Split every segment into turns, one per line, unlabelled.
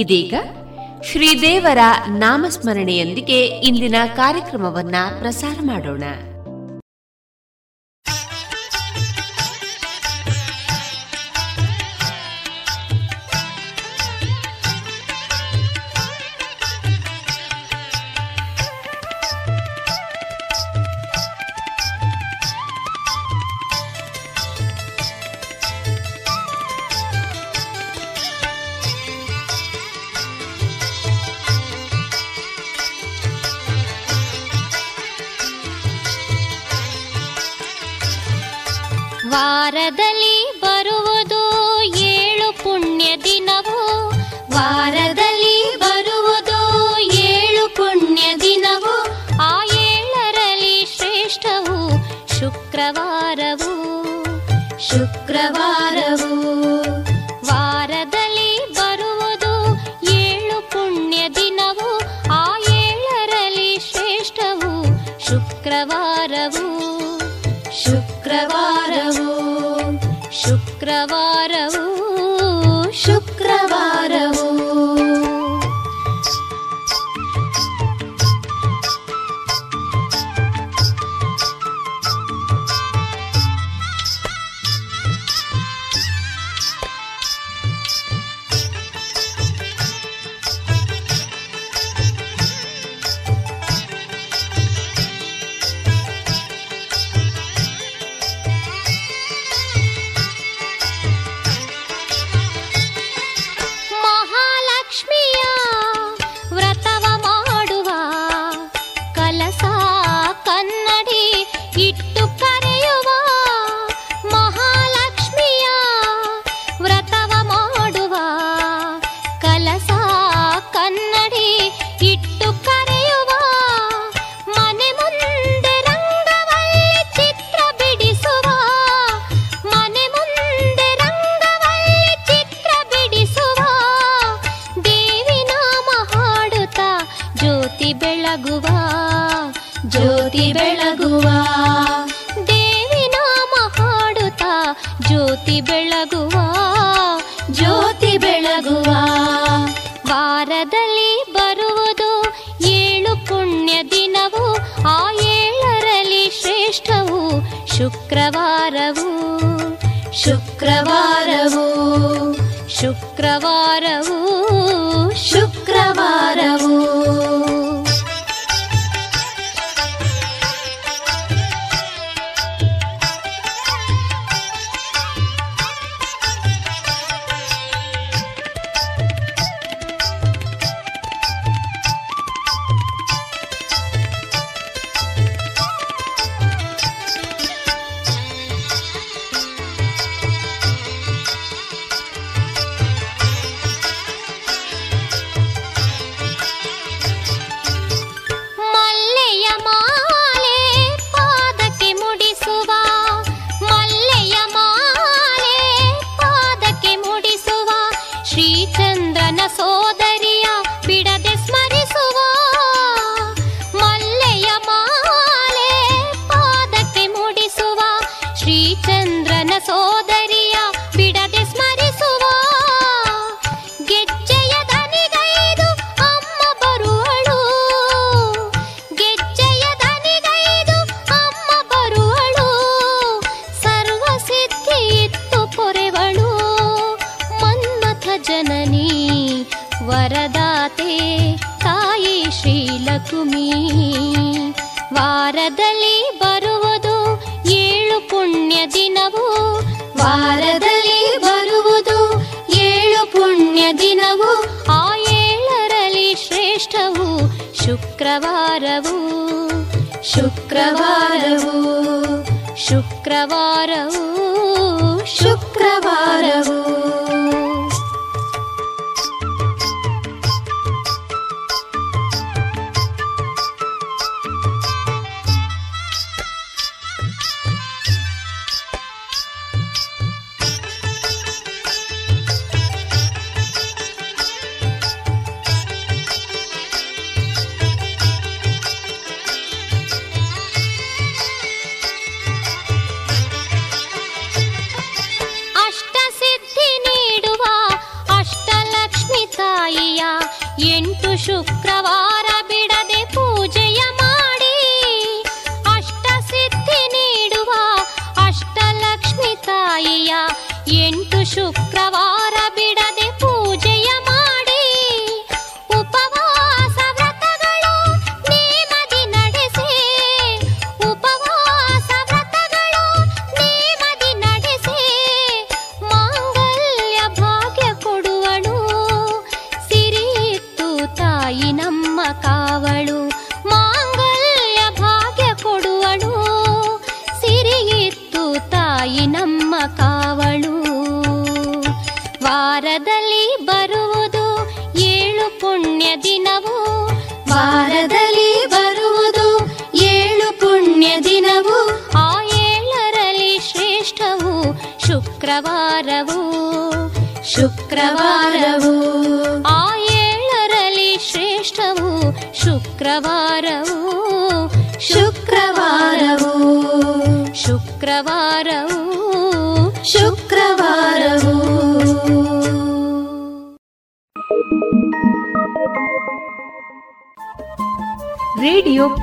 ಇದೀಗ ಶ್ರೀದೇವರ ನಾಮಸ್ಮರಣೆಯೊಂದಿಗೆ ಇಂದಿನ ಕಾರ್ಯಕ್ರಮವನ್ನ ಪ್ರಸಾರ ಮಾಡೋಣ.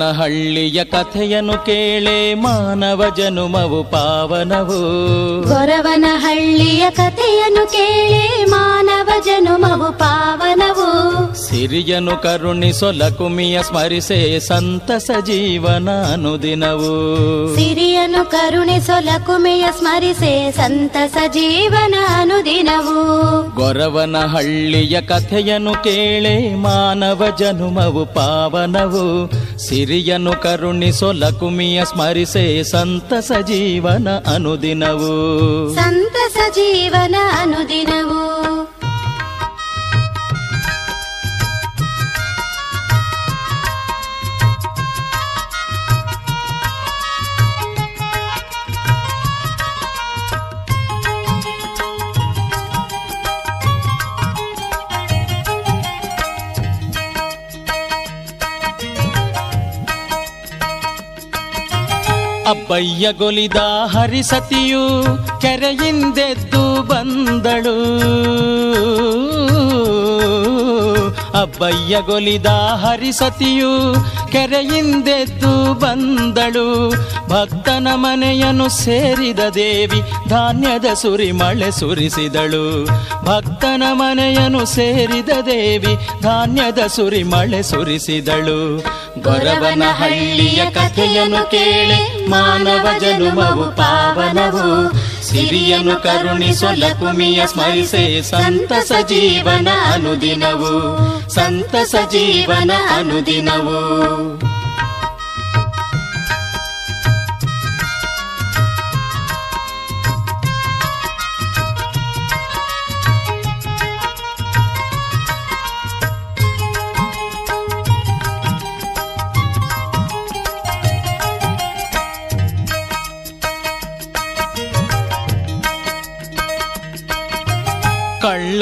ಗೊರವನಹಳ್ಳಿಯ ಕಥೆಯನ್ನು ಕೇಳೆ ಮಾನವ ಜನುಮವು ಪಾವನವು.
ಗೊರವನಹಳ್ಳಿಯ ಕಥೆಯನ್ನು ಕೇಳಿ ಮಾನವ ಜನುಮವು ಪಾವನವು.
ಸಿರಿಯನು ಕರುಣಿಸೊಲಕುಮಿಯ ಸ್ಮರಿಸೆ ಸಂತಸ ಜೀವನ ಅನುದಿನವು.
ಸಿರಿಯನು ಕರುಣಿಸೊಲಕುಮೆಯ ಸ್ಮರಿಸೆ ಸಂತಸ ಜೀವನ ಅನುದಿನವು.
ಗೊರವನಹಳ್ಳಿಯ ಕಥೆಯನ್ನು ಕೇಳೇ ಮಾನವ ಜನುಮವು ಪಾವನವು. ಸಿರಿಯನು ಕರುಣಿಸೊಲಕುಮಿಯ ಸ್ಮರಿಸೆ ಸಂತಸ ಜೀವನ ಅನುದಿನವು.
ಸಂತಸ ಜೀವನ ಅನುದಿನವು
ಅಬ್ಬಯ್ಯ ಗೊಲಿದ ಹರಿಸತಿಯು ಕೆರೆಯಿಂದೆದ್ದು ಬಂದಳು. ಅಬ್ಬಯ್ಯಗೊಲಿದ ಹರಿಸತಿಯು ಕೆರೆಯಿಂದೆದ್ದು ಬಂದಳು. ಭಕ್ತನ ಮನೆಯನ್ನು ಸೇರಿದ ದೇವಿ ಧಾನ್ಯದ ಸುರಿ ಮಳೆ ಸುರಿಸಿದಳು. ಭಕ್ತನ ಮನೆಯನ್ನು ಸೇರಿದ ದೇವಿ ಧಾನ್ಯದ ಸುರಿ ಮಳೆ ಸುರಿಸಿದಳು. ಗೊರವನ ಹಳ್ಳಿಯ ಕಥೆಯನ್ನು ಕೇಳಿ ಮಾನವ ಜನುಮವು ಪಾವನವು. ಸಿರಿಯನು ಕರುಣಿಸು ಲಕುಮಿಯ ಸ್ಮರಿಸೆ ಸಂತಸ ಜೀವನ ಅನುದಿನವು. ಸಂತಸ ಜೀವನ ಅನುದಿನವು.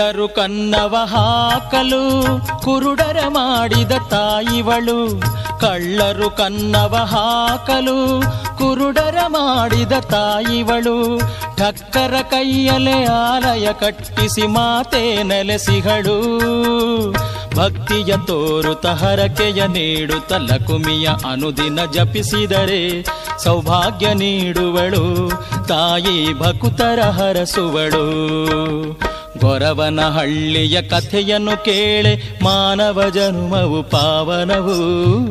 ಕಳ್ಳರು ಕನ್ನವ ಹಾಕಲು, ಕುರುಡರ ಮಾಡಿದ ತಾಯಿವಳು. ಕಳ್ಳರು ಕನ್ನವ ಹಾಕಲು, ಕುರುಡರ ಮಾಡಿದ ತಾಯಿವಳು. ಠಕ್ಕರ ಕೈಯಲೆ ಆಲಯ ಕಟ್ಟಿಸಿ ಮಾತೆ ನೆಲೆಸಿಗಳು ಭಕ್ತಿಯ ತೋರುತ ಹರಕೆಯ ನೀಡುತ್ತ ಲಕುಮಿಯ ಅನುದಿನ ಜಪಿಸಿದರೆ ಸೌಭಾಗ್ಯ ನೀಡುವಳು. ತಾಯಿ ಭಕುತರ ಹರಸುವಳು. ಗೊರವನ ಹಳ್ಳಿಯ ಕಥೆಯನ್ನು ಕೇಳೆ ಮಾನವ ಜನುಮವು ಪಾವನವು.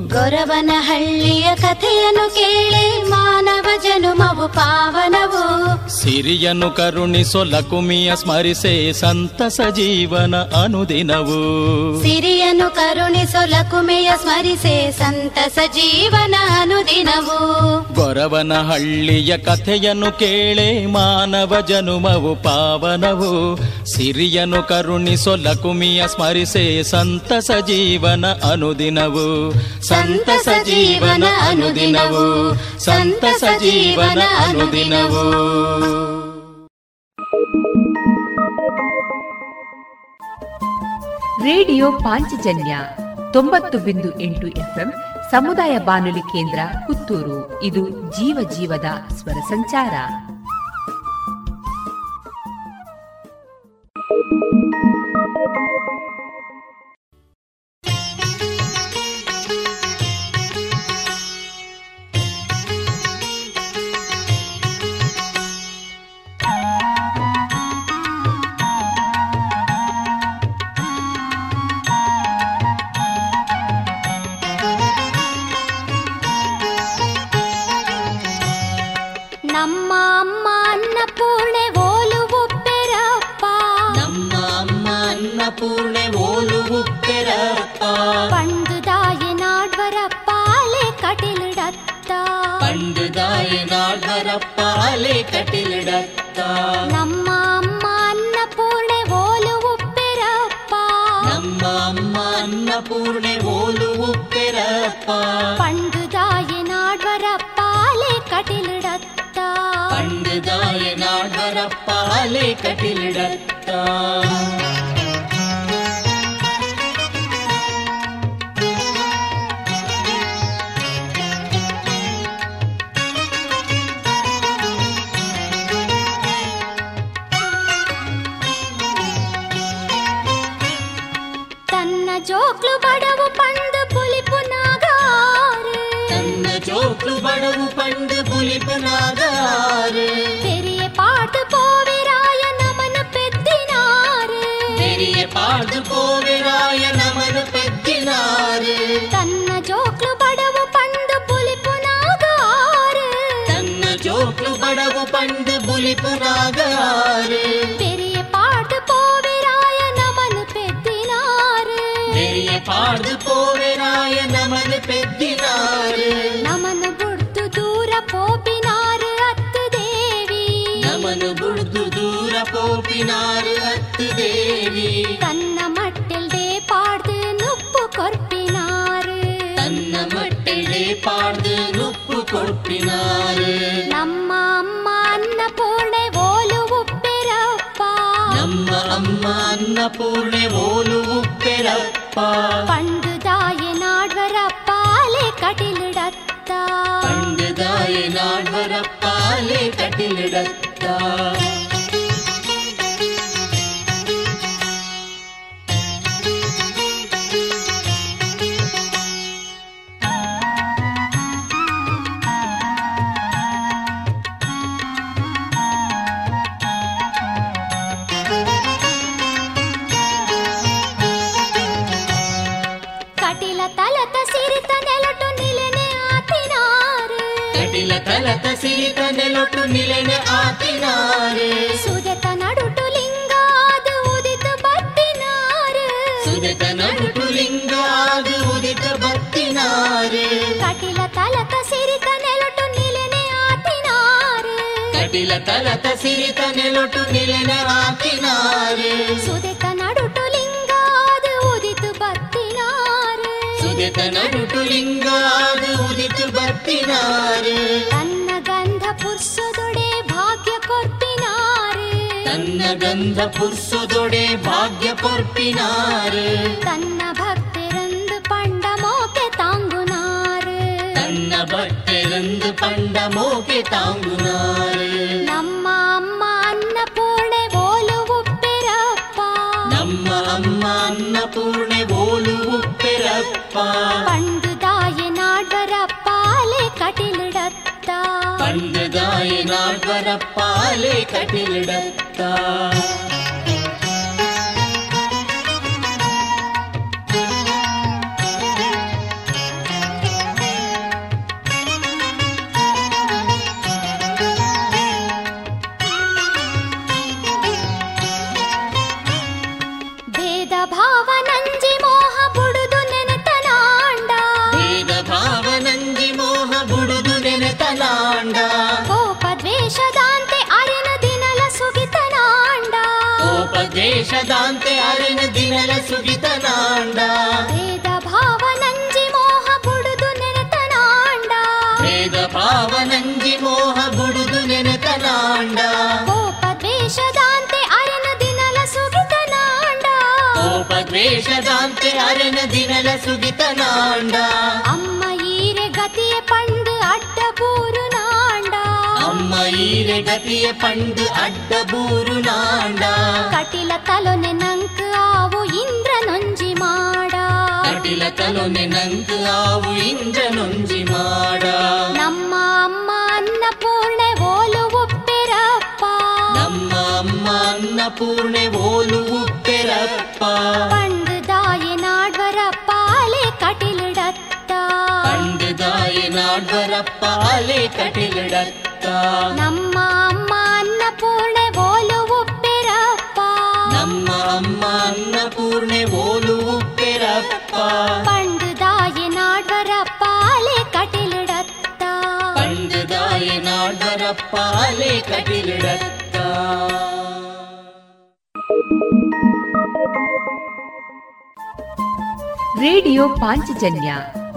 ಗೊರವನ ಹಳ್ಳಿಯ ಕಥೆಯನ್ನು ಕೇಳೆ ಮಾನವ ಜನುಮವು ಪಾವನವು.
ಸಿರಿಯನ್ನು ಕರುಣಿಸೊ ಲಕುಮಿಯ ಸ್ಮರಿಸೆ ಸಂತಸ ಜೀವನ ಅನುದಿನವು.
ಸಿರಿಯನ್ನು ಕರುಣಿಸೊ ಲಕುಮಿಯ ಸ್ಮರಿಸೆ ಸಂತಸ ಜೀವನ ಅನುದಿನವು.
ಗೊರವನ ಹಳ್ಳಿಯ ಕಥೆಯನ್ನು ಕೇಳೆ ಮಾನವ ಜನುಮವು ಪಾವನವು. ಸಿರಿಯನು ಕರುಣಿಸೊ ಲಕುಮಿಯ ಸ್ಮರಿಸೆ ಸಂತಸ ಜೀವನ ಅನುದಿನವು. ಸಂತಸ ಜೀವನ ಅನುದಿನವು. ಸಂತಸ ಜೀವನ ಅನುದಿನವು.
ರೇಡಿಯೋ ಪಾಂಚಜನ್ಯ ತೊಂಬತ್ತು ಬಿಂದು ಎಂಟು ಎಫ್ಎಂ ಸಮುದಾಯ ಬಾನುಲಿ ಕೇಂದ್ರ ಪುತ್ತೂರು. ಇದು ಜೀವ ಜೀವದ ಸ್ವರ ಸಂಚಾರ.
ನಮ್ಮ ನಾಡ್ವರಪ್ಪ ಅಲೆ ಕಟಿಲಿಡತ್ತ ನಮ್ಮ ಅಮ್ಮ ಅನ್ನಪೂರ್ಣೆ ಓಲು ಉಪ್ಪೆರಪ್ಪ
ನಮ್ಮ ಅಮ್ಮ ಅನ್ನಪೂರ್ಣೆ ಓಲು ಉಪ್ಪೆರಪ್ಪ
ಪಂಡುದಾಯ ನಾಡ್ವರಪ್ಪ ಅಲೆ ಕಟಿಲಿಡತ್ತ
ಪಂಡುದಾಯ ನಾಡ್ವರಪ್ಪ ಅಲೆ ಕಟಿಲಿಡತ್ತ பெரியநாதாரு
பெரிய பாட்டு போவிராய நமன பெத்தினாரு
பெரிய பாட்டு போவிராய நமன பெத்தினாரு
తన్న జోక్లు బడవు పండు పులిపు నాగారు
తన్న జోక్లు బడవు పండు
ಅನ್ನಪೂರ್ಣೆ ಓಲು ಉಪ್ಪೆರಪ್ಪ
ಕೋಪ ದ್ವೇಷದಾಂತೆ ಅರೆನ ದಿನಲ ಸುಗಿತನಾಂಡ ಭೇದ ಭಾವ ನಂಜಿ ಮೋಹ ಬುಡುದು ನೆನತನಾಂಡ
ಭೇದ ಭಾವ ನಂಜಿ ಮೋಹ ಬುಡುದು ನೆನೆತನಾಂಡ
ಕೋಪ ದ್ವೇಷದಾಂತೆ ಅರಿನ ದಿನಲ ಸುಗಿತನಾಂಡ
ಕೋಪ ದ್ವೇಷದಾಂತೆ ಅರೆನ ದಿನಲ ಸುಗಿತನಾಂಡ
ಅಮ್ಮ
ಅಮ್ಮ ಈರೆ ಗತಿಯ ಪಂಡು ಅಡ್ಡ ಬೂರು ನಾಂಡ
ಕಟಿಲ ತಲೊನೆ ನಂಕ್ ಆವು ಇಂದ್ರ ನೊಂಜಿ ಮಾಡ
ಕಟಿಲ ತಲೊನೆ ನಂಕ ಆವು ಇಂದ್ರ ನೊಂಜಿ ಮಾಡ
ನಮ್ಮ ಅಮ್ಮ ಅನ್ನಪೂರ್ಣೆ ಓಲು ಉಪ್ಪಿರಪ್ಪ
ನಮ್ಮ ಅಮ್ಮ ಅನ್ನಪೂರ್ಣೆ ಓಲು ಉಪ್ಪೆರಪ್ಪ
ಪಂಡು
ಪಂಡದಾಯ ನಾಡ್ವರಪ್ಪ ಅಲೆ ಕಟಿಲಿಡತ್ತ
ನಮ್ಮ ಅಮ್ಮ ಅನ್ನಪೂರ್ಣೆ ಓಲು ಉಪ್ಪಿರಪ್ಪ
ನಮ್ಮ ಅಮ್ಮ ಅನ್ನಪೂರ್ಣೆ ಓಲು ಉಪ್ಪೆರಪ್ಪ
ಪಂಡು ದಾಯ ನಾಡ್ವರಪ್ಪ ಅಲೆ ಕಟಿಲಿಡತ್ತ
ಪಂಡದಾಯ ನಾಡ್ವರಪ್ಪ ಅಲೆ ಕಟಿಲಿಡತ್ತ
ರೇಡಿಯೋ ಪಾಂಚಜನ್ಯ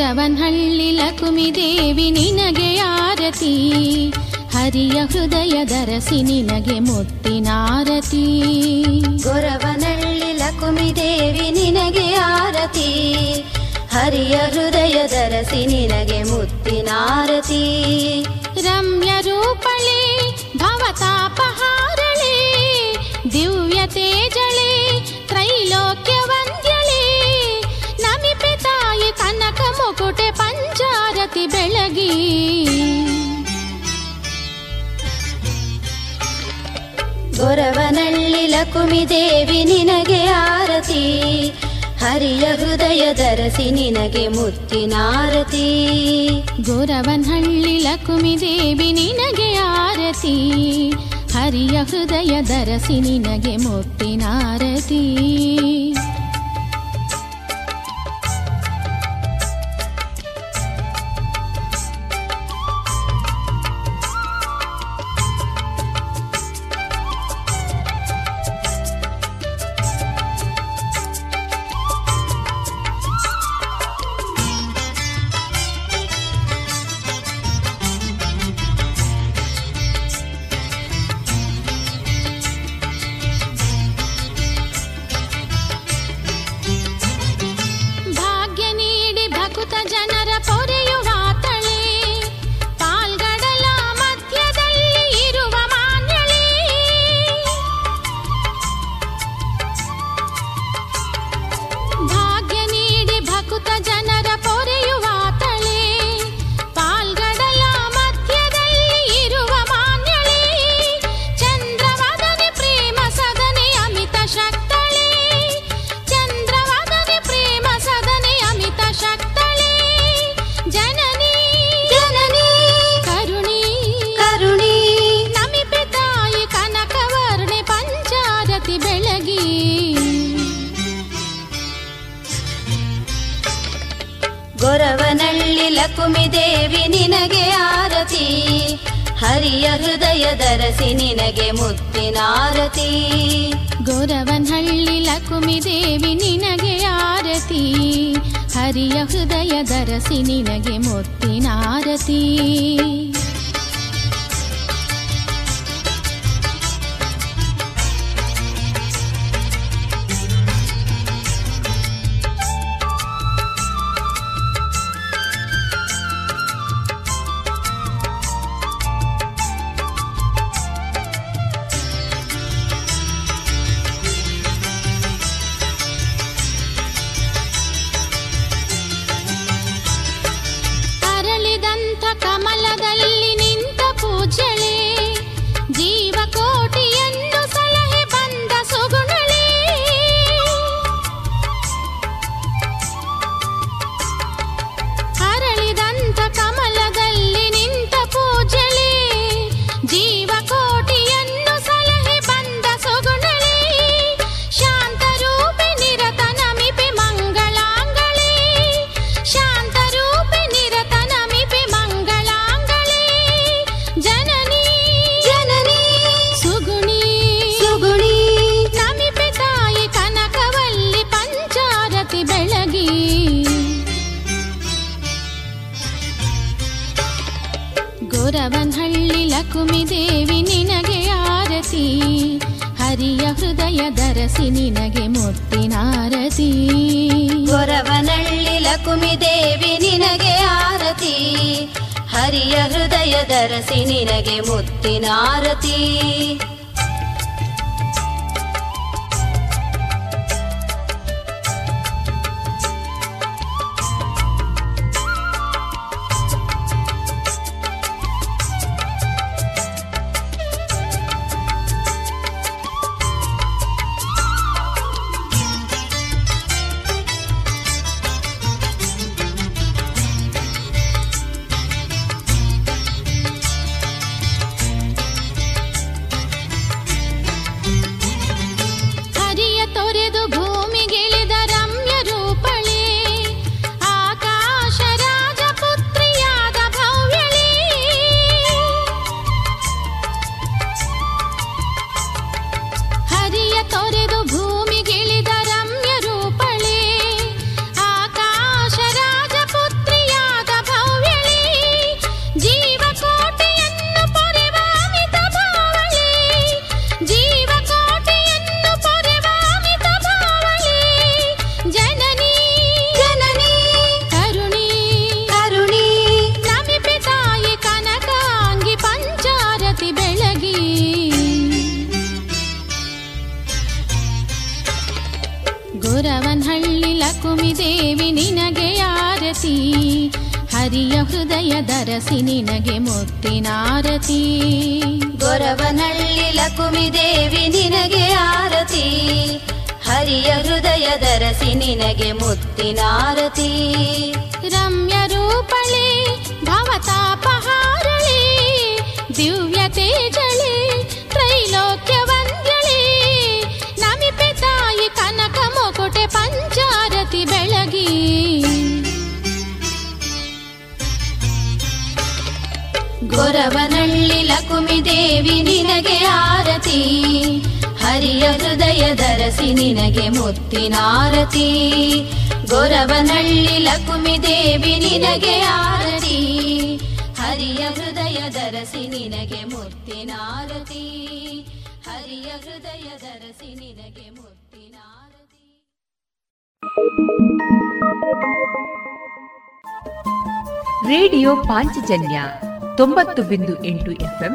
ಗೊರವನ್ಹಳ್ಳಿ ಲಕುಮಿ ದೇವಿ ನಿನಗೆ ಆರತಿ ಹರಿಯ ಹೃದಯ ದರಸಿ ನಿನಗೆ ಮುತ್ತಿನಾರತಿ
ಗೊರವನಳ್ಳಿ ಲಕುಮಿ ದೇವಿ ನಿನಗೆ ಆರತಿ ಹರಿಯ ಹೃದಯ ದರಸಿ ನಿನಗೆ ಮುತ್ತಿನಾರತಿ
ರಮ್ಯ ರೂಪಳೆ ಭವತಾಪಹಾರಳೆ ದಿವ್ಯ ತೇಜಳೆ ತ್ರೈಲೋಕ್ಯ ಮುಕುಟೆ ಪಂಚಾರತಿ ಬೆಳಗಿ.
ಗೊರವನಳ್ಳಿ ಲಕುಮಿ ದೇವಿ ನಿನಗೆ ಆರತಿ. ಹರಿಯ ಹೃದಯ
ದರಸಿ ನಿನಗೆ ಮುತ್ತಿನಾರತಿ
ಗೊರವನಹಳ್ಳಿ ಲಕುಮಿ ದೇವಿ ನಿನಗೆ ಆರತಿ. ಹರಿಯ ಹೃದಯ ದರಸಿ ನಿನಗೆ ಮುತ್ತಿನಾರತಿ ಹರಿಯ ತೊರೆದು ಭೂಮಿಗಿಳಿದ ದರಸಿ ನಿನಗೆ ಮುತ್ತಿನಾರತಿ ರಮ್ಯ ರೂಪಳೆ ಭವತಾಪಹಾರಳೆ ದಿವ್ಯ ತೇಜಳೆ, ತ್ರೈಲೋಕ್ಯ ವಂದ್ಯಳೆ. ನಮಿಪೆ ತಾಯಿ ಕನಕ ಮೊಕೊಟೆ ಪಂಚಾರತಿ ಬೆಳಗಿ.
ಗೊರವನಳ್ಳಿ ಲಕುಮಿ ದೇವಿ ನಿನಗೆ ಆರತಿ. ಹರಿಯ ಹೃದಯ ದರಸಿ ನಿನಗೆ ಮುತ್ತಿನಾರತಿ ಗೊರವನಳ್ಳಿ ಲಕ್ಷ್ಮಿ ದೇವಿ ನಿನಗೆ ಆರತಿ. ಹರಿಯ ಹೃದಯ ದರಸಿ ನಿನಗೆ ಮುತ್ತಿನಾರತಿ ಹರಿಯ ಹೃದಯ ದರಸಿ ನಿನಗೆ ಮುತ್ತಿನಾರತಿ
ರೇಡಿಯೋ ಪಾಂಚಜನ್ಯ ತೊಂಬತ್ತು ಬಿಂದು ಎಂಟು ಎಫ್ಎಂ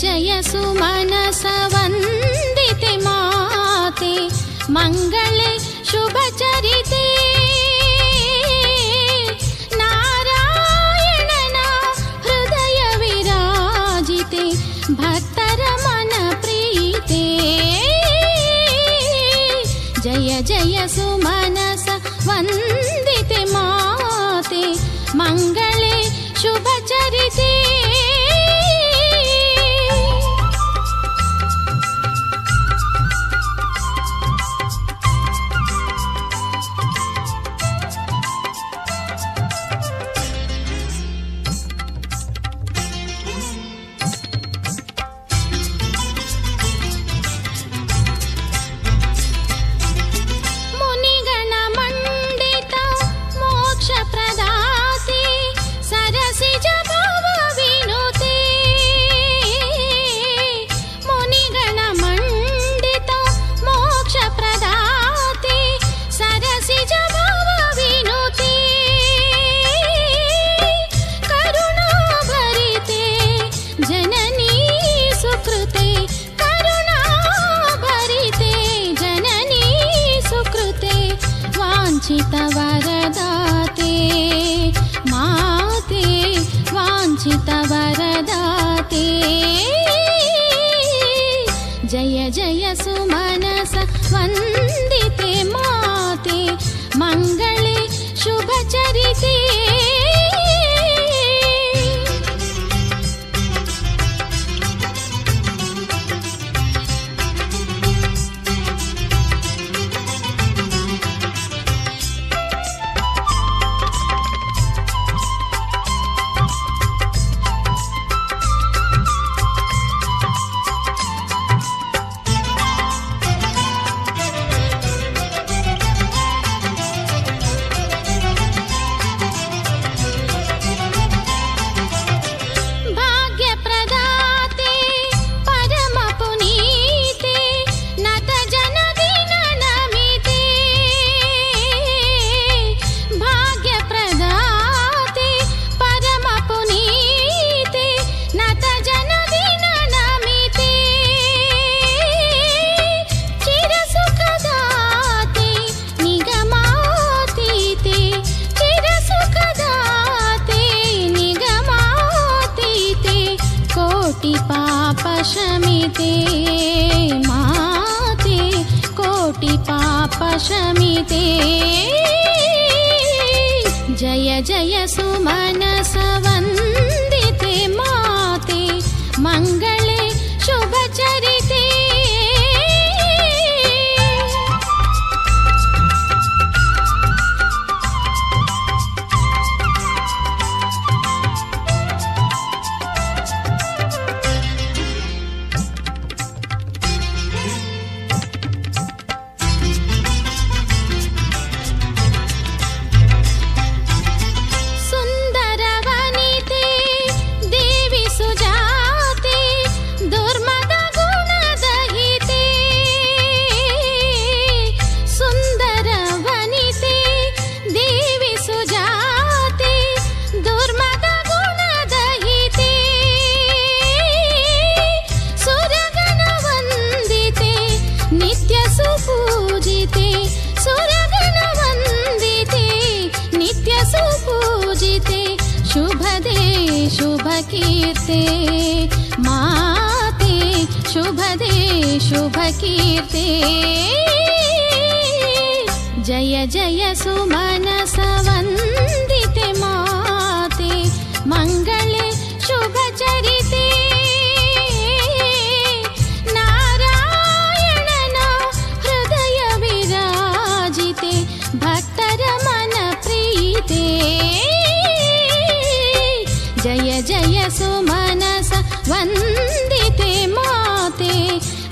जय जयसुमनसवन्दिति माते मङ्गले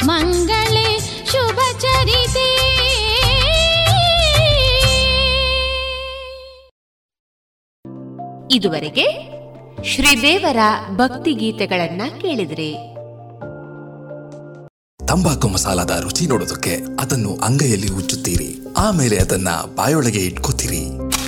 ಮಂಗಳೇ, ಶುಭ
ಇದುವರೆಗೆ ಶ್ರೀದೇವರ ಭಕ್ತಿ ಗೀತೆಗಳನ್ನ ಕೇಳಿದ್ರಿ.
ತಂಬಾಕು ಮಸಾಲದ ರುಚಿ ನೋಡೋದಕ್ಕೆ ಅದನ್ನು ಅಂಗೈಯಲ್ಲಿ ಉಚ್ಚುತ್ತೀರಿ ಆಮೇಲೆ ಅದನ್ನ ಬಾಯೊಳಗೆ ಇಟ್ಕೋತೀರಿ.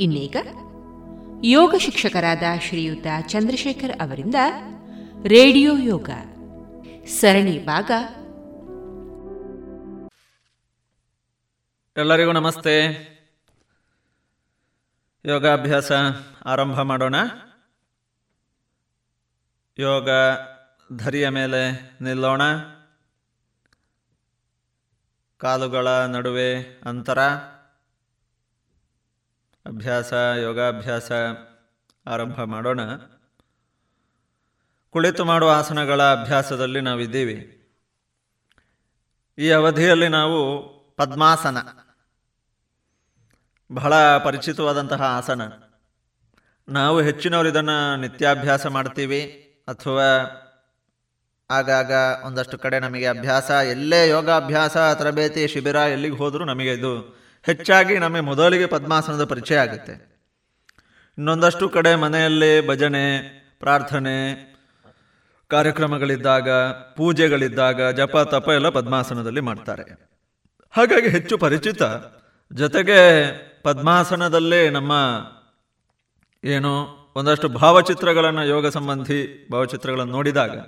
ಇನ್ನೀಗ ಯೋಗ ಶಿಕ್ಷಕರಾದ ಶ್ರೀಯುತ ಚಂದ್ರಶೇಖರ್ ಅವರಿಂದ ರೇಡಿಯೋ ಯೋಗ. ಸರಣಿ ಭಾಗ.
ಎಲ್ಲರಿಗೂ ನಮಸ್ತೆ. ಯೋಗಾಭ್ಯಾಸ ಆರಂಭ ಮಾಡೋಣ. ಯೋಗ ಧರಿಯ ಮೇಲೆ ನಿಲ್ಲೋಣ. ಕಾಲುಗಳ ನಡುವೆ ಅಂತರ. ಅಭ್ಯಾಸ, ಯೋಗಾಭ್ಯಾಸ ಆರಂಭ ಮಾಡೋಣ. ಕುಳಿತು ಮಾಡುವ ಆಸನಗಳ ಅಭ್ಯಾಸದಲ್ಲಿ ನಾವಿದ್ದೀವಿ. ಈ ಅವಧಿಯಲ್ಲಿ ನಾವು ಪದ್ಮಾಸನ. ಬಹಳ ಪರಿಚಿತವಾದಂತಹ ಆಸನ. ನಾವು ಹೆಚ್ಚಿನವರು ಇದನ್ನು ನಿತ್ಯಾಭ್ಯಾಸ ಮಾಡ್ತೀವಿ. ಅಥವಾ ಆಗಾಗ ಒಂದಷ್ಟು ಕಡೆ ನಮಗೆ ಅಭ್ಯಾಸ, ಎಲ್ಲೇ ಯೋಗಾಭ್ಯಾಸ, ತರಬೇತಿ, ಶಿಬಿರ ಎಲ್ಲಿಗೆ ಹೋದರೂ ನಮಗೆ ಇದು ಹೆಚ್ಚಾಗಿ ನಮಗೆ ಮೊದಲಿಗೆ ಪದ್ಮಾಸನದ ಪರಿಚಯ ಆಗುತ್ತೆ. ಇನ್ನೊಂದಷ್ಟು ಕಡೆ ಮನೆಯಲ್ಲಿ ಭಜನೆ, ಪ್ರಾರ್ಥನೆ, ಕಾರ್ಯಕ್ರಮಗಳಿದ್ದಾಗ, ಪೂಜೆಗಳಿದ್ದಾಗ, ಜಪ, ತಪ ಎಲ್ಲ ಪದ್ಮಾಸನದಲ್ಲಿ ಮಾಡ್ತಾರೆ. ಹಾಗಾಗಿ ಹೆಚ್ಚು ಪರಿಚಿತ ಜೊತೆಗೆ ಪದ್ಮಾಸನದಲ್ಲೇ ನಮ್ಮ ಏನು ಒಂದಷ್ಟು ಭಾವಚಿತ್ರಗಳನ್ನು ಯೋಗ ಸಂಬಂಧಿ ಭಾವಚಿತ್ರಗಳನ್ನು ನೋಡಿದಾಗ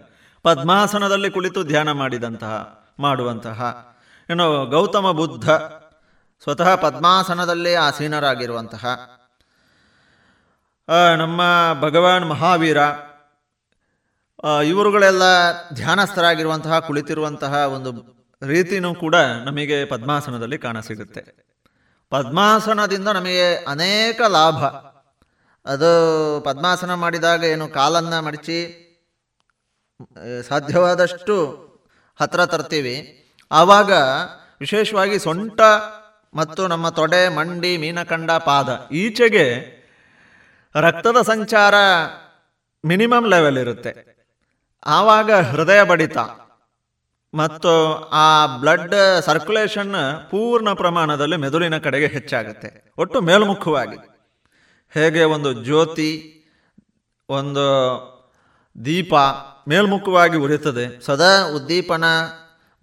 ಪದ್ಮಾಸನದಲ್ಲಿ ಕುಳಿತು ಧ್ಯಾನ ಮಾಡಿದಂತಹ, ಮಾಡುವಂತಹ, ಏನು ಗೌತಮ ಬುದ್ಧ ಸ್ವತಃ ಪದ್ಮಾಸನದಲ್ಲೇ ಆಸೀನರಾಗಿರುವಂತಹ ನಮ್ಮ ಭಗವಾನ್ ಮಹಾವೀರ ಇವರುಗಳೆಲ್ಲ ಧ್ಯಾನಸ್ಥರಾಗಿರುವಂತಹ, ಕುಳಿತಿರುವಂತಹ ಒಂದು ರೀತಿನೂ ಕೂಡ ನಮಗೆ ಪದ್ಮಾಸನದಲ್ಲಿ ಕಾಣಸಿಗುತ್ತೆ. ಪದ್ಮಾಸನದಿಂದ ನಮಗೆ ಅನೇಕ ಲಾಭ. ಅದು ಪದ್ಮಾಸನ ಮಾಡಿದಾಗ ಏನು ಕಾಲನ್ನು ಮಡಚಿ, ಸಾಧ್ಯವಾದಷ್ಟು ಹತ್ರ ತರ್ತೀವಿ. ಆವಾಗ ವಿಶೇಷವಾಗಿ ಸೊಂಟ ಮತ್ತು ನಮ್ಮ ತೊಡೆ, ಮಂಡಿ, ಮೀನಕಂಡ, ಪಾದ. ಈಚೆಗೆ ರಕ್ತದ ಸಂಚಾರ ಮಿನಿಮಮ್ ಲೆವೆಲ್ ಇರುತ್ತೆ. ಆವಾಗ ಹೃದಯ ಬಡಿತ. ಮತ್ತು ಆ ಬ್ಲಡ್ ಸರ್ಕ್ಯುಲೇಷನ್ ಪೂರ್ಣ ಪ್ರಮಾಣದಲ್ಲಿ ಮೆದುಳಿನ ಕಡೆಗೆ ಹೆಚ್ಚಾಗುತ್ತೆ. ಒಟ್ಟು ಮೇಲ್ಮುಖವಾಗಿ. ಹೇಗೆ ಒಂದು ಜ್ಯೋತಿ, ಒಂದು ದೀಪ ಮೇಲ್ಮುಖವಾಗಿ ಉರಿಯುತ್ತದೆ ಸದಾ ಉದ್ದೀಪನ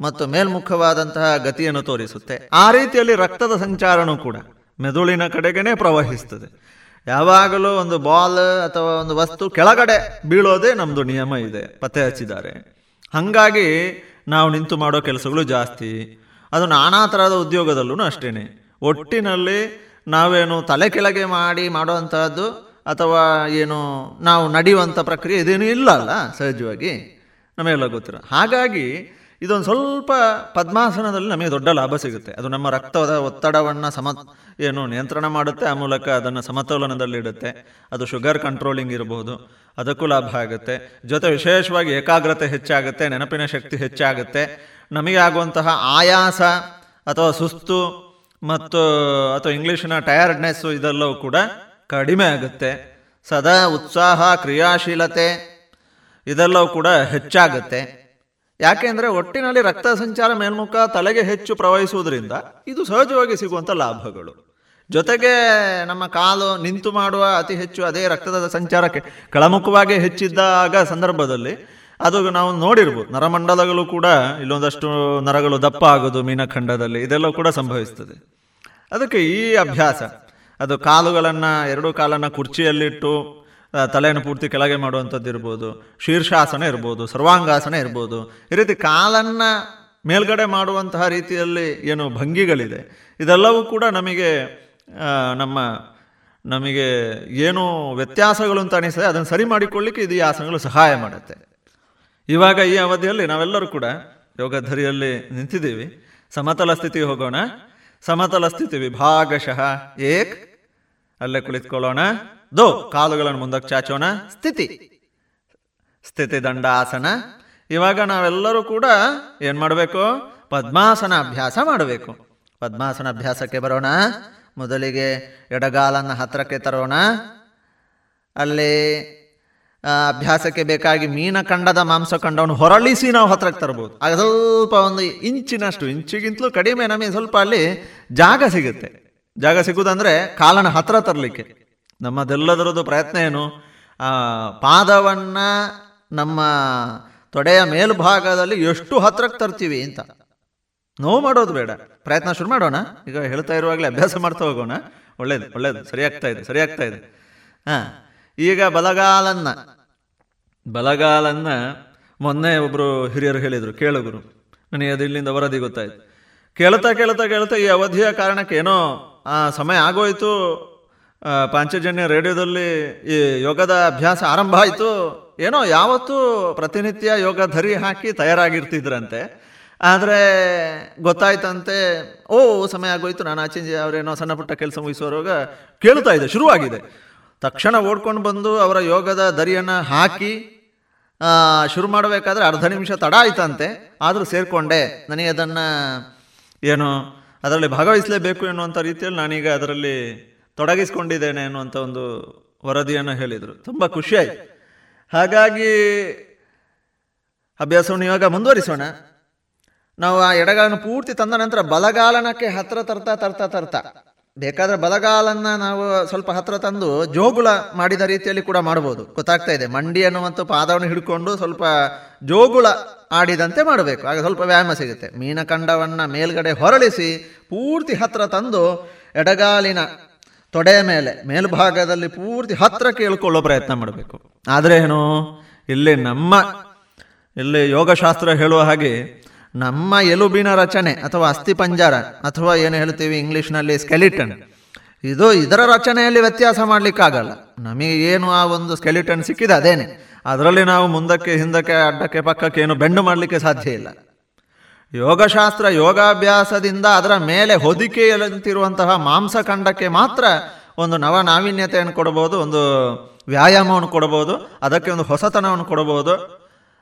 ಮತ್ತು ಮೇಲ್ಮುಖವಾದಂತಹ ಗತಿಯನ್ನು ತೋರಿಸುತ್ತೆ. ಆ ರೀತಿಯಲ್ಲಿ ರಕ್ತದ ಸಂಚಾರನೂ ಕೂಡ ಮೆದುಳಿನ ಕಡೆಗೇನೆ ಪ್ರವಹಿಸ್ತದೆ. ಯಾವಾಗಲೂ ಒಂದು ಬಾಲ್ ಅಥವಾ ಒಂದು ವಸ್ತು ಕೆಳಗಡೆ ಬೀಳೋದೇ ನಮ್ಮದು ನಿಯಮ ಇದೆ, ಪತ್ತೆ ಹಚ್ಚಿದ್ದಾರೆ. ಹಾಗಾಗಿ ನಾವು ನಿಂತು ಮಾಡೋ ಕೆಲಸಗಳು ಜಾಸ್ತಿ. ಅದು ನಾನಾ ಥರದ ಉದ್ಯೋಗದಲ್ಲೂ ಅಷ್ಟೇ ಒಟ್ಟಿನಲ್ಲಿ ನಾವೇನು ತಲೆ ಕೆಳಗೆ ಮಾಡಿ ಮಾಡುವಂತಹದ್ದು ಅಥವಾ ಏನು ನಾವು ನಡೆಯುವಂಥ ಪ್ರಕ್ರಿಯೆ ಇದೇನೂ ಇಲ್ಲ ಅಲ್ಲ, ಸಹಜವಾಗಿ. ನಮಗೆಲ್ಲ ಗೊತ್ತಿರೋ ಹಾಗಾಗಿ ಇದೊಂದು ಸ್ವಲ್ಪ ಪದ್ಮಾಸನದಲ್ಲಿ ನಮಗೆ ದೊಡ್ಡ ಲಾಭ ಸಿಗುತ್ತೆ. ಅದು ನಮ್ಮ ರಕ್ತದ ಒತ್ತಡವನ್ನು ಸಮ ಏನು ನಿಯಂತ್ರಣ ಮಾಡುತ್ತೆ, ಆ ಮೂಲಕ ಅದನ್ನು ಸಮತೋಲನದಲ್ಲಿಡುತ್ತೆ ಅದು ಶುಗರ್ ಕಂಟ್ರೋಲಿಂಗ್ ಇರಬಹುದು ಅದಕ್ಕೂ ಲಾಭ ಆಗುತ್ತೆ. ಜೊತೆ ವಿಶೇಷವಾಗಿ ಏಕಾಗ್ರತೆ ಹೆಚ್ಚಾಗುತ್ತೆ, ನೆನಪಿನ ಶಕ್ತಿ ಹೆಚ್ಚಾಗುತ್ತೆ. ನಮಗೆ ಆಗುವಂತಹ ಆಯಾಸ ಅಥವಾ ಸುಸ್ತು ಮತ್ತು, ಅಥವಾ ಇಂಗ್ಲೀಷಿನ ಟಯರ್ಡ್ನೆಸ್ಸು ಇದೆಲ್ಲವೂ ಕೂಡ ಕಡಿಮೆ ಆಗುತ್ತೆ. ಸದಾ ಉತ್ಸಾಹ, ಕ್ರಿಯಾಶೀಲತೆ ಇದೆಲ್ಲವೂ ಕೂಡ ಹೆಚ್ಚಾಗುತ್ತೆ. ಯಾಕೆಂದರೆ ಒಟ್ಟಿನಲ್ಲಿ ರಕ್ತ ಸಂಚಾರ ಮೇಲ್ಮುಖ ತಲೆಗೆ ಹೆಚ್ಚು ಪ್ರವಹಿಸುವುದರಿಂದ ಇದು ಸಹಜವಾಗಿ ಸಿಗುವಂಥ ಲಾಭಗಳು. ಜೊತೆಗೆ ನಮ್ಮ ಕಾಲು ನಿಂತು ಮಾಡುವ ಅತಿ ಹೆಚ್ಚು ಅದೇ ರಕ್ತದ ಸಂಚಾರಕ್ಕೆ ಕೆಳಮುಖವಾಗಿ ಹೆಚ್ಚಿದ್ದಾಗ ಸಂದರ್ಭದಲ್ಲಿ ಅದು ನಾವು ನೋಡಿರ್ಬೋದು. ನರಮಂಡಲಗಳು ಕೂಡ ಇಲ್ಲೊಂದಷ್ಟು ನರಗಳು ದಪ್ಪ ಆಗೋದು ಮೀನಖಂಡದಲ್ಲಿ ಇದೆಲ್ಲ ಕೂಡ ಸಂಭವಿಸ್ತದೆ. ಅದಕ್ಕೆ ಈ ಅಭ್ಯಾಸ, ಅದು ಕಾಲುಗಳನ್ನು ಎರಡು ಕಾಲನ್ನು ಕುರ್ಚಿಯಲ್ಲಿಟ್ಟು ತಲೆಯನ್ನು ಪೂರ್ತಿ ಕೆಳಗೆ ಮಾಡುವಂಥದ್ದು ಇರ್ಬೋದು, ಶೀರ್ಷಾಸನ ಇರ್ಬೋದು, ಸರ್ವಾಂಗಾಸನ ಇರ್ಬೋದು. ಈ ರೀತಿ ಕಾಲನ್ನು ಮೇಲ್ಗಡೆ ಮಾಡುವಂತಹ ರೀತಿಯಲ್ಲಿ ಏನು ಭಂಗಿಗಳಿದೆ. ಇದೆಲ್ಲವೂ ಕೂಡ ನಮಗೆ ನಮ್ಮ, ನಮಗೆ ಏನು ವ್ಯತ್ಯಾಸಗಳು ಅಂತ ಅನಿಸ್ತದೆ. ಅದನ್ನು ಸರಿ ಮಾಡಿಕೊಳ್ಳಿಕ್ಕೆ ಇದು ಈ ಆಸನಗಳು ಸಹಾಯ ಮಾಡುತ್ತೆ. ಇವಾಗ ಈ ಅವಧಿಯಲ್ಲಿ ನಾವೆಲ್ಲರೂ ಕೂಡ ಯೋಗಧರಿಯಲ್ಲಿ ನಿಂತಿದ್ದೀವಿ. ಸಮತಲ ಸ್ಥಿತಿ ಹೋಗೋಣ. ಸಮತಲ ಸ್ಥಿತಿ ವಿಭಾಗಶಃ ಏಕ್. ಅಲ್ಲೇ ಕುಳಿತುಕೊಳ್ಳೋಣ. ದೋ, ಕಾಲುಗಳನ್ನು ಮುಂದಕ್ಕೆ ಚಾಚೋಣ. ಸ್ಥಿತಿ. ಸ್ಥಿತಿ ದಂಡಾಸನ. ಇವಾಗ ನಾವೆಲ್ಲರೂ ಕೂಡ ಏನು ಮಾಡಬೇಕು? ಪದ್ಮಾಸನ ಅಭ್ಯಾಸ ಮಾಡಬೇಕು. ಪದ್ಮಾಸನ ಅಭ್ಯಾಸಕ್ಕೆ ಬರೋಣ. ಮೊದಲಿಗೆ ಎಡಗಾಲನ್ನು ಹತ್ತಿರಕ್ಕೆ ತರೋಣ. ಅಲ್ಲಿ ಅಭ್ಯಾಸಕ್ಕೆ ಬೇಕಾಗಿ ಮೀನಖಂಡದ ಮಾಂಸಖಂಡವನ್ನು ಹೊರಳಿಸಿ ನಾವು ಹತ್ರಕ್ಕೆ ತರ್ಬೋದು. ಆಗ ಸ್ವಲ್ಪ ಒಂದು ಇಂಚಿನಷ್ಟು, ಇಂಚಿಗಿಂತಲೂ ಕಡಿಮೆ ನಮಗೆ ಸ್ವಲ್ಪ ಅಲ್ಲಿ ಜಾಗ ಸಿಗುತ್ತೆ. ಜಾಗ ಸಿಗುವುದಂದರೆ ಕಾಲನ ಹತ್ರ ತರಲಿಕ್ಕೆ. ನಮ್ಮದೆಲ್ಲದರದ್ದು ಪ್ರಯತ್ನ ಏನು? ಪಾದವನ್ನು ನಮ್ಮ ತೊಡೆಯ ಮೇಲ್ಭಾಗದಲ್ಲಿ ಎಷ್ಟು ಹತ್ತಿರಕ್ಕೆ ತರ್ತೀವಿ ಅಂತ. ನೋವು ಮಾಡೋದು ಬೇಡ. ಪ್ರಯತ್ನ ಶುರು ಮಾಡೋಣ. ಈಗ ಹೇಳ್ತಾ ಇರುವಾಗಲೇ ಅಭ್ಯಾಸ ಮಾಡ್ತಾ ಹೋಗೋಣ. ಒಳ್ಳೇದು ಒಳ್ಳೇದು. ಸರಿಯಾಗ್ತಾ ಇದೆ ಸರಿಯಾಗ್ತಾ ಇದೆ. ಹಾಂ, ಈಗ ಬಲಗಾಲನ್ನ. ಬಲಗಾಲನ್ನ ಮೊನ್ನೆ ಒಬ್ಬರು ಹಿರಿಯರು ಹೇಳಿದರು ಕೇಳುಗರು ನನಗೆ ಅದು ಇಲ್ಲಿಂದ ವರದಿ ಗೊತ್ತಾಯಿತು. ಕೇಳ್ತಾ ಕೇಳ್ತಾ ಕೇಳ್ತಾ ಈ ಅವಧಿಯ ಕಾರಣಕ್ಕೆ ಏನೋ ಆ ಸಮಯ ಆಗೋಯ್ತು ಪಾಂಚಜನ್ಯ ರೇಡಿಯೋದಲ್ಲಿ ಈ ಯೋಗದ ಅಭ್ಯಾಸ ಆರಂಭ ಆಯಿತು. ಏನೋ ಯಾವತ್ತೂ ಪ್ರತಿನಿತ್ಯ ಯೋಗ ಧರಿ ಹಾಕಿ ತಯಾರಾಗಿರ್ತಿದ್ರಂತೆ. ಆದರೆ ಗೊತ್ತಾಯ್ತಂತೆ, ಓ, ಸಮಯ ಆಗೋಯ್ತು, ನಾನು ಆಚೆ ಅವರೇನೋ ಸಣ್ಣ ಪುಟ್ಟ ಕೆಲಸ ಮುಗಿಸುವವರೋಗ ಕೇಳ್ತಾ ಇದೆ, ಶುರುವಾಗಿದೆ. ತಕ್ಷಣ ಓಡ್ಕೊಂಡು ಬಂದು ಅವರ ಯೋಗದ ದರಿಯನ್ನು ಹಾಕಿ ಶುರು ಮಾಡಬೇಕಾದ್ರೆ ಅರ್ಧ ನಿಮಿಷ ತಡ ಆಯ್ತಂತೆ. ಆದರೂ ಸೇರಿಕೊಂಡೆ. ನನಗೆ ಅದನ್ನು, ಏನು, ಅದರಲ್ಲಿ ಭಾಗವಹಿಸಲೇಬೇಕು ಎನ್ನುವಂಥ ರೀತಿಯಲ್ಲಿ ನಾನೀಗ ಅದರಲ್ಲಿ ತೊಡಗಿಸ್ಕೊಂಡಿದ್ದೇನೆ ಅನ್ನುವಂಥ ಒಂದು ವರದಿಯನ್ನು ಹೇಳಿದರು. ತುಂಬ ಖುಷಿಯಾಯಿತು. ಹಾಗಾಗಿ ಅಭ್ಯಾಸವನ್ನು ಇವಾಗ ಮುಂದುವರಿಸೋಣ. ನಾವು ಆ ಎಡಗಾಲನ್ನು ಪೂರ್ತಿ ತಂದ ನಂತರ ಬಲಗಾಲನಕ್ಕೆ ಹತ್ರ ತರ್ತಾ ತರ್ತಾ ತರ್ತಾ. ಬೇಕಾದರೆ ಬಲಗಾಲನ್ನ ನಾವು ಸ್ವಲ್ಪ ಹತ್ರ ತಂದು ಜೋಗುಳ ಮಾಡಿದ ರೀತಿಯಲ್ಲಿ ಕೂಡ ಮಾಡ್ಬೋದು ಗೊತ್ತಾಗ್ತಾ ಇದೆ. ಮಂಡಿ ಅನ್ನುವಂಥ ಪಾದವನ್ನು ಹಿಡ್ಕೊಂಡು ಸ್ವಲ್ಪ ಜೋಗುಳ ಆಡಿದಂತೆ ಮಾಡಬೇಕು. ಆಗ ಸ್ವಲ್ಪ ವ್ಯಾಯಾಮ ಸಿಗುತ್ತೆ. ಮೀನಖಂಡವನ್ನು ಮೇಲ್ಗಡೆ ಹೊರಳಿಸಿ ಪೂರ್ತಿ ಹತ್ರ ತಂದು ಎಡಗಾಲಿನ ತೊಡೆಯ ಮೇಲೆ, ಮೇಲ್ಭಾಗದಲ್ಲಿ ಪೂರ್ತಿ ಹತ್ರ ಕೇಳ್ಕೊಳ್ಳೋ ಪ್ರಯತ್ನ ಮಾಡಬೇಕು. ಆದರೆ ಏನು? ಇಲ್ಲಿ ನಮ್ಮ, ಇಲ್ಲಿ ಯೋಗಶಾಸ್ತ್ರ ಹೇಳುವ ಹಾಗೆ ನಮ್ಮ ಎಲುಬಿನ ರಚನೆ ಅಥವಾ ಅಸ್ಥಿಪಂಜರ ಅಥವಾ ಏನು ಹೇಳ್ತೀವಿ ಇಂಗ್ಲೀಷ್ನಲ್ಲಿ ಸ್ಕೆಲಿಟನ್ ಇದು ಇದರ ರಚನೆಯಲ್ಲಿ ವ್ಯತ್ಯಾಸ ಮಾಡಲಿಕ್ಕಾಗಲ್ಲ. ನಮಗೆ ಏನು ಆ ಒಂದು ಸ್ಕೆಲಿಟನ್ ಸಿಕ್ಕಿದೆ ಅದೇನೆ. ಅದರಲ್ಲಿ ನಾವು ಮುಂದಕ್ಕೆ ಹಿಂದಕ್ಕೆ ಅಡ್ಡಕ್ಕೆ ಪಕ್ಕಕ್ಕೆ ಏನು ಬೆಂಡು ಮಾಡಲಿಕ್ಕೆ ಸಾಧ್ಯ ಇಲ್ಲ. ಯೋಗಶಾಸ್ತ್ರ ಯೋಗಾಭ್ಯಾಸದಿಂದ ಅದರ ಮೇಲೆ ಹೊದಿಕೆಯಂತಿರುವಂತಹ ಮಾಂಸಖಂಡಕ್ಕೆ ಮಾತ್ರ ಒಂದು ನವ ನಾವೀನ್ಯತೆಯನ್ನು ಕೊಡಬಹುದು, ಒಂದು ವ್ಯಾಯಾಮವನ್ನು ಕೊಡಬಹುದು, ಅದಕ್ಕೆ ಒಂದು ಹೊಸತನವನ್ನು ಕೊಡಬಹುದು.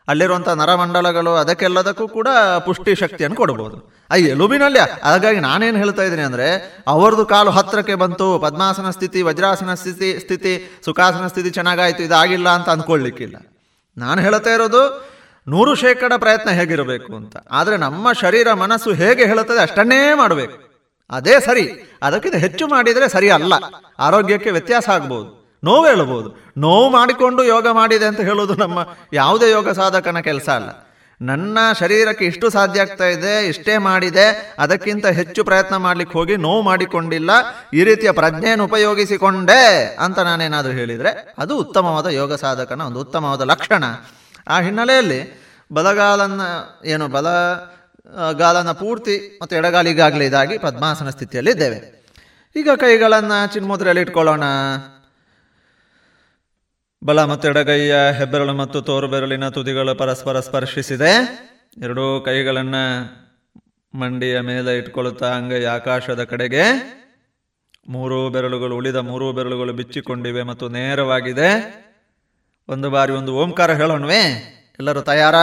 ಅಲ್ಲಿರುವಂಥ ನರಮಂಡಲಗಳು ಅದಕ್ಕೆಲ್ಲದಕ್ಕೂ ಕೂಡ ಪುಷ್ಟಿ ಶಕ್ತಿಯನ್ನು ಕೊಡಬಹುದು. ಆ ಎಲುಬಿನಲ್ಲಿ, ಹಾಗಾಗಿ ನಾನೇನು ಹೇಳ್ತಾ ಇದ್ದೀನಿ ಅಂದರೆ ಅವರದು ಕಾಲು ಹತ್ತಿರಕ್ಕೆ ಬಂತು, ಪದ್ಮಾಸನ ಸ್ಥಿತಿ, ವಜ್ರಾಸನ ಸ್ಥಿತಿ ಸ್ಥಿತಿ, ಸುಖಾಸನ ಸ್ಥಿತಿ ಚೆನ್ನಾಗಾಯಿತು, ಇದಾಗಿಲ್ಲ ಅಂತ ಅಂದ್ಕೊಳ್ಳಿಕ್ಕಿಲ್ಲ ನಾನು ಹೇಳ್ತಾ ಇರೋದು ನೂರು ಶೇಕಡ ಪ್ರಯತ್ನ ಹೇಗಿರಬೇಕು ಅಂತ. ಆದರೆ ನಮ್ಮ ಶರೀರ ಮನಸ್ಸು ಹೇಗೆ ಹೇಳುತ್ತದೆ ಅಷ್ಟನ್ನೇ ಮಾಡಬೇಕು. ಅದೇ ಸರಿ. ಅದಕ್ಕಿಂತ ಹೆಚ್ಚು ಮಾಡಿದರೆ ಸರಿ ಅಲ್ಲ. ಆರೋಗ್ಯಕ್ಕೆ ವ್ಯತ್ಯಾಸ ಆಗ್ಬೋದು. ನೋವು ಹೇಳ್ಬೋದು. ನೋವು ಮಾಡಿಕೊಂಡು ಯೋಗ ಮಾಡಿದೆ ಅಂತ ಹೇಳೋದು ನಮ್ಮ ಯಾವುದೇ ಯೋಗ ಸಾಧಕನ ಕೆಲಸ ಅಲ್ಲ. ನನ್ನ ಶರೀರಕ್ಕೆ ಇಷ್ಟು ಸಾಧ್ಯ ಆಗ್ತಾ ಇದೆ, ಇಷ್ಟೇ ಮಾಡಿದೆ, ಅದಕ್ಕಿಂತ ಹೆಚ್ಚು ಪ್ರಯತ್ನ ಮಾಡ್ಲಿಕ್ಕೆ ಹೋಗಿ ನೋವು ಮಾಡಿಕೊಂಡಿಲ್ಲ, ಈ ರೀತಿಯ ಪ್ರಜ್ಞೆಯನ್ನು ಉಪಯೋಗಿಸಿಕೊಂಡೆ ಅಂತ ನಾನೇನಾದರೂ ಹೇಳಿದರೆ ಅದು ಉತ್ತಮವಾದ ಯೋಗ ಸಾಧಕನ ಒಂದು ಉತ್ತಮವಾದ ಲಕ್ಷಣ. ಆ ಹಿನ್ನೆಲೆಯಲ್ಲಿ ಬಲಗಾಲನ್ನು, ಏನು, ಬಲ ಗಾಲನ ಪೂರ್ತಿ ಮತ್ತು ಎಡಗಾಲಿಗಾಗಲೇ ಇದಾಗಿ ಪದ್ಮಾಸನ ಸ್ಥಿತಿಯಲ್ಲಿ ಇದ್ದೇವೆ. ಈಗ ಕೈಗಳನ್ನು ಚಿನ್ಮುದ್ರೆಯಲ್ಲಿ ಇಟ್ಕೊಳ್ಳೋಣ. ಬಲ ಮತ್ತು ಎಡಗೈಯ ಹೆಬ್ಬೆರಳು ಮತ್ತು ತೋರು ಬೆರಳಿನ ತುದಿಗಳು ಪರಸ್ಪರ ಸ್ಪರ್ಶಿಸಿದೆ. ಎರಡೂ ಕೈಗಳನ್ನು ಮಂಡಿಯ ಮೇಲೆ ಇಟ್ಕೊಳ್ಳುತ್ತಾ ಅಂಗೈ ಆಕಾಶದ ಕಡೆಗೆ. ಮೂರು ಬೆರಳುಗಳು ಉಳಿದ ಮೂರು ಬೆರಳುಗಳು ಬಿಚ್ಚಿಕೊಂಡಿವೆ ಮತ್ತು ನೇರವಾಗಿದೆ. ಒಂದು ಬಾರಿ ಒಂದು ಓಂಕಾರ ಹೇಳೋಣವೇ? ಎಲ್ಲರೂ ತಯಾರ?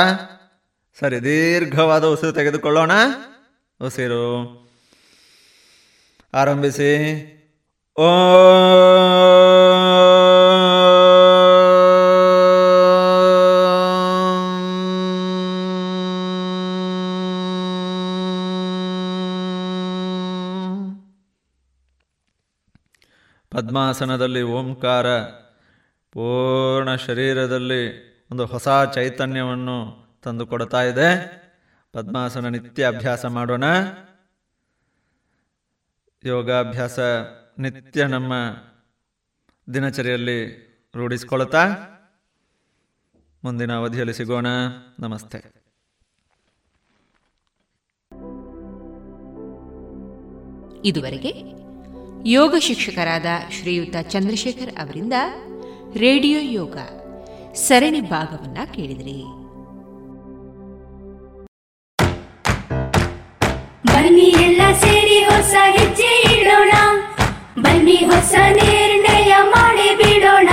ಸರಿ, ದೀರ್ಘವಾದ ಉಸಿರು ತೆಗೆದುಕೊಳ್ಳೋಣ. ಉಸಿರು. ಆರಂಭಿಸಿ. ಓ. ಪದ್ಮಾಸನದಲ್ಲಿ ಓಂಕಾರ. ಪೂರ್ಣ ಶರೀರದಲ್ಲಿ ಒಂದು ಹೊಸ ಚೈತನ್ಯವನ್ನು ತಂದು ಕೊಡ್ತಾ ಇದೆ. ಪದ್ಮಾಸನ ನಿತ್ಯ ಅಭ್ಯಾಸ ಮಾಡೋಣ. ಯೋಗಾಭ್ಯಾಸ ನಿತ್ಯ ನಮ್ಮ ದಿನಚರಿಯಲ್ಲಿ ರೂಢಿಸ್ಕೊಳ್ತಾ ಮುಂದಿನ ಅವಧಿಯಲ್ಲಿ ಸಿಗೋಣ. ನಮಸ್ತೆ.
ಇದುವರೆಗೆ ಯೋಗ ಶಿಕ್ಷಕರಾದ ಶ್ರೀಯುತ ಚಂದ್ರಶೇಖರ್ ಅವರಿಂದ ರೇಡಿಯೋ ಯೋಗ. ಸರಣಿ ಭಾಗವನ್ನ ಕೇಳಿದ್ರಿ.
ಬನ್ನಿ ಎಲ್ಲ ಸೇರಿ ಹೊಸ ಹೆಜ್ಜೆ ಇಡೋಣ. ಬನ್ನಿ ಹೊಸ ನಿರ್ಣಯ ಮಾಡಿ ಬಿಡೋಣ.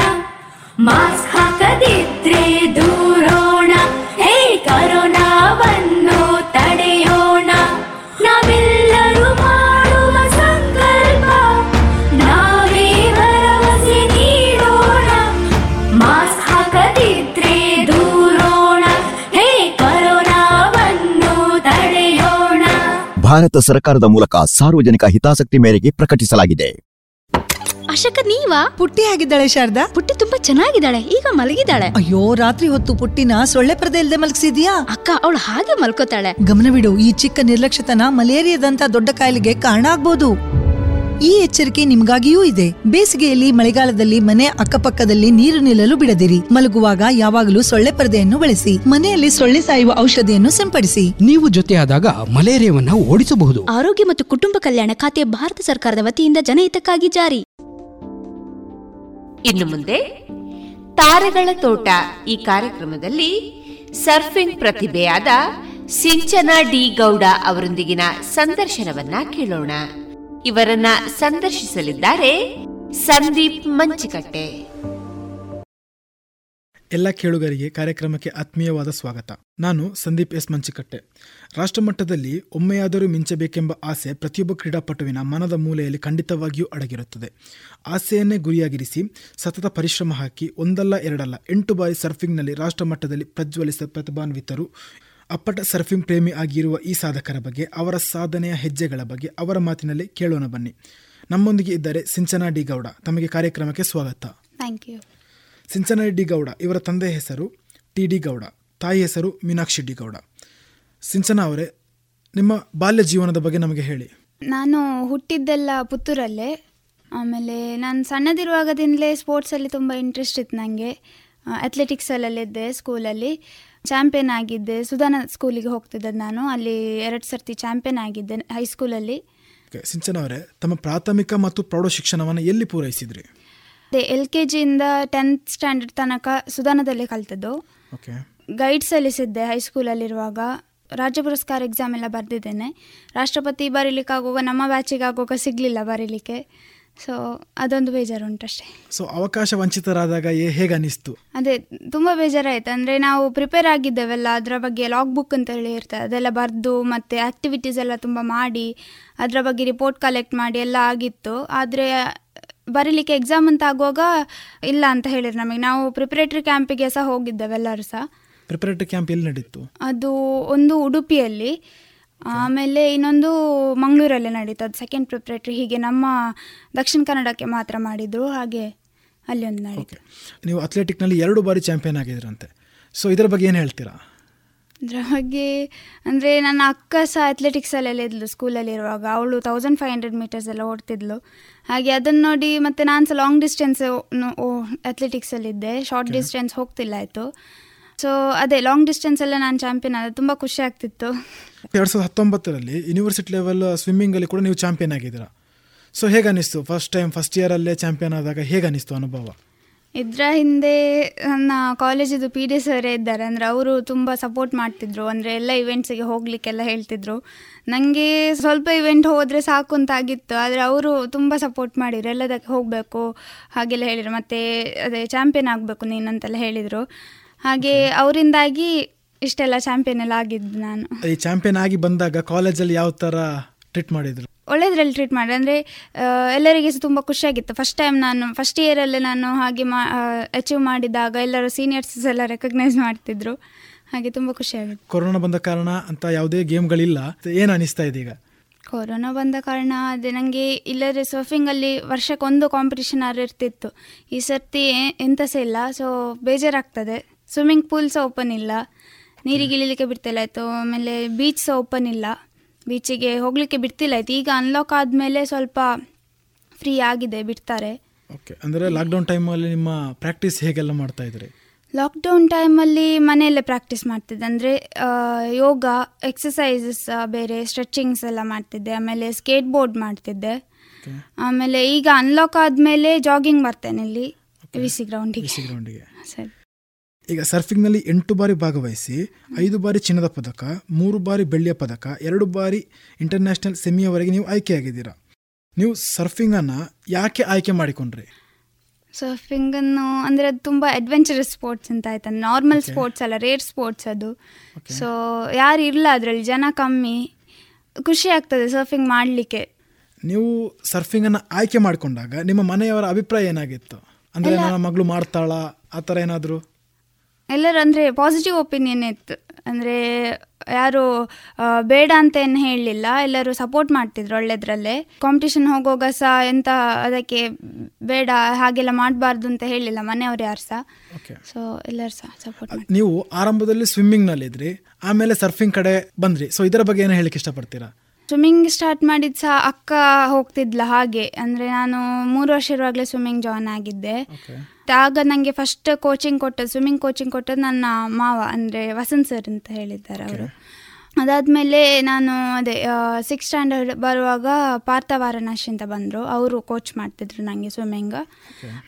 ಮಾಸ್ಕ್ ಹಾಕದಿದ್ರೆ ದೂರೋಣ
ಭಾರತ ಸರ್ಕಾರದ ಮೂಲಕ ಸಾರ್ವಜನಿಕ ಹಿತಾಸಕ್ತಿ ಮೇರೆಗೆ ಪ್ರಕಟಿಸಲಾಗಿದೆ.
ಅಶಕ ನೀವಾ?
ಪುಟ್ಟಿ ಆಗಿದ್ದಾಳೆ ಶಾರದಾ.
ಪುಟ್ಟಿ ತುಂಬಾ ಚೆನ್ನಾಗಿದ್ದಾಳೆ ಈಗ ಮಲಗಿದ್ದಾಳೆ.
ಅಯ್ಯೋ ರಾತ್ರಿ ಹೊತ್ತು ಪುಟ್ಟಿನ ಸೊಳ್ಳೆ ಪರದೆ ಇಲ್ಲದೆ ಮಲಗಿಸಿದ್ಯಾ?
ಅಕ್ಕ ಅವಳು ಹಾಗೆ ಮಲ್ಕೋತಾಳೆ.
ಗಮನವಿಡು ಈ ಚಿಕ್ಕ ನಿರ್ಲಕ್ಷ್ಯತನ ಮಲೇರಿಯಾದಂತ ದೊಡ್ಡ ಕಾಯಿಲೆಗೆ ಕಾರಣ ಆಗ್ಬೋದು. ಈ ಎಚ್ಚರಿಕೆ ನಿಮಗಾಗಿಯೂ ಇದೆ. ಬೇಸಿಗೆಯಲ್ಲಿ ಮಳೆಗಾಲದಲ್ಲಿ ಮನೆ ಅಕ್ಕಪಕ್ಕದಲ್ಲಿ ನೀರು ನಿಲ್ಲಲು ಬಿಡದಿರಿ. ಮಲಗುವಾಗ ಯಾವಾಗಲೂ ಸೊಳ್ಳೆ ಪರದೆಯನ್ನು ಬಳಸಿ. ಮನೆಯಲ್ಲಿ ಸೊಳ್ಳೆ ಸಾಯುವ ಔಷಧಿಯನ್ನು ಸಿಂಪಡಿಸಿ.
ನೀವು ಜೊತೆಯಾದಾಗ ಮಲೇರಿಯಾವನ್ನು ಓಡಿಸಬಹುದು.
ಆರೋಗ್ಯ ಮತ್ತು ಕುಟುಂಬ ಕಲ್ಯಾಣ ಖಾತೆ ಭಾರತ ಸರ್ಕಾರದ ವತಿಯಿಂದ ಜನಹಿತಕ್ಕಾಗಿ ಜಾರಿ.
ಇನ್ನು ಮುಂದೆ ತಾರೆಗಳ ತೋಟ ಈ ಕಾರ್ಯಕ್ರಮದಲ್ಲಿ ಸರ್ಫಿಂಗ್ ಪ್ರತಿಭೆಯಾದ ಸಿಂಚನ ಡಿ ಗೌಡ ಅವರೊಂದಿಗಿನ ಸಂದರ್ಶನವನ್ನ ಕೇಳೋಣ. ಇವರನ್ನ ಸಂದರ್ಶಿಸಲಿದ್ದಾರೆ ಸಂದೀಪ್ ಮಂಚಿಕಟ್ಟೆ.
ಎಲ್ಲ ಕೇಳುಗರಿಗೆ ಕಾರ್ಯಕ್ರಮಕ್ಕೆ ಆತ್ಮೀಯವಾದ ಸ್ವಾಗತ. ನಾನು ಸಂದೀಪ್ ಎಸ್ ಮಂಚಿಕಟ್ಟೆ. ರಾಷ್ಟ್ರಮಟ್ಟದಲ್ಲಿ ಒಮ್ಮೆಯಾದರೂ ಮಿಂಚಬೇಕೆಂಬ ಆಸೆ ಪ್ರತಿಯೊಬ್ಬ ಕ್ರೀಡಾಪಟುವಿನ ಮನದ ಮೂಲೆಯಲ್ಲಿ ಖಂಡಿತವಾಗಿಯೂ ಅಡಗಿರುತ್ತದೆ. ಆಸೆಯನ್ನೇ ಗುರಿಯಾಗಿರಿಸಿ ಸತತ ಪರಿಶ್ರಮ ಹಾಕಿ ಒಂದಲ್ಲ ಎರಡಲ್ಲ ಎಂಟು ಬಾರಿ ಸರ್ಫಿಂಗ್ನಲ್ಲಿ ರಾಷ್ಟ್ರಮಟ್ಟದಲ್ಲಿ ಪ್ರಜ್ವಲಿಸಿದ ಪ್ರತಿಭಾನ್ವಿತರು ಅಪ್ಪಟ ಸರ್ಫಿಂಗ್ ಪ್ರೇಮಿ ಆಗಿರುವ ಈ ಸಾಧಕರ ಬಗ್ಗೆ ಅವರ ಸಾಧನೆಯ ಹೆಜ್ಜೆಗಳ ಬಗ್ಗೆ ಅವರ ಮಾತಿನಲ್ಲಿ ಕೇಳೋಣ ಬನ್ನಿ. ನಮ್ಮೊಂದಿಗೆ ಇದ್ದಾರೆ ಸಿಂಚನಾ ಡಿ ಗೌಡ. ತಮಗೆ ಕಾರ್ಯಕ್ರಮಕ್ಕೆ ಸ್ವಾಗತ.
Thank you
Sinchana D Gowda ಇವರ ತಂದೆ ಹೆಸರು ಟಿ ಡಿ ಗೌಡ ತಾಯಿ ಹೆಸರು ಮೀನಾಕ್ಷಿ ಡಿ ಗೌಡ. ಸಿಂಚನಾ ಅವರೇ ನಿಮ್ಮ ಬಾಲ್ಯ ಜೀವನದ ಬಗ್ಗೆ ನಮಗೆ ಹೇಳಿ.
ನಾನು ಹುಟ್ಟಿದ್ದೆಲ್ಲ ಪುತ್ತೂರಲ್ಲೇ. ಆಮೇಲೆ ನಾನು ಸಣ್ಣದಿರುವಾಗದಿಂದಲೇ ಸ್ಪೋರ್ಟ್ಸಲ್ಲಿ ತುಂಬ ಇಂಟ್ರೆಸ್ಟ್ ಇತ್ತು ನನಗೆ ಅಥ್ಲೆಟಿಕ್ಸಲ್ಲಿದ್ದೆ ಸ್ಕೂಲಲ್ಲಿ ಚಾಂಪಿಯನ್ ಆಗಿದ್ದೆ. ಸುಧಾನ ಸ್ಕೂಲಿಗೆ ಹೋಗ್ತಿದ್ದೆ ನಾನು. ಅಲ್ಲಿ ಎರಡು ಸರ್ತಿ ಚಾಂಪಿಯನ್ ಆಗಿದ್ದೆ ಹೈಸ್ಕೂಲಲ್ಲಿ
ಸಿಂಚನ ಅವರೇ ತಮ್ಮ ಪ್ರಾಥಮಿಕ ಮತ್ತು ಪ್ರೌಢ ಶಿಕ್ಷಣವನ್ನು ಎಲ್ಲಿ ಪೂರೈಸಿದ್ರಿ?
ಅದೇ ಎಲ್ ಕೆ ಜಿಯಿಂದ ಟೆಂತ್ ಸ್ಟ್ಯಾಂಡರ್ಡ್ ತನಕ ಸುಧಾನದಲ್ಲೇ ಕಲ್ತದ್ದು. ಗೈಡ್ ಸಲ್ಲಿಸಿದ್ದೆ ಹೈಸ್ಕೂಲಲ್ಲಿರುವಾಗ ರಾಜ್ಯ ಪುರಸ್ಕಾರ ಎಕ್ಸಾಮ್ ಎಲ್ಲ ಬರೆದಿದ್ದೇನೆ. ರಾಷ್ಟ್ರಪತಿ ಬರೀಲಿಕ್ಕೆ ಆಗುವಾಗ ನಮ್ಮ ಬ್ಯಾಚಿಗೆ ಆಗುವಾಗ ಸಿಗಲಿಲ್ಲ ಬರೀಲಿಕ್ಕೆ. ಸೊ ಅದೊಂದು ಬೇಜಾರು ಅಷ್ಟೇ
ಸೊ ಅವಕಾಶ ವಂಚಿತರಾದಾಗ ಹೇಗೆ ಅನಿಸ್ತು
ಅದೇ ತುಂಬ ಬೇಜಾರಾಯಿತು. ಅಂದರೆ ನಾವು ಪ್ರಿಪೇರ್ ಆಗಿದ್ದೇವೆಲ್ಲ ಅದರ ಬಗ್ಗೆ ಲಾಗ್ ಬುಕ್ ಅಂತ ಹೇಳಿ ಇರ್ತದೆ ಅದೆಲ್ಲ ಬರೆದು ಮತ್ತೆ ಆಕ್ಟಿವಿಟೀಸ್ ಎಲ್ಲ ತುಂಬ ಮಾಡಿ ಅದರ ಬಗ್ಗೆ ರಿಪೋರ್ಟ್ ಕಲೆಕ್ಟ್ ಮಾಡಿ ಎಲ್ಲ ಆಗಿತ್ತು. ಆದರೆ ಬರೀಲಿಕ್ಕೆ ಎಕ್ಸಾಮ್ ಅಂತ ಆಗುವಾಗ ಇಲ್ಲ ಅಂತ ಹೇಳಿದ್ರು ನಮಗೆ. ನಾವು ಪ್ರಿಪರೇಟರಿ ಕ್ಯಾಂಪಿಗೆ ಸಹ ಹೋಗಿದ್ದೇವೆ ಎಲ್ಲರೂ ಸಹ.
ಪ್ರಿಪರೇಟರಿ ಕ್ಯಾಂಪ್ ಎಲ್ಲಿ ನಡೀತು?
ಅದು ಒಂದು ಉಡುಪಿಯಲ್ಲಿ. ಆಮೇಲೆ ಇನ್ನೊಂದು ಮಂಗಳೂರಲ್ಲೇ ನಡೀತು. ಅದು ಸೆಕೆಂಡ್ ಪ್ರಿಪ್ರೇಟ್ರಿ ಹೀಗೆ ನಮ್ಮ ದಕ್ಷಿಣ ಕನ್ನಡಕ್ಕೆ ಮಾತ್ರ ಮಾಡಿದ್ರು. ಹಾಗೆ ಅಲ್ಲಿ ಒಂದು ನಡೀತು.
ನೀವು ಅಥ್ಲೆಟಿಕ್ನಲ್ಲಿ ಎರಡು ಬಾರಿ ಚಾಂಪಿಯನ್ ಆಗಿದ್ರಂತೆ. ಸೊ ಇದರ ಬಗ್ಗೆ ಏನು ಹೇಳ್ತೀರಾ?
ಅದರ ಬಗ್ಗೆ ಅಂದರೆ ನನ್ನ ಅಕ್ಕ ಸಹ ಅಥ್ಲೆಟಿಕ್ಸಲ್ಲೆಲ್ಲ ಇದ್ಲು ಸ್ಕೂಲಲ್ಲಿರುವಾಗ ಅವಳು ತೌಸಂಡ್ ಫೈವ್ ಹಂಡ್ರೆಡ್ ಮೀಟರ್ಸ್ ಎಲ್ಲ ಓಡ್ತಿದ್ಲು. ಹಾಗೆ ಅದನ್ನು ನೋಡಿ ಮತ್ತು ನಾನು ಸಹ ಲಾಂಗ್ ಡಿಸ್ಟೆನ್ಸ್ ಅಥ್ಲೆಟಿಕ್ಸಲ್ಲಿದ್ದೆ ಶಾರ್ಟ್ ಡಿಸ್ಟೆನ್ಸ್ ಹೋಗ್ತಿಲ್ಲ ಆಯಿತು. ಸೊ ಅದೇ ಲಾಂಗ್ ಡಿಸ್ಟೆನ್ಸ್ ಎಲ್ಲ ನಾನು ಚಾಂಪಿಯನ್ ಆದ. ತುಂಬ ಖುಷಿ ಆಗ್ತಿತ್ತು.
ಎರಡು ಸಾವಿರದ ಹತ್ತೊಂಬತ್ತರಲ್ಲಿ ಯೂನಿವರ್ಸಿಟಿ ಲೆವೆಲ್ ಸ್ವಿಮ್ಮಿಂಗಲ್ಲಿ ಕೂಡ ನೀವು ಚಾಂಪಿಯನ್ ಆಗಿದ್ದೀರಾ? ಸೊ ಹೇಗೆ ಅನಿಸ್ತು? ಫಸ್ಟ್ ಟೈಮ್ ಫಸ್ಟ್ ಇಯರಲ್ಲೇ ಚಾಂಪಿಯನ್ ಆದಾಗ ಹೇಗೆ ಅನಿಸ್ತು ಅನುಭವ?
ಇದರ ಹಿಂದೆ ನನ್ನ ಕಾಲೇಜಿದು ಪಿ ಡಿ ಸರೇ ಇದ್ದಾರೆ. ಅಂದರೆ ಅವರು ತುಂಬ ಸಪೋರ್ಟ್ ಮಾಡ್ತಿದ್ರು. ಅಂದರೆ ಎಲ್ಲ ಇವೆಂಟ್ಸಿಗೆ ಹೋಗಲಿಕ್ಕೆಲ್ಲ ಹೇಳ್ತಿದ್ರು. ನನಗೆ ಸ್ವಲ್ಪ ಇವೆಂಟ್ ಹೋದರೆ ಸಾಕು ಅಂತ ಆಗಿತ್ತು. ಆದರೆ ಅವರು ತುಂಬ ಸಪೋರ್ಟ್ ಮಾಡಿದ್ರು. ಎಲ್ಲದಕ್ಕೆ ಹೋಗಬೇಕು ಹಾಗೆಲ್ಲ ಹೇಳಿದರು. ಮತ್ತು ಅದೇ ಚಾಂಪಿಯನ್ ಆಗಬೇಕು ನೀನಂತೆಲ್ಲ ಹೇಳಿದರು. ಹಾಗೆ ಅವರಿಂದಾಗಿ ಇಷ್ಟೆಲ್ಲ ಚಾಂಪಿಯನ್ ಎಲ್ಲ ಆಗಿದ್ದು ನಾನು.
ಈ ಚಾಂಪಿಯನ್ ಆಗಿ ಬಂದಾಗ ಕಾಲೇಜಲ್ಲಿ ಯಾವ ಥರ ಟ್ರೀಟ್ ಮಾಡಿದ್ರು?
ಒಳ್ಳೇದ್ರಲ್ಲಿ ಟ್ರೀಟ್ ಮಾಡಿ ಅಂದರೆ ಎಲ್ಲರಿಗೆ ಸಹ ತುಂಬ ಖುಷಿಯಾಗಿತ್ತು. ಫಸ್ಟ್ ಟೈಮ್ ನಾನು ಫಸ್ಟ್ ಇಯರಲ್ಲೇ ನಾನು ಹಾಗೆ ಮಾ ಅಚೀವ್ ಮಾಡಿದಾಗ ಎಲ್ಲರೂ ಸೀನಿಯರ್ಸ್ ಎಲ್ಲ ರೆಕಗ್ನೈಸ್ ಮಾಡ್ತಿದ್ರು. ಹಾಗೆ ತುಂಬ ಖುಷಿಯಾಗಿತ್ತು.
ಕೊರೋನಾ ಬಂದ ಕಾರಣ ಅಂತ ಯಾವುದೇ ಗೇಮ್ಗಳಿಲ್ಲ ಏನು ಅನಿಸ್ತಾ ಇದೆ ಈಗ?
ಕೊರೋನಾ ಬಂದ ಕಾರಣ ಅದೇ ನನಗೆ ಇಲ್ಲದ್ರೆ ಸರ್ಫಿಂಗಲ್ಲಿ ವರ್ಷಕ್ಕೊಂದು ಕಾಂಪಿಟಿಷನ್ ಆರು ಇರ್ತಿತ್ತು. ಈ ಸರ್ತಿ ಎಂಥ ಸಹ ಇಲ್ಲ. ಸೊ ಬೇಜಾರಾಗ್ತದೆ. ಸ್ವಿಮ್ಮಿಂಗ್ ಪೂಲ್ ಸಹ ಓಪನ್ ಇಲ್ಲ ನೀರಿಗೆ ಇಳಿಲಿಕ್ಕೆ ಬಿಡ್ತಿಲ್ಲ ಆಯಿತು. ಆಮೇಲೆ ಬೀಚ್ ಸಹ ಓಪನ್ ಇಲ್ಲ ಬೀಚಿಗೆ ಹೋಗಲಿಕ್ಕೆ ಬಿಡ್ತಿಲ್ಲ ಆಯ್ತು. ಈಗ ಅನ್ಲಾಕ್ ಆದಮೇಲೆ ಸ್ವಲ್ಪ ಫ್ರೀ ಆಗಿದೆ ಬಿಡ್ತಾರೆ.
ಓಕೆ ಅಂದರೆ ಲಾಕ್ಡೌನ್ ಟೈಮಲ್ಲಿ ನಿಮ್ಮ ಪ್ರಾಕ್ಟೀಸ್ ಹೇಗೆಲ್ಲ ಮಾಡ್ತಾ ಇದ್ರಿ?
ಲಾಕ್ಡೌನ್ ಟೈಮಲ್ಲಿ ಮನೆಯಲ್ಲೇ ಪ್ರಾಕ್ಟೀಸ್ ಮಾಡ್ತಿದ್ದೆ. ಅಂದರೆ ಯೋಗ ಎಕ್ಸಸೈಸಸ್ ಬೇರೆ ಸ್ಟ್ರೆಚಿಂಗ್ಸ್ ಎಲ್ಲ ಮಾಡ್ತಿದ್ದೆ. ಆಮೇಲೆ ಸ್ಕೇಟ್ ಬೋರ್ಡ್ ಮಾಡ್ತಿದ್ದೆ ಆಮೇಲೆ ಈಗ ಅನ್ಲಾಕ್ ಆದಮೇಲೆ ಜಾಗಿಂಗ್ ಬರ್ತೇನೆ ಇಲ್ಲಿ. ವಿ ಗ್ರೌಂಡಿಗೆ
ಸಿ ಗ್ರೌಂಡಿಗೆ
ಸರಿ.
ಈಗ ಸರ್ಫಿಂಗ್ನಲ್ಲಿ ಎಂಟು ಬಾರಿ ಭಾಗವಹಿಸಿ ಐದು ಬಾರಿ ಚಿನ್ನದ ಪದಕ ಮೂರು ಬಾರಿ ಬೆಳ್ಳಿಯ ಪದಕ ಎರಡು ಬಾರಿ ಇಂಟರ್ನ್ಯಾಷನಲ್ ಸೆಮಿಯವರೆಗೆ ನೀವು ಆಯ್ಕೆಯಾಗಿದ್ದೀರಾ. ನೀವು ಸರ್ಫಿಂಗನ್ನು ಯಾಕೆ ಆಯ್ಕೆ ಮಾಡಿಕೊಂಡ್ರಿ?
ಸರ್ಫಿಂಗನ್ನು ಅಂದರೆ ಅದು ತುಂಬ ಅಡ್ವೆಂಚರಸ್ ಸ್ಪೋರ್ಟ್ಸ್ ಅಂತ ಆಯ್ತು? ನಾರ್ಮಲ್ ಸ್ಪೋರ್ಟ್ಸ್ ಅಲ್ಲ ರೇರ್ ಸ್ಪೋರ್ಟ್ಸ್ ಅದು. ಸೊ ಯಾರು ಇಲ್ಲ ಅದರಲ್ಲಿ ಜನ ಕಮ್ಮಿ. ಖುಷಿ ಆಗ್ತದೆ ಸರ್ಫಿಂಗ್ ಮಾಡಲಿಕ್ಕೆ.
ನೀವು ಸರ್ಫಿಂಗನ್ನು ಆಯ್ಕೆ ಮಾಡಿಕೊಂಡಾಗ ನಿಮ್ಮ ಮನೆಯವರ ಅಭಿಪ್ರಾಯ ಏನಾಗಿತ್ತು? ಅಂದರೆ ನನ್ನ ಮಗಳು ಮಾಡ್ತಾಳ? ಆ ಥರ ಏನಾದರೂ?
ಎಲ್ಲರೂ ಅಂದರೆ ಪಾಸಿಟಿವ್ ಒಪಿನಿಯನ್ ಇತ್ತು. ಅಂದರೆ ಯಾರು ಬೇಡ ಅಂತ ಏನು ಹೇಳಲಿಲ್ಲ. ಎಲ್ಲರೂ ಸಪೋರ್ಟ್ ಮಾಡ್ತಿದ್ರು ಒಳ್ಳೆದ್ರಲ್ಲೇ. ಕಾಂಪಿಟೇಷನ್ ಹೋಗುವಾಗ ಸಹ ಎಂತ ಅದಕ್ಕೆ ಬೇಡ ಹಾಗೆಲ್ಲ ಮಾಡಬಾರ್ದು ಅಂತ ಹೇಳಿಲ್ಲ ಮನೆಯವ್ರು ಯಾರು ಸಹ ಸೊ ಎಲ್ಲರೂ ಸಹ ಸಪೋರ್ಟ್
ನೀವು ಆರಂಭದಲ್ಲಿ ಸ್ವಿಮ್ಮಿಂಗ್ನಲ್ಲಿ ಇದ್ರಿ ಆಮೇಲೆ ಸರ್ಫಿಂಗ್ ಕಡೆ ಬಂದ್ರಿ. ಸೊ ಇದರ ಬಗ್ಗೆ ಏನು ಹೇಳಕ್ಕೆ ಇಷ್ಟಪಡ್ತೀರಾ?
ಸ್ವಿಮ್ಮಿಂಗ್ ಸ್ಟಾರ್ಟ್ ಮಾಡಿದ್ದು ಸಹ ಅಕ್ಕ ಹೋಗ್ತಿದ್ಲ ಹಾಗೆ. ಅಂದರೆ ನಾನು ಮೂರು ವರ್ಷ ಇರುವಾಗಲೇ ಸ್ವಿಮ್ಮಿಂಗ್ ಜಾಯ್ನ್ ಆಗಿದ್ದೆ. ಆಗ ನನಗೆ ಫಸ್ಟ್ ಕೋಚಿಂಗ್ ಕೊಟ್ಟದ್ದು ಸ್ವಿಮ್ಮಿಂಗ್ ಕೋಚಿಂಗ್ ಕೊಟ್ಟದ್ದು ನನ್ನ ಮಾವ ಅಂದರೆ ವಸಂತ್ ಸರ್ ಅಂತ ಹೇಳಿದ್ದಾರೆ ಅವರು. ಅದಾದಮೇಲೆ ನಾನು ಅದೇ ಸಿಕ್ಸ್ ಸ್ಟ್ಯಾಂಡರ್ಡ್ ಬರುವಾಗ ಪಾರ್ಥ ವಾರಣಾಸಿ ಅಂತ ಬಂದರು. ಅವರು ಕೋಚ್ ಮಾಡ್ತಿದ್ರು ನನಗೆ ಸ್ವಿಮ್ಮಿಂಗ್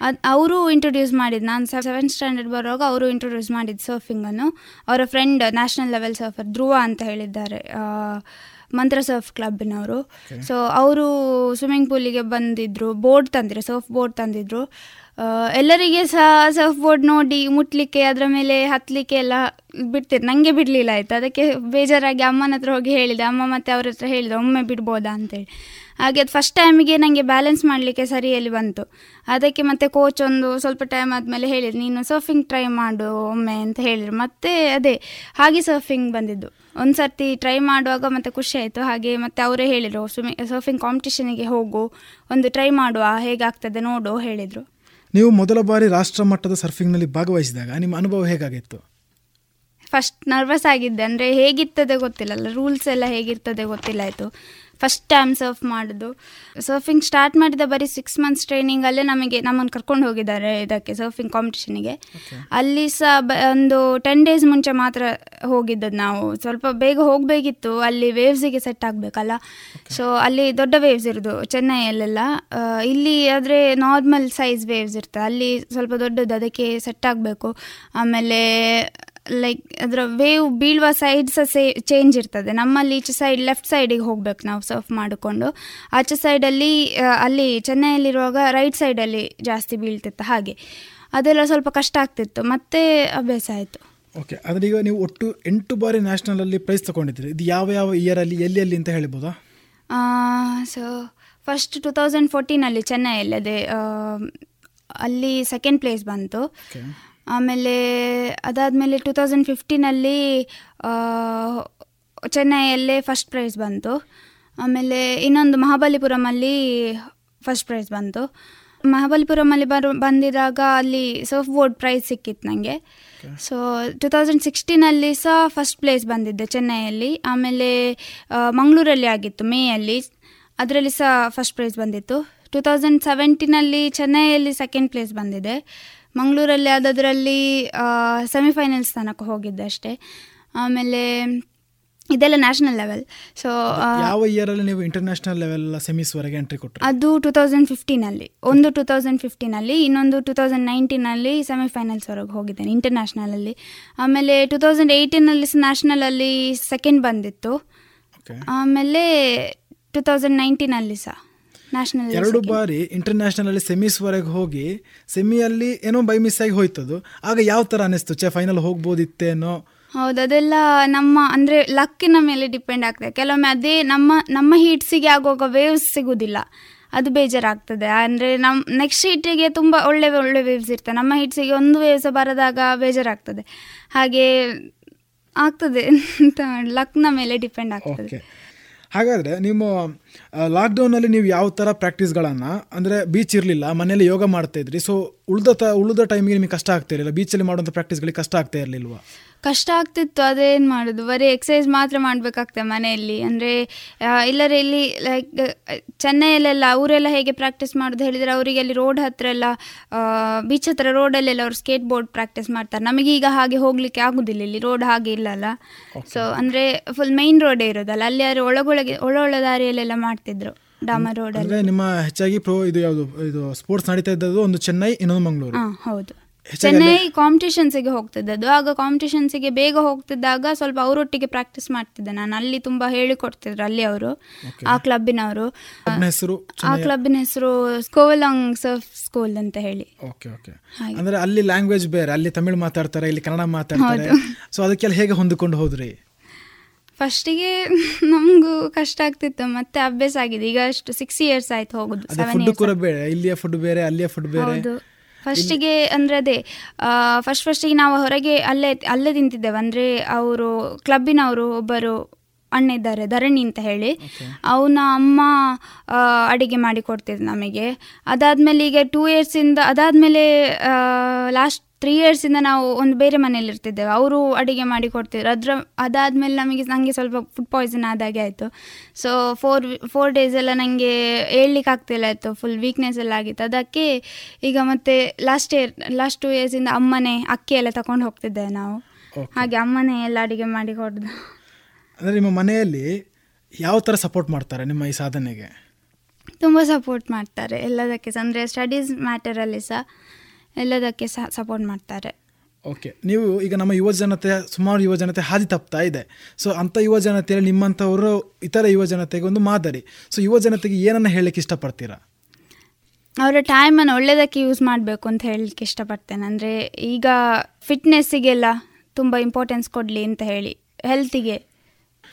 ಅದು ಅವರು ಇಂಟ್ರೊಡ್ಯೂಸ್ ಮಾಡಿದ್ದು ನಾನು ಸೆವೆಂತ್ ಸ್ಟ್ಯಾಂಡರ್ಡ್ ಬರುವಾಗ ಅವರು ಇಂಟ್ರೊಡ್ಯೂಸ್ ಮಾಡಿದ್ದು ಸರ್ಫಿಂಗನ್ನು ಅವರ friend national level surfer Dhruva ಅಂತ ಹೇಳಿದ್ದಾರೆ. ಮಂತ್ರ ಸರ್ಫ್ ಕ್ಲಬ್ನವರು ಸೊ ಅವರು ಸ್ವಿಮ್ಮಿಂಗ್ ಪೂಲಿಗೆ ಬಂದಿದ್ರು ಬೋರ್ಡ್ ತಂದಿದ್ರು ಸರ್ಫ್ ಬೋರ್ಡ್ ತಂದಿದ್ರು. ಆ, ಎಲ್ಲರಿಗೆ ಸಹ ಸರ್ಫ್ ಬೋರ್ಡ್ ನೋಡಿ ಮುಟ್ಲಿಕ್ಕೆ ಅದರ ಮೇಲೆ ಹತ್ತಲಿಕ್ಕೆ ಎಲ್ಲ ಬಿಡ್ತಿದ್ರು. ನನಗೆ ಬಿಡಲಿಲ್ಲ ಆಯಿತು. ಅದಕ್ಕೆ ಬೇಜಾರಾಗಿ ಅಮ್ಮನ ಹತ್ರ ಹೋಗಿ ಹೇಳಿದೆ. ಅಮ್ಮ ಮತ್ತೆ ಅವ್ರ ಹತ್ರ ಹೇಳಿದೆ ಒಮ್ಮೆ ಬಿಡ್ಬೋದಾ? ಅಂತೇಳಿ. ಹಾಗೆ ಅದು ಫಸ್ಟ್ ಟೈಮಿಗೆ ನನಗೆ ಬ್ಯಾಲೆನ್ಸ್ ಮಾಡಲಿಕ್ಕೆ ಸರಿಯಲ್ಲಿ ಬಂತು. ಅದಕ್ಕೆ ಮತ್ತೆ ಕೋಚ್ ಒಂದು ಸ್ವಲ್ಪ ಟೈಮ್ ಆದಮೇಲೆ ಹೇಳಿದ್ರು ನೀನು ಸರ್ಫಿಂಗ್ ಟ್ರೈ ಮಾಡು ಒಮ್ಮೆ ಅಂತ ಹೇಳಿದ್ರು. ಮತ್ತೆ ಅದೇ ಹಾಗೆ ಸರ್ಫಿಂಗ್ ಬಂದಿದ್ದು. ಒಂದು ಸರ್ತಿ ಟ್ರೈ ಮಾಡುವಾಗ ಮತ್ತೆ ಖುಷಿ ಆಯಿತು. ಹಾಗೆ ಮತ್ತೆ ಅವರೇ ಹೇಳಿದರು ಸ್ವಿಮ್ಮಿಂಗ್ ಸರ್ಫಿಂಗ್ ಕಾಂಪಿಟೇಷನಿಗೆ ಹೋಗು ಒಂದು ಟ್ರೈ ಮಾಡುವ ಹೇಗಾಗ್ತದೆ ನೋಡು ಹೇಳಿದರು.
ನೀವು ಮೊದಲ ಬಾರಿ ರಾಷ್ಟ್ರ ಮಟ್ಟದ ಸರ್ಫಿಂಗ್ನಲ್ಲಿ ಭಾಗವಹಿಸಿದಾಗ ನಿಮ್ಮ ಅನುಭವ ಹೇಗಾಗಿತ್ತು?
ಫಸ್ಟ್ ನರ್ವಸ್ ಆಗಿದ್ದೆ. ಅಂದರೆ ಹೇಗಿರ್ತದೆ ಗೊತ್ತಿಲ್ಲ. ರೂಲ್ಸ್ ಎಲ್ಲ ಹೇಗಿರ್ತದೆ ಗೊತ್ತಿಲ್ಲ ಆಯಿತು. ಫಸ್ಟ್ ಟೈಮ್ ಸರ್ಫ್ ಮಾಡೋದು. ಸರ್ಫಿಂಗ್ ಸ್ಟಾರ್ಟ್ ಮಾಡಿದ ಬರೀ ಸಿಕ್ಸ್ ಮಂತ್ಸ್ ಟ್ರೈನಿಂಗಲ್ಲೇ ನಮಗೆ ನಮ್ಮನ್ನು ಕರ್ಕೊಂಡು ಹೋಗಿದ್ದಾರೆ ಇದಕ್ಕೆ ಸರ್ಫಿಂಗ್ ಕಾಂಪಿಟೇಷನ್ಗೆ ಅಲ್ಲಿ ಸಹ ಬ ಒಂದು ಟೆನ್ ಡೇಸ್ ಮುಂಚೆ ಮಾತ್ರ ಹೋಗಿದ್ದದ್ದು ನಾವು. ಸ್ವಲ್ಪ ಬೇಗ ಹೋಗಬೇಕಿತ್ತು ಅಲ್ಲಿ ವೇವ್ಸಿಗೆ ಸೆಟ್ ಆಗಬೇಕಲ್ಲ. ಸೊ ಅಲ್ಲಿ ದೊಡ್ಡ ವೇವ್ಸ್ ಇರೋದು ಚೆನ್ನೈಯಲ್ಲೆಲ್ಲ. ಇಲ್ಲಿ ಆದರೆ ನಾರ್ಮಲ್ ಸೈಜ್ ವೇವ್ಸ್ ಇರ್ತದೆ. ಅಲ್ಲಿ ಸ್ವಲ್ಪ ದೊಡ್ಡದು ಅದಕ್ಕೆ ಸೆಟ್ ಆಗಬೇಕು. ಆಮೇಲೆ ಲೈಕ್ ಅದರ ವೇವ್ ಬೀಳುವ ಸೈಡ್ ಸಹ ಸೇ ಚೇಂಜ್ ಇರ್ತದೆ. ನಮ್ಮಲ್ಲಿ ಈಚೆ ಸೈಡ್ ಲೆಫ್ಟ್ ಸೈಡಿಗೆ ಹೋಗ್ಬೇಕು ನಾವು ಸರ್ಫ್ ಮಾಡಿಕೊಂಡು. ಆಚೆ ಸೈಡಲ್ಲಿ ಅಲ್ಲಿ ಚೆನ್ನೈಯಲ್ಲಿರುವಾಗ ರೈಟ್ ಸೈಡಲ್ಲಿ ಜಾಸ್ತಿ ಬೀಳ್ತಿತ್ತು ಹಾಗೆ. ಅದೆಲ್ಲ ಸ್ವಲ್ಪ ಕಷ್ಟ ಆಗ್ತಿತ್ತು. ಮತ್ತೆ ಅಭ್ಯಾಸ ಆಯಿತು.
ಓಕೆ ಆದರೆ ಈಗ ನೀವು ಒಟ್ಟು ಎಂಟು ಬಾರಿ ನ್ಯಾಷನಲಲ್ಲಿ ಪ್ರೈಸ್ ತೊಗೊಂಡಿದ್ದೀರಿ. ಇದು ಯಾವ ಯಾವ ಇಯರಲ್ಲಿ ಎಲ್ಲಿ ಎಲ್ಲಿ ಅಂತ ಹೇಳ್ಬೋದಾ?
ಸೊ ಫಸ್ಟ್ ಟು ತೌಸಂಡ್ ಫೋರ್ಟೀನಲ್ಲಿ ಚೆನ್ನೈಯಲ್ಲಿ ಅದೇ ಅಲ್ಲಿ ಸೆಕೆಂಡ್ ಪ್ಲೇಸ್ ಬಂತು. ಆಮೇಲೆ ಅದಾದಮೇಲೆ ಟೂ ತೌಸಂಡ್ ಫಿಫ್ಟೀನಲ್ಲಿ ಚೆನ್ನೈಯಲ್ಲೇ ಫಸ್ಟ್ ಪ್ರೈಸ್ ಬಂತು. ಆಮೇಲೆ ಇನ್ನೊಂದು ಮಹಾಬಲಿಪುರಮಲ್ಲಿ ಫಸ್ಟ್ ಪ್ರೈಸ್ ಬಂತು. ಮಹಾಬಲಿಪುರಮಲ್ಲಿ ಬರು ಬಂದಿದ್ದಾಗ ಅಲ್ಲಿ ಸರ್ಫ್ ಬೋರ್ಡ್ ಪ್ರೈಸ್ ಸಿಕ್ಕಿತ್ತು ನನಗೆ ಸೊ ಟು ತೌಸಂಡ್ ಸಿಕ್ಸ್ಟೀನಲ್ಲಿ ಸಹ ಫಸ್ಟ್ ಪ್ಲೇಸ್ ಬಂದಿದ್ದೆ ಚೆನ್ನೈಯಲ್ಲಿ. ಆಮೇಲೆ ಮಂಗಳೂರಲ್ಲಿ ಆಗಿತ್ತು ಮೇಯಲ್ಲಿ. ಅದರಲ್ಲಿ ಸಹ ಫಸ್ಟ್ ಪ್ರೈಸ್ ಬಂದಿತ್ತು. ಟೂ ತೌಸಂಡ್ ಸೆವೆಂಟೀನಲ್ಲಿ ಚೆನ್ನೈಯಲ್ಲಿ ಸೆಕೆಂಡ್ ಪ್ಲೇಸ್ ಬಂದಿದೆ. ಮಂಗಳೂರಲ್ಲಿ ಅದರಲ್ಲಿ ಸೆಮಿಫೈನಲ್ಸ್ ತನಕ ಹೋಗಿದ್ದೆ ಅಷ್ಟೇ. ಆಮೇಲೆ ಇದೆಲ್ಲ ನ್ಯಾಷನಲ್ ಲೆವೆಲ್ ಸೊ
ಯಾವ ಇಯರಲ್ಲಿ ನೀವು ಇಂಟರ್ನ್ಯಾಷನಲ್ ಲೆವೆಲ್ ಸೆಮೀಸ್ವರೆಗೆ ಎಂಟ್ರಿ ಕೊಟ್ಟರು
ಅದು ಟೂ ತೌಸಂಡ್ ಫಿಫ್ಟೀನಲ್ಲಿ ಒಂದು ಟೂ ತೌಸಂಡ್ ಫಿಫ್ಟೀನಲ್ಲಿ ಇನ್ನೊಂದು ಟೂ ತೌಸಂಡ್ ನೈನ್ಟೀನಲ್ಲಿ ಸೆಮಿಫೈನಲ್ಸ್ವರೆಗೆ ಹೋಗಿದ್ದೇನೆ ಇಂಟರ್ನ್ಯಾಷನಲಲ್ಲಿ ಆಮೇಲೆ ಟೂ ತೌಸಂಡ್ ಏಯ್ಟೀನಲ್ಲಿ ನ್ಯಾಷನಲಲ್ಲಿ ಸೆಕೆಂಡ್ ಬಂದಿತ್ತು. ಆಮೇಲೆ ಟೂ ತೌಸಂಡ್ ನೈನ್ಟೀನಲ್ಲಿ ಸಹ. ನ್ಯಾಷನಲ್
ಎರಡು ಬಾರಿ ಇಂಟರ್ನ್ಯಾಷನಲ್ ಅಲ್ಲಿ ಸೆಮೀಸ್ ವರೆಗೆ ಹೋಗಿ ಸೆಮಿಯಲ್ಲಿ ಏನೋ ಬೈ ಮಿಸ್ ಆಗಿ ಹೋಯ್ತದು. ಆಗ ಯಾವ ತರ ಅನಿಸ್ತು ಚೆ ಫೈನಲ್ ಹೋಗ್ಬೋದಿತ್ತೇನೋ?
ಹೌದು ಅದೆಲ್ಲ ನಮ್ಮ ಅಂದರೆ ಲಕ್ಕಿನ ಮೇಲೆ ಡಿಪೆಂಡ್ ಆಗ್ತದೆ. ಕೆಲವೊಮ್ಮೆ ಅದೇ ನಮ್ಮ ನಮ್ಮ ಹೀಟ್ಸಿಗೆ ಆಗುವಾಗ ವೇವ್ಸ್ ಸಿಗೋದಿಲ್ಲ. ಅದು ಬೇಜಾರಾಗ್ತದೆ. ಅಂದರೆ ನಮ್ಮ ನೆಕ್ಸ್ಟ್ ಹೀಟಿಗೆ ತುಂಬ ಒಳ್ಳೆ ಒಳ್ಳೆ ವೇವ್ಸ್ ಇರ್ತದೆ ನಮ್ಮ ಹೀಟ್ಸಿಗೆ ಒಂದು ವೇವ್ಸ್ ಬರದಾಗ ಬೇಜಾರಾಗ್ತದೆ. ಹಾಗೆ ಆಗ್ತದೆ ಅಂತ ಲಕ್ನ ಮೇಲೆ ಡಿಪೆಂಡ್ ಆಗ್ತದೆ.
ಹಾಗಾದರೆ ನಿಮ್ಮ ಲಾಕ್ಡೌನಲ್ಲಿ ನೀವು ಯಾವ ಥರ ಪ್ರಾಕ್ಟೀಸ್ಗಳನ್ನು ಅಂದರೆ ಬೀಚ್ ಇರಲಿಲ್ಲ ಮನೇಲಿ ಯೋಗ ಮಾಡ್ತಾ ಇದ್ರಿ ಸೊ ಉಳಿದ ತ, ಉಳಿದ ಟೈಮಿಗೆ ನಿಮಗೆ ಕಷ್ಟ ಆಗ್ತಾ ಇರಲಿಲ್ಲ ಬೀಚಲ್ಲಿ ಮಾಡುವಂಥ ಪ್ರಾಕ್ಟೀಸ್ಗಳಿಗೆ ಕಷ್ಟ ಆಗ್ತಾ ಇರಲಿಲ್ವಾ?
ಕಷ್ಟ ಆಗ್ತಿತ್ತು ಅದೇನು ಮಾಡೋದು? ಬರೀ ಎಕ್ಸಸೈಸ್ ಮಾತ್ರ ಮಾಡಬೇಕಾಗ್ತದೆ ಮನೆಯಲ್ಲಿ. ಅಂದರೆ ಇಲ್ಲರೆ ಇಲ್ಲಿ ಲೈಕ್ ಚೆನ್ನೈಯಲ್ಲೆಲ್ಲ ಅವರೆಲ್ಲ ಹೇಗೆ ಪ್ರಾಕ್ಟೀಸ್ ಮಾಡೋದು ಹೇಳಿದರೆ ಅವರಿಗೆ ಅಲ್ಲಿ ರೋಡ್ ಹತ್ರ ಎಲ್ಲ ಬೀಚ್ ಹತ್ರ ರೋಡಲ್ಲೆಲ್ಲ ಅವರು ಸ್ಕೇಟ್ ಬೋರ್ಡ್ ಪ್ರಾಕ್ಟೀಸ್ ಮಾಡ್ತಾರೆ. ನಮಗೆ ಈಗ ಹಾಗೆ ಹೋಗಲಿಕ್ಕೆ ಆಗೋದಿಲ್ಲ ಇಲ್ಲಿ ರೋಡ್ ಹಾಗೆ ಇಲ್ಲಲ್ಲ ಸೊ ಅಂದರೆ ಫುಲ್ ಮೈನ್ ರೋಡೇ ಇರೋದಲ್ಲ ಅಲ್ಲಿ ಯಾರು ಒಳಗೊಳಗೆ ಒಳ ಒಳ ದಾರಿಯಲ್ಲೆಲ್ಲ ಮಾಡ್ತಿದ್ರು ಡಾಮರ್ ರೋಡಲ್ಲಿ
ಅಂದರೆ ನಿಮ್ಮ ಹೆಚ್ಚಾಗಿ ಪ್ರೋ ಇದು ಯಾವುದು ಇದು ಸ್ಪೋರ್ಟ್ಸ್ ನಡೀತಾ ಇದ್ದದ್ದು ಒಂದು ಚೆನ್ನೈ ಇನ್ನೊಂದು ಮಂಗಳೂರು.
ಹಾಂ ಹೌದು. ಚೆನ್ನೈ ಕಾಂಪಿಟೇಷನ್ಸಿಗೆ ಹೋಗ್ತಿದ್ದದ್ದು. ಆಗ ಕಾಂಪಿಟೇಷನ್ಸಿಗೆ ಬೇಗ ಹೋಗ್ತಿದ್ದಾಗ ಸ್ವಲ್ಪ ಅವರೊಟ್ಟಿಗೆ ಪ್ರಾಕ್ಟೀಸ್ ಮಾಡ್ತಿದ್ದೆ ನಾನು. ಅಲ್ಲಿ ತುಂಬಾ ಹೇಳಿಕೊಡ್ತಿದ್ರು ಅಲ್ಲಿ ಅವರು ಆ ಕ್ಲಬ್ಬಿನವರು ಆ ಕ್ಲಬ್ಬಿನ ಹೆಸರು ಕೋವಲಾಂಗ್ ಸರ್ಫ್ ಸ್ಕೂಲ್ ಅಂತ ಹೇಳಿ.
Okay
okay.
ಅಂದರೆ ಅಲ್ಲಿ ಲ್ಯಾಂಗ್ವೇಜ್ ಬೇರೆ ಅಲ್ಲಿ ತಮಿಳು ಮಾತಾಡ್ತಾರೆ ಇಲ್ಲಿ ಕನ್ನಡ ಮಾತಾಡ್ತಾರೆ. ಸೊ ಅದಕ್ಕೆಲ್ಲ ಹೇಗೆ ಹೊಂದಿಕೊಂಡು ಹೋದ್ರಿ?
ಫಸ್ಟಿಗೆ ನಮಗೂ ಕಷ್ಟ ಆಗ್ತಿತ್ತು ಮತ್ತೆ ಅಭ್ಯಾಸ ಆಗಿದೆ. ಈಗ ಅಷ್ಟು ಸಿಕ್ಸ್ ಇಯರ್ಸ್ ಆಯ್ತು ಹೋಗುದು
ಅದೇ ಇಲ್ಲಿಯ ಫುಡ್ ಬೇರೆ ಅಲ್ಲಿಯ ಫುಡ್ ಬೇರೆ.
ಫಸ್ಟಿಗೆ ಅಂದರೆ ಅದೇ ಫಸ್ಟ್ ಫಸ್ಟಿಗೆ ನಾವು ಹೊರಗೆ ಅಲ್ಲೇ ಅಲ್ಲೇ ತಿಂತಿದ್ದೇವೆ. ಅಂದರೆ ಅವರು ಕ್ಲಬ್ಬಿನವರು ಒಬ್ಬರು ಅಣ್ಣ ಇದ್ದಾರೆ ಧರಣಿ ಅಂತ ಹೇಳಿ. ಅವನ ಅಮ್ಮ ಅಡಿಗೆ ಮಾಡಿ ಕೊಡ್ತಿದ್ರು ನಮಗೆ. ಅದಾದಮೇಲೆ ಈಗ ಟೂ ಇಯರ್ಸಿಂದ ಅದಾದಮೇಲೆ ಲಾಸ್ಟ್ ತ್ರೀ ಇಯರ್ಸಿಂದ ನಾವು ಒಂದು ಬೇರೆ ಮನೇಲಿ ಇರ್ತಿದ್ದೇವೆ. ಅವರು ಅಡುಗೆ ಮಾಡಿ ಕೊಡ್ತಿದ್ರು. ಅದರ ಅದಾದಮೇಲೆ ನಮಗೆ ನನಗೆ ಸ್ವಲ್ಪ ಫುಡ್ ಪಾಯ್ಸನ್ ಆದಾಗೆ ಆಯಿತು. ಸೊ ಫೋರ್ ಫೋರ್ ಡೇಸ್ ಎಲ್ಲ ನನಗೆ ಹೇಳ್ಲಿಕ್ಕೆ ಆಗ್ತಿಲ್ಲ ಆಯಿತು. ಫುಲ್ ವೀಕ್ನೆಸ್ ಎಲ್ಲ ಆಗಿತ್ತು. ಅದಕ್ಕೆ ಈಗ ಮತ್ತೆ ಲಾಸ್ಟ್ ಇಯರ್ ಲಾಸ್ಟ್ ಟೂ ಇಯರ್ಸಿಂದ ಅಮ್ಮನೇ ಅಕ್ಕಿ ಎಲ್ಲ ತಗೊಂಡು ಹೋಗ್ತಿದ್ದೇವೆ ನಾವು. ಹಾಗೆ ಅಮ್ಮನೇ ಎಲ್ಲ ಅಡಿಗೆ ಮಾಡಿ ಕೊಡ್ದು.
ಅಂದರೆ ನಿಮ್ಮ ಮನೆಯಲ್ಲಿ ಯಾವ ಥರ ಸಪೋರ್ಟ್ ಮಾಡ್ತಾರೆ ನಿಮ್ಮ ಈ ಸಾಧನೆಗೆ?
ತುಂಬ ಸಪೋರ್ಟ್ ಮಾಡ್ತಾರೆ. ಎಲ್ಲದಕ್ಕೆ. ಸಹ ಅಂದರೆ ಸ್ಟಡೀಸ್ ಮ್ಯಾಟರಲ್ಲಿ ಸಹ. ಎಲ್ಲದಕ್ಕೆ ಸಹ ಸಪೋರ್ಟ್ ಮಾಡ್ತಾರೆ.
ಓಕೆ ನೀವು ಈಗ ನಮ್ಮ ಯುವ ಜನತೆ ಸುಮಾರು ಯುವ ಜನತೆ ಹಾದಿ ತಪ್ತಾ ಇದೆ. ಸೊ ಅಂಥ ಯುವ ಜನತೆಯಲ್ಲಿ ನಿಮ್ಮಂಥವರು ಇತರ ಯುವ ಜನತೆಗೆ ಒಂದು ಮಾದರಿ. ಸೊ ಯುವ ಜನತೆಗೆ ಏನನ್ನು ಹೇಳಲಿಕ್ಕೆ ಇಷ್ಟಪಡ್ತೀರಾ?
ಅವರ ಟೈಮನ್ನು ಒಳ್ಳೆಯದಕ್ಕೆ ಯೂಸ್ ಮಾಡಬೇಕು ಅಂತ ಹೇಳಲಿಕ್ಕೆ ಇಷ್ಟಪಡ್ತೇನೆ. ಅಂದರೆ ಈಗ ಫಿಟ್ನೆಸ್ಸಿಗೆಲ್ಲ ತುಂಬ ಇಂಪಾರ್ಟೆನ್ಸ್ ಕೊಡಲಿ ಅಂತ ಹೇಳಿ. ಹೆಲ್ತಿಗೆ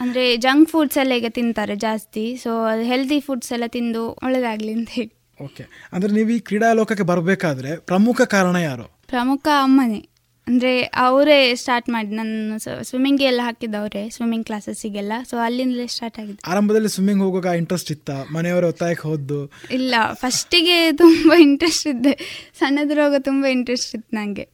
ಅಂದರೆ ಜಂಕ್ ಫುಡ್ಸ್ ಎಲ್ಲ ಈಗ ತಿಂತಾರೆ ಜಾಸ್ತಿ. ಸೊ ಹೆಲ್ದಿ ಫುಡ್ಸ್ ಎಲ್ಲ ತಿಂದು ಒಳ್ಳೆಯದಾಗಲಿ ಅಂತ ಹೇಳಿ.
ಓಕೆ ಅಂದ್ರೆ ನೀವು ಈ ಕ್ರೀಡಾ ಲೋಕಕ್ಕೆ ಬರಬೇಕಾದ್ರೆ ಪ್ರಮುಖ ಕಾರಣ ಯಾರು?
ಪ್ರಮುಖ ಅಮ್ಮನೇ. ಅಂದರೆ ಅವರೇ ಸ್ಟಾರ್ಟ್ ಮಾಡಿ ನನ್ನ ಸ್ವಿಮ್ಮಿಂಗ್ ಎಲ್ಲ ಹಾಕಿದ್ದವರೇ ಸ್ವಿಮ್ಮಿಂಗ್ ಕ್ಲಾಸಸ್ಸಿಗೆಲ್ಲ ಸೊ ಅಲ್ಲಿಂದಲೇ ಸ್ಟಾರ್ಟ್ ಆಗಿದೆ
ಆರಂಭದಲ್ಲಿ ಸ್ವಿಮ್ಮಿಂಗ್ ಹೋಗುವಾಗ ಇಂಟ್ರೆಸ್ಟ್ ಇತ್ತ? ಮನೆಯವರ ಒತ್ತಾಯಕ್ಕೆ ಹೋದ್ದು?
ಇಲ್ಲ ಫಸ್ಟಿಗೆ ತುಂಬ ಇಂಟ್ರೆಸ್ಟ್ ಇದ್ದೆ. ಸಣ್ಣದ್ರಾಗ ತುಂಬ ಇಂಟ್ರೆಸ್ಟ್ ಇತ್ತು ನನಗೆ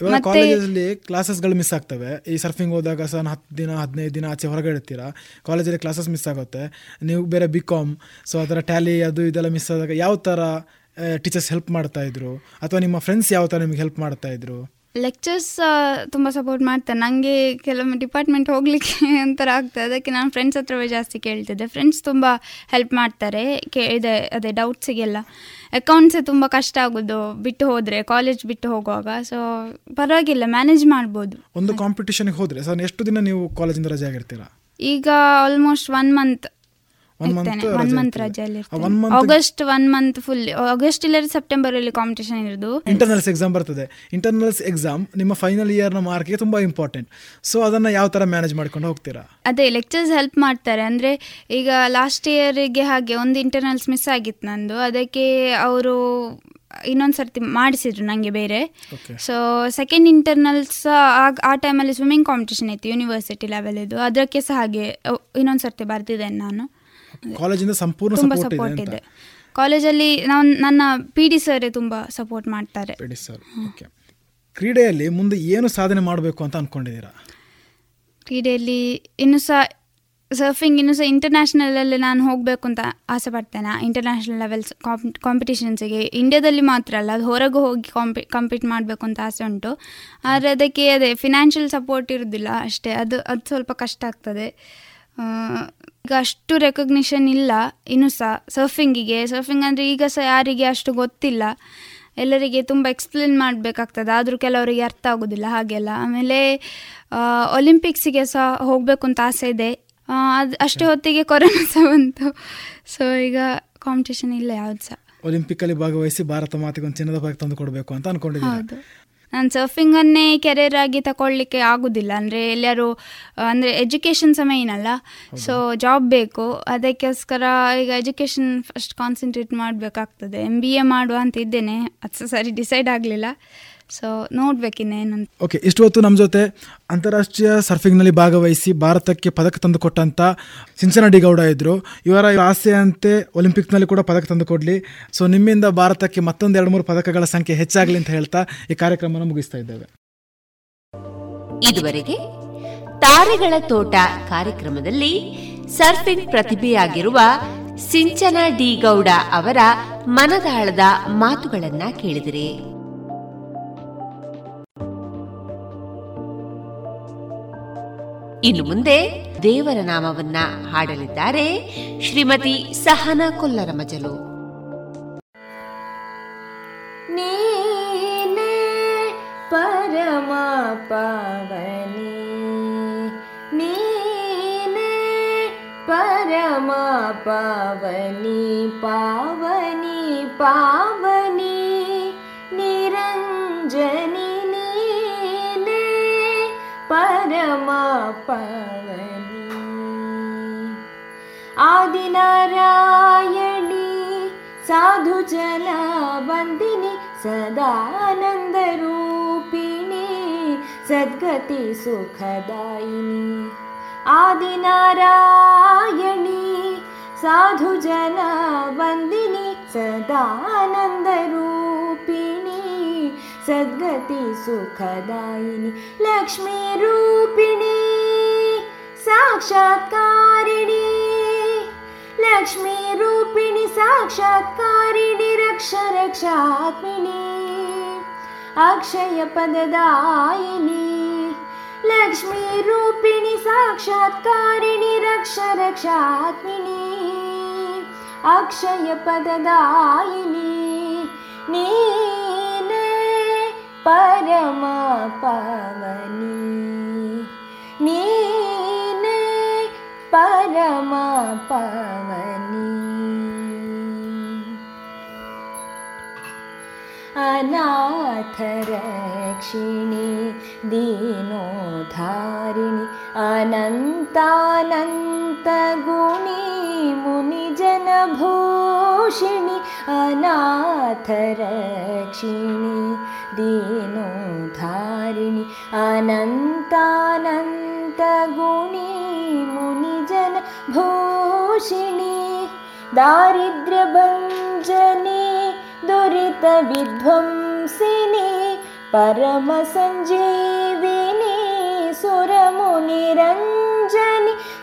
ಇವಾಗ ಕಾಲೇಜಲ್ಲಿ ಕ್ಲಾಸಸ್ಗಳು ಮಿಸ್ ಆಗ್ತವೆ. ಈ ಸರ್ಫಿಂಗ್ ಹೋದಾಗ ಸಹ ಹತ್ತು ದಿನ ಹದಿನೈದು ದಿನ ಆಚೆ ಹೊರಗಡೆ ಇರ್ತೀರಾ ಕಾಲೇಜಲ್ಲಿ ಕ್ಲಾಸಸ್ ಮಿಸ್ ಆಗುತ್ತೆ. ನೀವು ಬೇರೆ ಬಿ ಕಾಮ್ ಸೊ ಅದರ ಟ್ಯಾಲಿ ಅದು ಇದೆಲ್ಲ ಮಿಸ್ ಆದಾಗ ಯಾವ ಥರ ಟೀಚರ್ಸ್ ಹೆಲ್ಪ್ ಮಾಡ್ತಾ ಇದ್ರು? ಅಥವಾ ನಿಮ್ಮ ಫ್ರೆಂಡ್ಸ್ ಯಾವ ಥರ ನಿಮ್ಗೆ ಹೆಲ್ಪ್ ಮಾಡ್ತಾ ಇದ್ರು?
ಲೆಕ್ಚರ್ಸ್ ತುಂಬ ಸಪೋರ್ಟ್ ಮಾಡ್ತಾರೆ. ನನಗೆ ಕೆಲವೊಮ್ಮೆ ಡಿಪಾರ್ಟ್ಮೆಂಟ್ ಹೋಗಲಿಕ್ಕೆ ಒಂಥರ ಆಗ್ತದೆ. ಅದಕ್ಕೆ ನಾನು ಫ್ರೆಂಡ್ಸ್ ಹತ್ರವೇ ಜಾಸ್ತಿ ಕೇಳ್ತಿದ್ದೆ. ಫ್ರೆಂಡ್ಸ್ ತುಂಬ ಹೆಲ್ಪ್ ಮಾಡ್ತಾರೆ. ಕೇ ಇದೆ ಅದೇ ಡೌಟ್ಸಿಗೆಲ್ಲ ಅಕೌಂಟ್ಸೇ ತುಂಬ ಕಷ್ಟ ಆಗೋದು. ಬಿಟ್ಟು ಹೋದರೆ ಕಾಲೇಜ್ ಬಿಟ್ಟು ಹೋಗುವಾಗ. ಸೊ ಪರವಾಗಿಲ್ಲ ಮ್ಯಾನೇಜ್ ಮಾಡ್ಬೋದು.
ಒಂದು ಕಾಂಪಿಟೇಷನ್ಗೆ ಹೋದರೆ ಸರ್ ಎಷ್ಟು ದಿನ ನೀವು ಕಾಲೇಜಿಂದ ರಜೆ ಆಗಿರ್ತೀರಾ?
ಈಗ ಆಲ್ಮೋಸ್ಟ್ ಒನ್ ಮಂತ್ ಮಂತ್. ರಜೆಯಲ್ಲಿ
August one month
full August ಇಲ್ಲ ಸೆಪ್ಟೆಂಬರ್ ಅಲ್ಲಿ ಕಾಂಪಿಟೇಷನ್ ಇರೋದು.
ಇಂಟರ್ನಲ್ಸ್ ಎಕ್ಸಾಮ್ ಬರ್ತದೆ. ಇಂಟರ್ನಲ್ಸ್ ಎಕ್ಸಾಮ್ ನಿಮ್ಮ ಫೈನಲ್ ಇಯರ್ನ ಮಾರ್ಕ್ ಮಾರ್ಕ್ಗೆ ತುಂಬಾ ಇಂಪಾರ್ಟೆಂಟ್ ಸೊ ಅದನ್ನ ಯಾವ ತರ ಮ್ಯಾನೇಜ್ ಮಾಡ್ಕೊಂಡು ಹೋಗ್ತೀರಾ?
ಅದೇ ಲೆಕ್ಚರ್ಸ್ ಹೆಲ್ಪ್ ಮಾಡ್ತಾರೆ. ಅಂದ್ರೆ ಈಗ ಲಾಸ್ಟ್ ಇಯರಿಗೆ ಹಾಗೆ ಒಂದು ಇಂಟರ್ನಲ್ಸ್ ಮಿಸ್ ಆಗಿತ್ತು ನಂದು. ಅದಕ್ಕೆ ಅವರು ಇನ್ನೊಂದು ಸರ್ತಿ ಮಾಡಿಸಿದ್ರು ನನಗೆ ಬೇರೆ. ಸೊ ಸೆಕೆಂಡ್ ಇಂಟರ್ನಲ್ಸ್ ಆಗ ಆ ಟೈಮಲ್ಲಿ ಸ್ವಿಮ್ಮಿಂಗ್ ಕಾಂಪಿಟೇಷನ್ ಇತ್ತು ಯೂನಿವರ್ಸಿಟಿ ಲೆವೆಲ್ ಇದು ಅದಕ್ಕೆ ಸಹ ಹಾಗೆ ಇನ್ನೊಂದು ಸರ್ತಿ ಬರ್ತಿದ್ದೇನೆ ನಾನು.
ಕಾಲೇಜಿಂದ ಸಂಪೂರ್ಣ
ತುಂಬ
ಸಪೋರ್ಟ್ ಇದೆ
ಕಾಲೇಜಲ್ಲಿ ನಾನು ನನ್ನ ಪಿ ಡಿ ಸರ್ ತುಂಬ ಸಪೋರ್ಟ್ ಮಾಡ್ತಾರೆ.
ರೆಡಿ ಸರ್ ಓಕೆ ಕ್ರೀಡೆಯಲ್ಲಿ ಮುಂದೆ ಏನು ಸಾಧನೆ ಮಾಡಬೇಕು ಅಂತ ಅಂದ್ಕೊಂಡಿದ್ದೀರಾ
ಕ್ರೀಡೆಯಲ್ಲಿ ಇನ್ನೂ ಸಹ ಸರ್ಫಿಂಗ್ ಇನ್ನೂ ಸಹ ಇಂಟರ್ನ್ಯಾಷನಲಲ್ಲಿ ನಾನು ಹೋಗಬೇಕು ಅಂತ ಆಸೆ ಪಡ್ತೇನೆ. ಇಂಟರ್ನ್ಯಾಷನಲ್ ಲೆವೆಲ್ಸ್ ಕಾಂಪಿಟೇಷನ್ಸಿಗೆ ಇಂಡಿಯಾದಲ್ಲಿ ಮಾತ್ರ ಅಲ್ಲ ಅದು ಹೊರಗೆ ಹೋಗಿ ಕಾಂಪಿ ಕಾಂಪೀಟ್ ಮಾಡಬೇಕು ಅಂತ ಆಸೆ ಉಂಟು. ಆದರೆ ಅದಕ್ಕೆ ಅದೇ ಫಿನಾನ್ಷಿಯಲ್ ಸಪೋರ್ಟ್ ಇರೋದಿಲ್ಲ ಅಷ್ಟೇ. ಅದು ಅದು ಸ್ವಲ್ಪ ಕಷ್ಟ ಆಗ್ತದೆ. ಈಗ ಅಷ್ಟು ರೆಕಗ್ನಿಷನ್ ಇಲ್ಲ ಇನ್ನು ಸಹ ಸರ್ಫಿಂಗಿಗೆ ಸರ್ಫಿಂಗ್ ಅಂದರೆ ಈಗ ಸಹ ಯಾರಿಗೆ ಅಷ್ಟು ಗೊತ್ತಿಲ್ಲ. ಎಲ್ಲರಿಗೆ ತುಂಬ ಎಕ್ಸ್ಪ್ಲೇನ್ ಮಾಡಬೇಕಾಗ್ತದೆ ಆದರೂ ಕೆಲವರಿಗೆ ಅರ್ಥ ಆಗೋದಿಲ್ಲ ಹಾಗೆಲ್ಲ. ಆಮೇಲೆ ಒಲಿಂಪಿಕ್ಸಿಗೆ ಸಹ ಹೋಗಬೇಕು ಅಂತ ಆಸೆ ಇದೆ. ಅದು ಅಷ್ಟೇ ಹೊತ್ತಿಗೆ ಕೊರೋನಾ ಸಹ ಬಂತು. ಸೊ ಈಗ ಕಾಂಪಿಟೇಷನ್ ಇಲ್ಲ ಯಾವ್ದು ಸಹ
ಒಲಿಂಪಿಕ್ ಅಲ್ಲಿ ಭಾಗವಹಿಸಿ ಭಾರತ ಮಾತಿಗೆ ಒಂದು ಚಿನ್ನದ ಪದಕ ತಂದು ಕೊಡಬೇಕು ಅಂತ
ಅನ್ಕೊಂಡಿದ್ದೀನಿ ನಾನು ಸರ್ಫಿಂಗನ್ನೇ ಕೆರಿಯರ್ ಆಗಿ ತಗೊಳ್ಳಿಕ್ಕೆ ಆಗೋದಿಲ್ಲ. ಅಂದರೆ ಎಲ್ಲರೂ ಅಂದರೆ ಎಜುಕೇಷನ್ ಸಹ ಏನಲ್ಲ ಅಲ್ಲ. ಸೊ ಜಾಬ್ ಬೇಕು. ಅದಕ್ಕೋಸ್ಕರ ಈಗ ಎಜುಕೇಷನ್ ಫಸ್ಟ್ ಕಾನ್ಸಂಟ್ರೇಟ್ ಮಾಡಬೇಕಾಗ್ತದೆ. ಎಂ ಬಿ ಎ ಮಾಡುವ ಅಂತ ಇದ್ದೇನೆ. ಅದು ಸರಿ ಡಿಸೈಡ್ ಆಗಲಿಲ್ಲ. ಸೊ ನೋಡ್ಬೇಕಿನ್ನೇನು ಅಂತ
ಓಕೆ ಇಷ್ಟು ಹೊತ್ತು ನಮ್ಮ ಜೊತೆ ಅಂತಾರಾಷ್ಟ್ರೀಯ ಸರ್ಫಿಂಗ್ನಲ್ಲಿ ಭಾಗವಹಿಸಿ ಭಾರತಕ್ಕೆ ಪದಕ ತಂದು ಕೊಟ್ಟಂತ ಸಿಂಚನ ಡಿ ಗೌಡ ಇದ್ದರು ಇವರ ಆಸೆಯಂತೆ ಒಲಿಂಪಿಕ್ನಲ್ಲಿ ಕೂಡ ಪದಕ ತಂದು ಕೊಡಲಿ. ಸೊ ನಿಮ್ಮಿಂದ ಭಾರತಕ್ಕೆ ಮತ್ತೊಂದು ಎರಡು ಮೂರು ಪದಕಗಳ ಸಂಖ್ಯೆ ಹೆಚ್ಚಾಗಲಿ ಅಂತ ಹೇಳ್ತಾ ಈ ಕಾರ್ಯಕ್ರಮವನ್ನು ಮುಗಿಸ್ತಾ ಇದ್ದೇವೆ.
ಇದುವರೆಗೆ ತಾರೆಗಳ ತೋಟ ಕಾರ್ಯಕ್ರಮದಲ್ಲಿ ಸರ್ಫಿಂಗ್ ಪ್ರತಿಭೆಯಾಗಿರುವ ಸಿಂಚನ ಡಿ ಗೌಡ ಅವರ ಮನದಾಳದ ಮಾತುಗಳನ್ನ ಕೇಳಿದಿರಿ. ಇನ್ನು ಮುಂದೆ ದೇವರ ನಾಮವನ್ನ ಹಾಡಲಿದ್ದಾರೆ ಶ್ರೀಮತಿ ಸಹನಾ ಕೊಲ್ಲರ ಮಜಲು
ನೀನೇ ಪರಮ ಪಾವನಿ. ನೀನೇ ಪರಮ ಪಾವನಿ ಪಾವನಿ ಪಾವನಿ. पवनि आदिनारायणि साधुजनवन्दिनि जना सद्गतिसुखदायिनि सदानन्दपि सद्गति सुखदायि आदिनारायणि साधु जना सद्गति सुखदायिनी लक्ष्मीरूपिणी साक्षात्कारिणी। लक्ष्मीरूपिणि साक्षात्कारिणि रक्ष रक्षात्मिनि अक्षयपददायिनी। लक्ष्मीरूपिणि साक्षात्कारिणि रक्ष रक्षात्मिनि अक्षयपददायिनी। नीने परमा नीने परमा पावनी अनाथरक्षिणि दीनोद्धारिणि अनन्तानन्तगुणी मुनिजनभूषिणि अनाथरक्षिणि दीनोद्धारिणि अनन्तानन्तगुणी मुनिजन भूषिणि दारिद्र्यभञ्जनी दुरितविध्वंसिनी परमसञ्जीविनी सुरमुनिरञ्जनि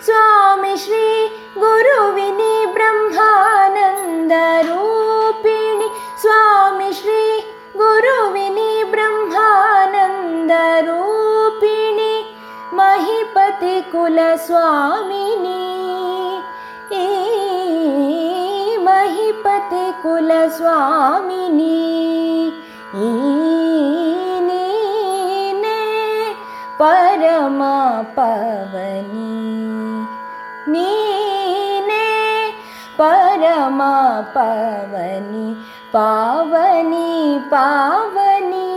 स्वामि श्री गुरुविनि ब्रह्मानन्दरूपिणि स्वामि श्री गुरुविनि ब्रह्मानन्दरूपिणि महिपति कुलस्वामिनी। ई नीने परमा पवनी नीने परमा पवनी पावनी। पावनी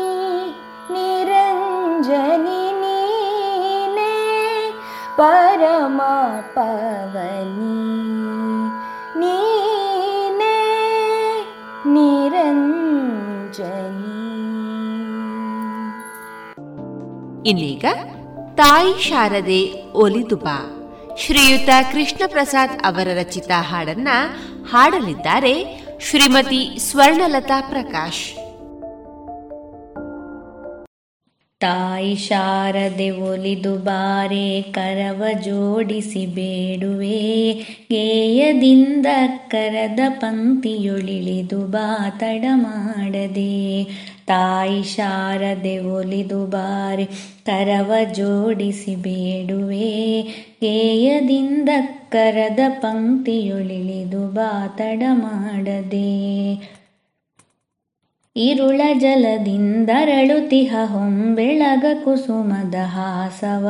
निरञ्जनि नीने परमा पवनी
ಇನ್ನೀಗ ತಾಯಿ ಶಾರದೆ ಒಲಿದುಬಾ ಶ್ರೀಯುತ ಕೃಷ್ಣ ಪ್ರಸಾದ್ ಅವರ ರಚಿತ ಹಾಡನ್ನ ಹಾಡಲಿದ್ದಾರೆ ಶ್ರೀಮತಿ ಸ್ವರ್ಣಲತಾ ಪ್ರಕಾಶ್.
ತಾಯಿ ಶಾರದೆ ಒಲಿದು ಬಾರೆ, ಕರವ ಜೋಡಿಸಿ ಬೇಡುವೆ. ಗೇಯದಿಂದ ಕರದ ಪಂಕ್ತಿಯೊಳಿಳಿದು ಬಾ, ತಡ ಮಾಡದೆ. ತಾಯಿ ಶಾರದೆ ಒಲಿದು ಬಾರಿ ಕರವ ಜೋಡಿಸಿ ಬೇಡುವೆ. ಗೇಯದಿಂದ ಕರದ ಪಂಕ್ತಿಯುಳಿಳಿದು ಬಾತಡ ಮಾಡದೆ. ಇರುಳ ಜಲದಿಂದರಳುತಿಹ ಹೊಂಬೆಳಗ ಕುಸುಮದ ಹಾಸವ.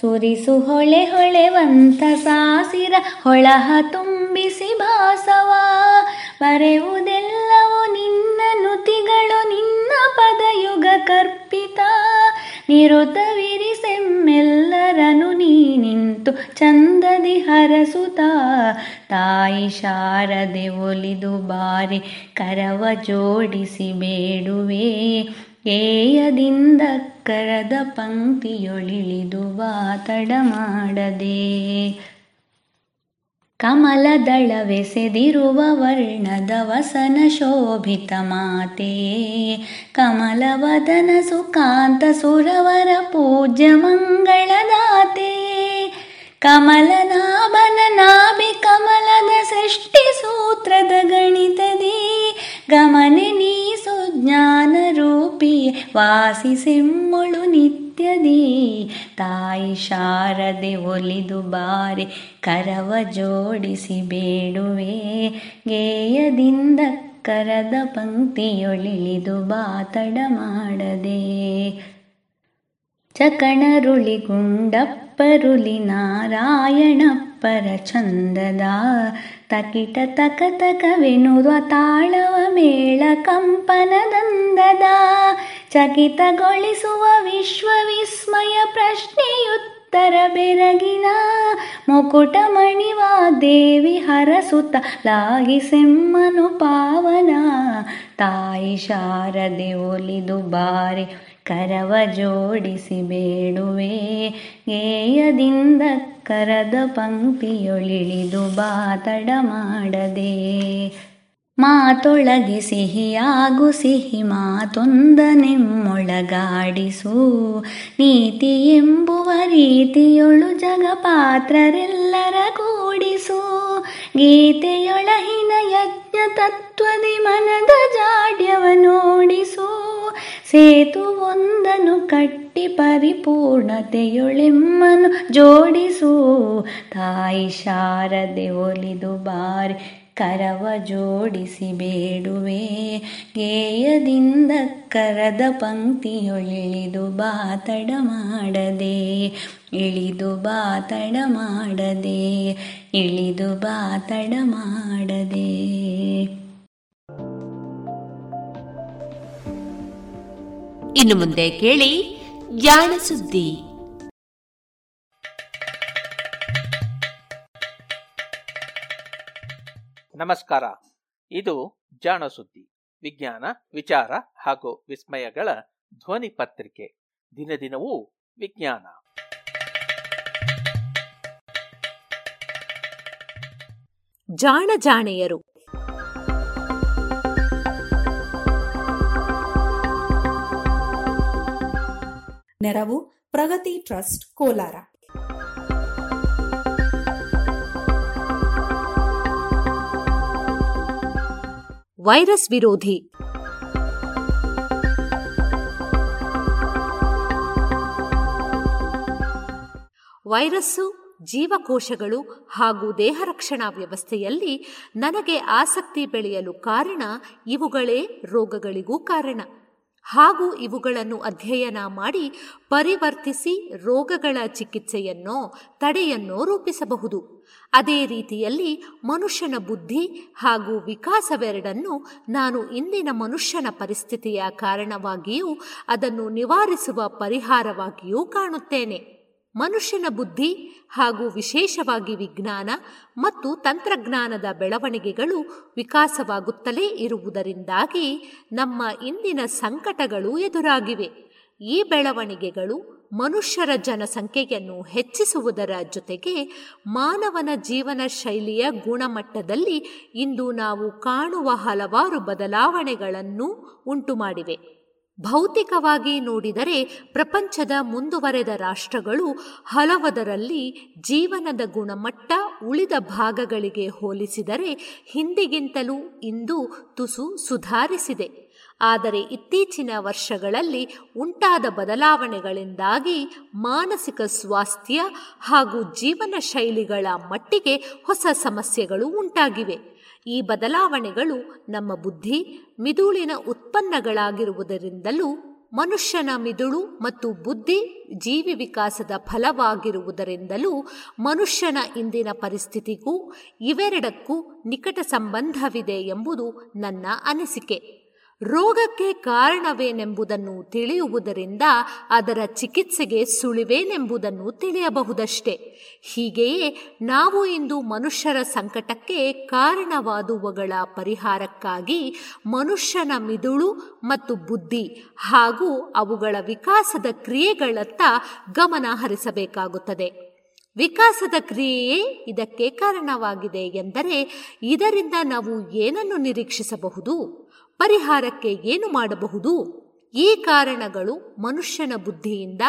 ಸುರಿಸು ಹೊಳೆ ಹೊಳೆವಂತ ಸಾಸಿರ ಹೊಳಹ ತುಂಬಿಸಿ ಭಾಸವ. ಬರೆಯುವುದೆಲ್ಲವೂ ನಿನ್ನ ನುತಿಗಳು ಪದಯುಗ ಕರ್ಪಿತ. ನಿರುತವಿರಿಸೆಮ್ಮೆಲ್ಲರನು ನೀ ನಿಂತು ಚಂದದಿ ಹರಸುತ. ತಾಯಿ ಶಾರದೆ ಒಲಿದು ಬಾರಿ ಕರವ ಜೋಡಿಸಿ ಬೇಡುವೆ. ಏಯದಿಂದ ಕರದ ಪಂಕ್ತಿಯೊಳಿಳಿದು ತಡ ಮಾಡದೆ. ಕಮಲದಳವೆಸೆದಿರುವ ವರ್ಣದ ವಸನ ಶೋಭಿತ ಮಾತೆ ಕಮಲವದನ ಸುಕಾಂತ ಸುರವರ ಪೂಜ್ಯ ಮಂಗಳದಾತೆ ಕಮಲನಾಭನ ನಾಭಿ ಕಮಲದ ಸೃಷ್ಟಿ ಸೂತ್ರದ ಗಣಿತದಿ ನೀ ಸುಜ್ಞಾನ ರೂಪಿ ವಾಸಿಸೆಮ್ಮೊಳು ನಿತ್ಯದಿ. ತಾಯಿ ಶಾರದೆ ಒಲಿದು ಬಾರೆ, ಕರವ ಜೋಡಿಸಿ ಬೇಡುವೆ. ಗೇಯದಿಂದ ಕರದ ಪಂಕ್ತಿಯೊಳಿಳಿದು ಬಾತಡ ಮಾಡದೆ. ಚಕಣರುಳಿ ಗುಂಡಪ್ಪರುಲಿ ನಾರಾಯಣಪ್ಪರ ಚಂದದ ತಕಿಟ ತಕ ತಕವೆನುವ ತಾಳವ ಮೇಳ ಕಂಪನದಂದದ. ಚಕಿತಗೊಳಿಸುವ ವಿಶ್ವ ವಿಸ್ಮಯ ಪ್ರಶ್ನೆಯುತ್ತರ ಬೆರಗಿನ. ಮುಕುಟ ಮಣಿವ ದೇವಿ ಹರಸುತ್ತ ಲಾಗಿಸೆಮ್ಮನು ಪಾವನ. ತಾಯಿ ಶಾರದೆ ಒಲಿದು ಬಾರಿ ಕರವ ಜೋಡಿಸಿ ಬೇಡುವೆ. ಗೇಯದಿಂದ ಕರದ ಪಂಕ್ತಿಯೊಳಿಳಿದು ಬಾತಡ ಮಾಡದೆ. ಮಾತೊಳಗೆ ಸಿಹಿಯಾಗು ಸಿಹಿ ಮಾತೊಂದನೆಮ್ಮೊಳಗಾಡಿಸು. ನೀತಿ ಎಂಬುವ ರೀತಿಯೊಳು ಜಗಪಾತ್ರರೆಲ್ಲರ ಕೂಡಿಸು. ಗೀತೆಯೊಳಹಿನ ಯಜ್ಞ ತತ್ವದಿ ಮನದ ಜಾಡ್ಯವ ನೋಡಿಸು ಸೇತುವೊಂದನು ಕಟ್ಟಿ ಪರಿಪೂರ್ಣತೆಯೊಳೆಮ್ಮನು ಜೋಡಿಸು. ತಾಯಿ ಶಾರದೆ ಒಲಿದು ಬಾರಿ ಕರವ ಜೋಡಿಸಿ ಬೇಡುವೆ. ಗೇಯದಿಂದ ಕರದ ಪಂಕ್ತಿಯೊಳಿದು ಬಾತಡ ಮಾಡದೆ, ಇಳಿದು ಬಾತಡ ಮಾಡದೆ ಇಳಿದು ಬಾತಡ ಮಾಡದೆ.
ಇನ್ನು ಮುಂದೆ ಕೇಳಿ ಜಾಣ ಸುದ್ದಿ.
ನಮಸ್ಕಾರ. ಇದು ಜಾಣ ಸುದ್ದಿ. ವಿಜ್ಞಾನ ವಿಚಾರ ಹಾಗೂ ವಿಸ್ಮಯಗಳ ಧ್ವನಿ ಪತ್ರಿಕೆ. ದಿನದಿನವೂ ವಿಜ್ಞಾನ.
ಜಾಣ ಜಾಣೆಯರು.
ನೆರವು ಪ್ರಗತಿ ಟ್ರಸ್ಟ್ ಕೋಲಾರ.
ವೈರಸ್ ವಿರೋಧಿ. ವೈರಸ್ಸು ಜೀವಕೋಶಗಳು ಹಾಗೂ ದೇಹ ರಕ್ಷಣಾ ವ್ಯವಸ್ಥೆಯಲ್ಲಿ ನನಗೆ ಆಸಕ್ತಿ ಬೆಳೆಯಲು ಕಾರಣ ಇವುಗಳೇ ರೋಗಗಳಿಗೂ ಕಾರಣ. ಹಾಗೂ ಇವುಗಳನ್ನು ಅಧ್ಯಯನ ಮಾಡಿ ಪರಿವರ್ತಿಸಿ ರೋಗಗಳ ಚಿಕಿತ್ಸೆಯನ್ನೋ ತಡೆಯನ್ನೋ ರೂಪಿಸಬಹುದು. ಅದೇ ರೀತಿಯಲ್ಲಿ ಮನುಷ್ಯನ ಬುದ್ಧಿ ಹಾಗೂ ವಿಕಾಸವೆರಡನ್ನು ನಾನು ಇಂದಿನ ಮನುಷ್ಯನ ಪರಿಸ್ಥಿತಿಯ ಕಾರಣವಾಗಿಯೂ ಅದನ್ನು ನಿವಾರಿಸುವ ಪರಿಹಾರವಾಗಿಯೂ ಕಾಣುತ್ತೇನೆ. ಮನುಷ್ಯನ ಬುದ್ಧಿ ಹಾಗೂ ವಿಶೇಷವಾಗಿ ವಿಜ್ಞಾನ ಮತ್ತು ತಂತ್ರಜ್ಞಾನದ ಬೆಳವಣಿಗೆಗಳು ವಿಕಾಸವಾಗುತ್ತಲೇ ಇರುವುದರಿಂದಾಗಿ ನಮ್ಮ ಇಂದಿನ ಸಂಕಟಗಳು ಎದುರಾಗಿವೆ. ಈ ಬೆಳವಣಿಗೆಗಳು ಮನುಷ್ಯರ ಜನಸಂಖ್ಯೆಯನ್ನು ಹೆಚ್ಚಿಸುವುದರ ಜೊತೆಗೆ ಮಾನವನ ಜೀವನ ಶೈಲಿಯ ಗುಣಮಟ್ಟದಲ್ಲಿ ಇಂದು ನಾವು ಕಾಣುವ ಹಲವಾರು ಬದಲಾವಣೆಗಳನ್ನು ಉಂಟುಮಾಡಿವೆ. ಭೌತಿಕವಾಗಿ ನೋಡಿದರೆ ಪ್ರಪಂಚದ ಮುಂದುವರೆದ ರಾಷ್ಟ್ರಗಳು ಹಲವದರಲ್ಲಿ ಜೀವನದ ಗುಣಮಟ್ಟ ಉಳಿದ ಭಾಗಗಳಿಗೆ ಹೋಲಿಸಿದರೆ ಹಿಂದಿಗಿಂತಲೂ ಇಂದು ತುಸು ಸುಧಾರಿಸಿದೆ. ಆದರೆ ಇತ್ತೀಚಿನ ವರ್ಷಗಳಲ್ಲಿ ಉಂಟಾದ ಬದಲಾವಣೆಗಳಿಂದಾಗಿ ಮಾನಸಿಕ ಸ್ವಾಸ್ಥ್ಯ ಹಾಗೂ ಜೀವನ ಶೈಲಿಗಳ ಮಟ್ಟಿಗೆ ಹೊಸ ಸಮಸ್ಯೆಗಳು ಉಂಟಾಗಿವೆ. ಈ ಬದಲಾವಣೆಗಳು ನಮ್ಮ ಬುದ್ಧಿ, ಮಿದುಳಿನ ಉತ್ಪನ್ನಗಳಾಗಿರುವುದರಿಂದಲೂ ಮನುಷ್ಯನ ಮಿದುಳು ಮತ್ತು ಬುದ್ಧಿ ಜೀವಿ ವಿಕಾಸದ ಫಲವಾಗಿರುವುದರಿಂದಲೂ ಮನುಷ್ಯನ ಇಂದಿನ ಪರಿಸ್ಥಿತಿಗೂ ಇವೆರಡಕ್ಕೂ ನಿಕಟ ಸಂಬಂಧವಿದೆ ಎಂಬುದು ನನ್ನ ಅನಿಸಿಕೆ. ರೋಗಕ್ಕೆ ಕಾರಣವೇನೆಂಬುದನ್ನು ತಿಳಿಯುವುದರಿಂದ ಅದರ ಚಿಕಿತ್ಸೆಗೆ ಸುಳಿವೇನೆಂಬುದನ್ನು ತಿಳಿಯಬಹುದಷ್ಟೆ. ಹೀಗೆಯೇ ನಾವು ಇಂದು ಮನುಷ್ಯರ ಸಂಕಟಕ್ಕೆ ಕಾರಣವಾದುವುಗಳ ಪರಿಹಾರಕ್ಕಾಗಿ ಮನುಷ್ಯನ ಮಿದುಳು ಮತ್ತು ಬುದ್ಧಿ ಹಾಗೂ ಅವುಗಳ ವಿಕಾಸದ ಕ್ರಿಯೆಗಳತ್ತ ಗಮನ ಹರಿಸಬೇಕಾಗುತ್ತದೆ. ವಿಕಾಸದ ಕ್ರಿಯೆಯೇ ಇದಕ್ಕೆ ಕಾರಣವಾಗಿದೆ ಎಂದರೆ ಇದರಿಂದ ನಾವು ಏನನ್ನು ನಿರೀಕ್ಷಿಸಬಹುದು? ಪರಿಹಾರಕ್ಕೆ ಏನು ಮಾಡಬಹುದು? ಈ ಕಾರಣಗಳು ಮನುಷ್ಯನ ಬುದ್ಧಿಯಿಂದ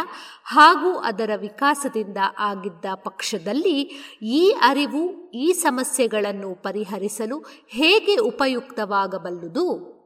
ಹಾಗೂ ಅದರ ವಿಕಾಸದಿಂದ ಆಗಿದ್ದ ಪಕ್ಷದಲ್ಲಿ ಈ ಅರಿವು, ಈ ಸಮಸ್ಯೆಗಳನ್ನು ಪರಿಹರಿಸಲು ಹೇಗೆ ಉಪಯುಕ್ತವಾಗಬಲ್ಲುದು?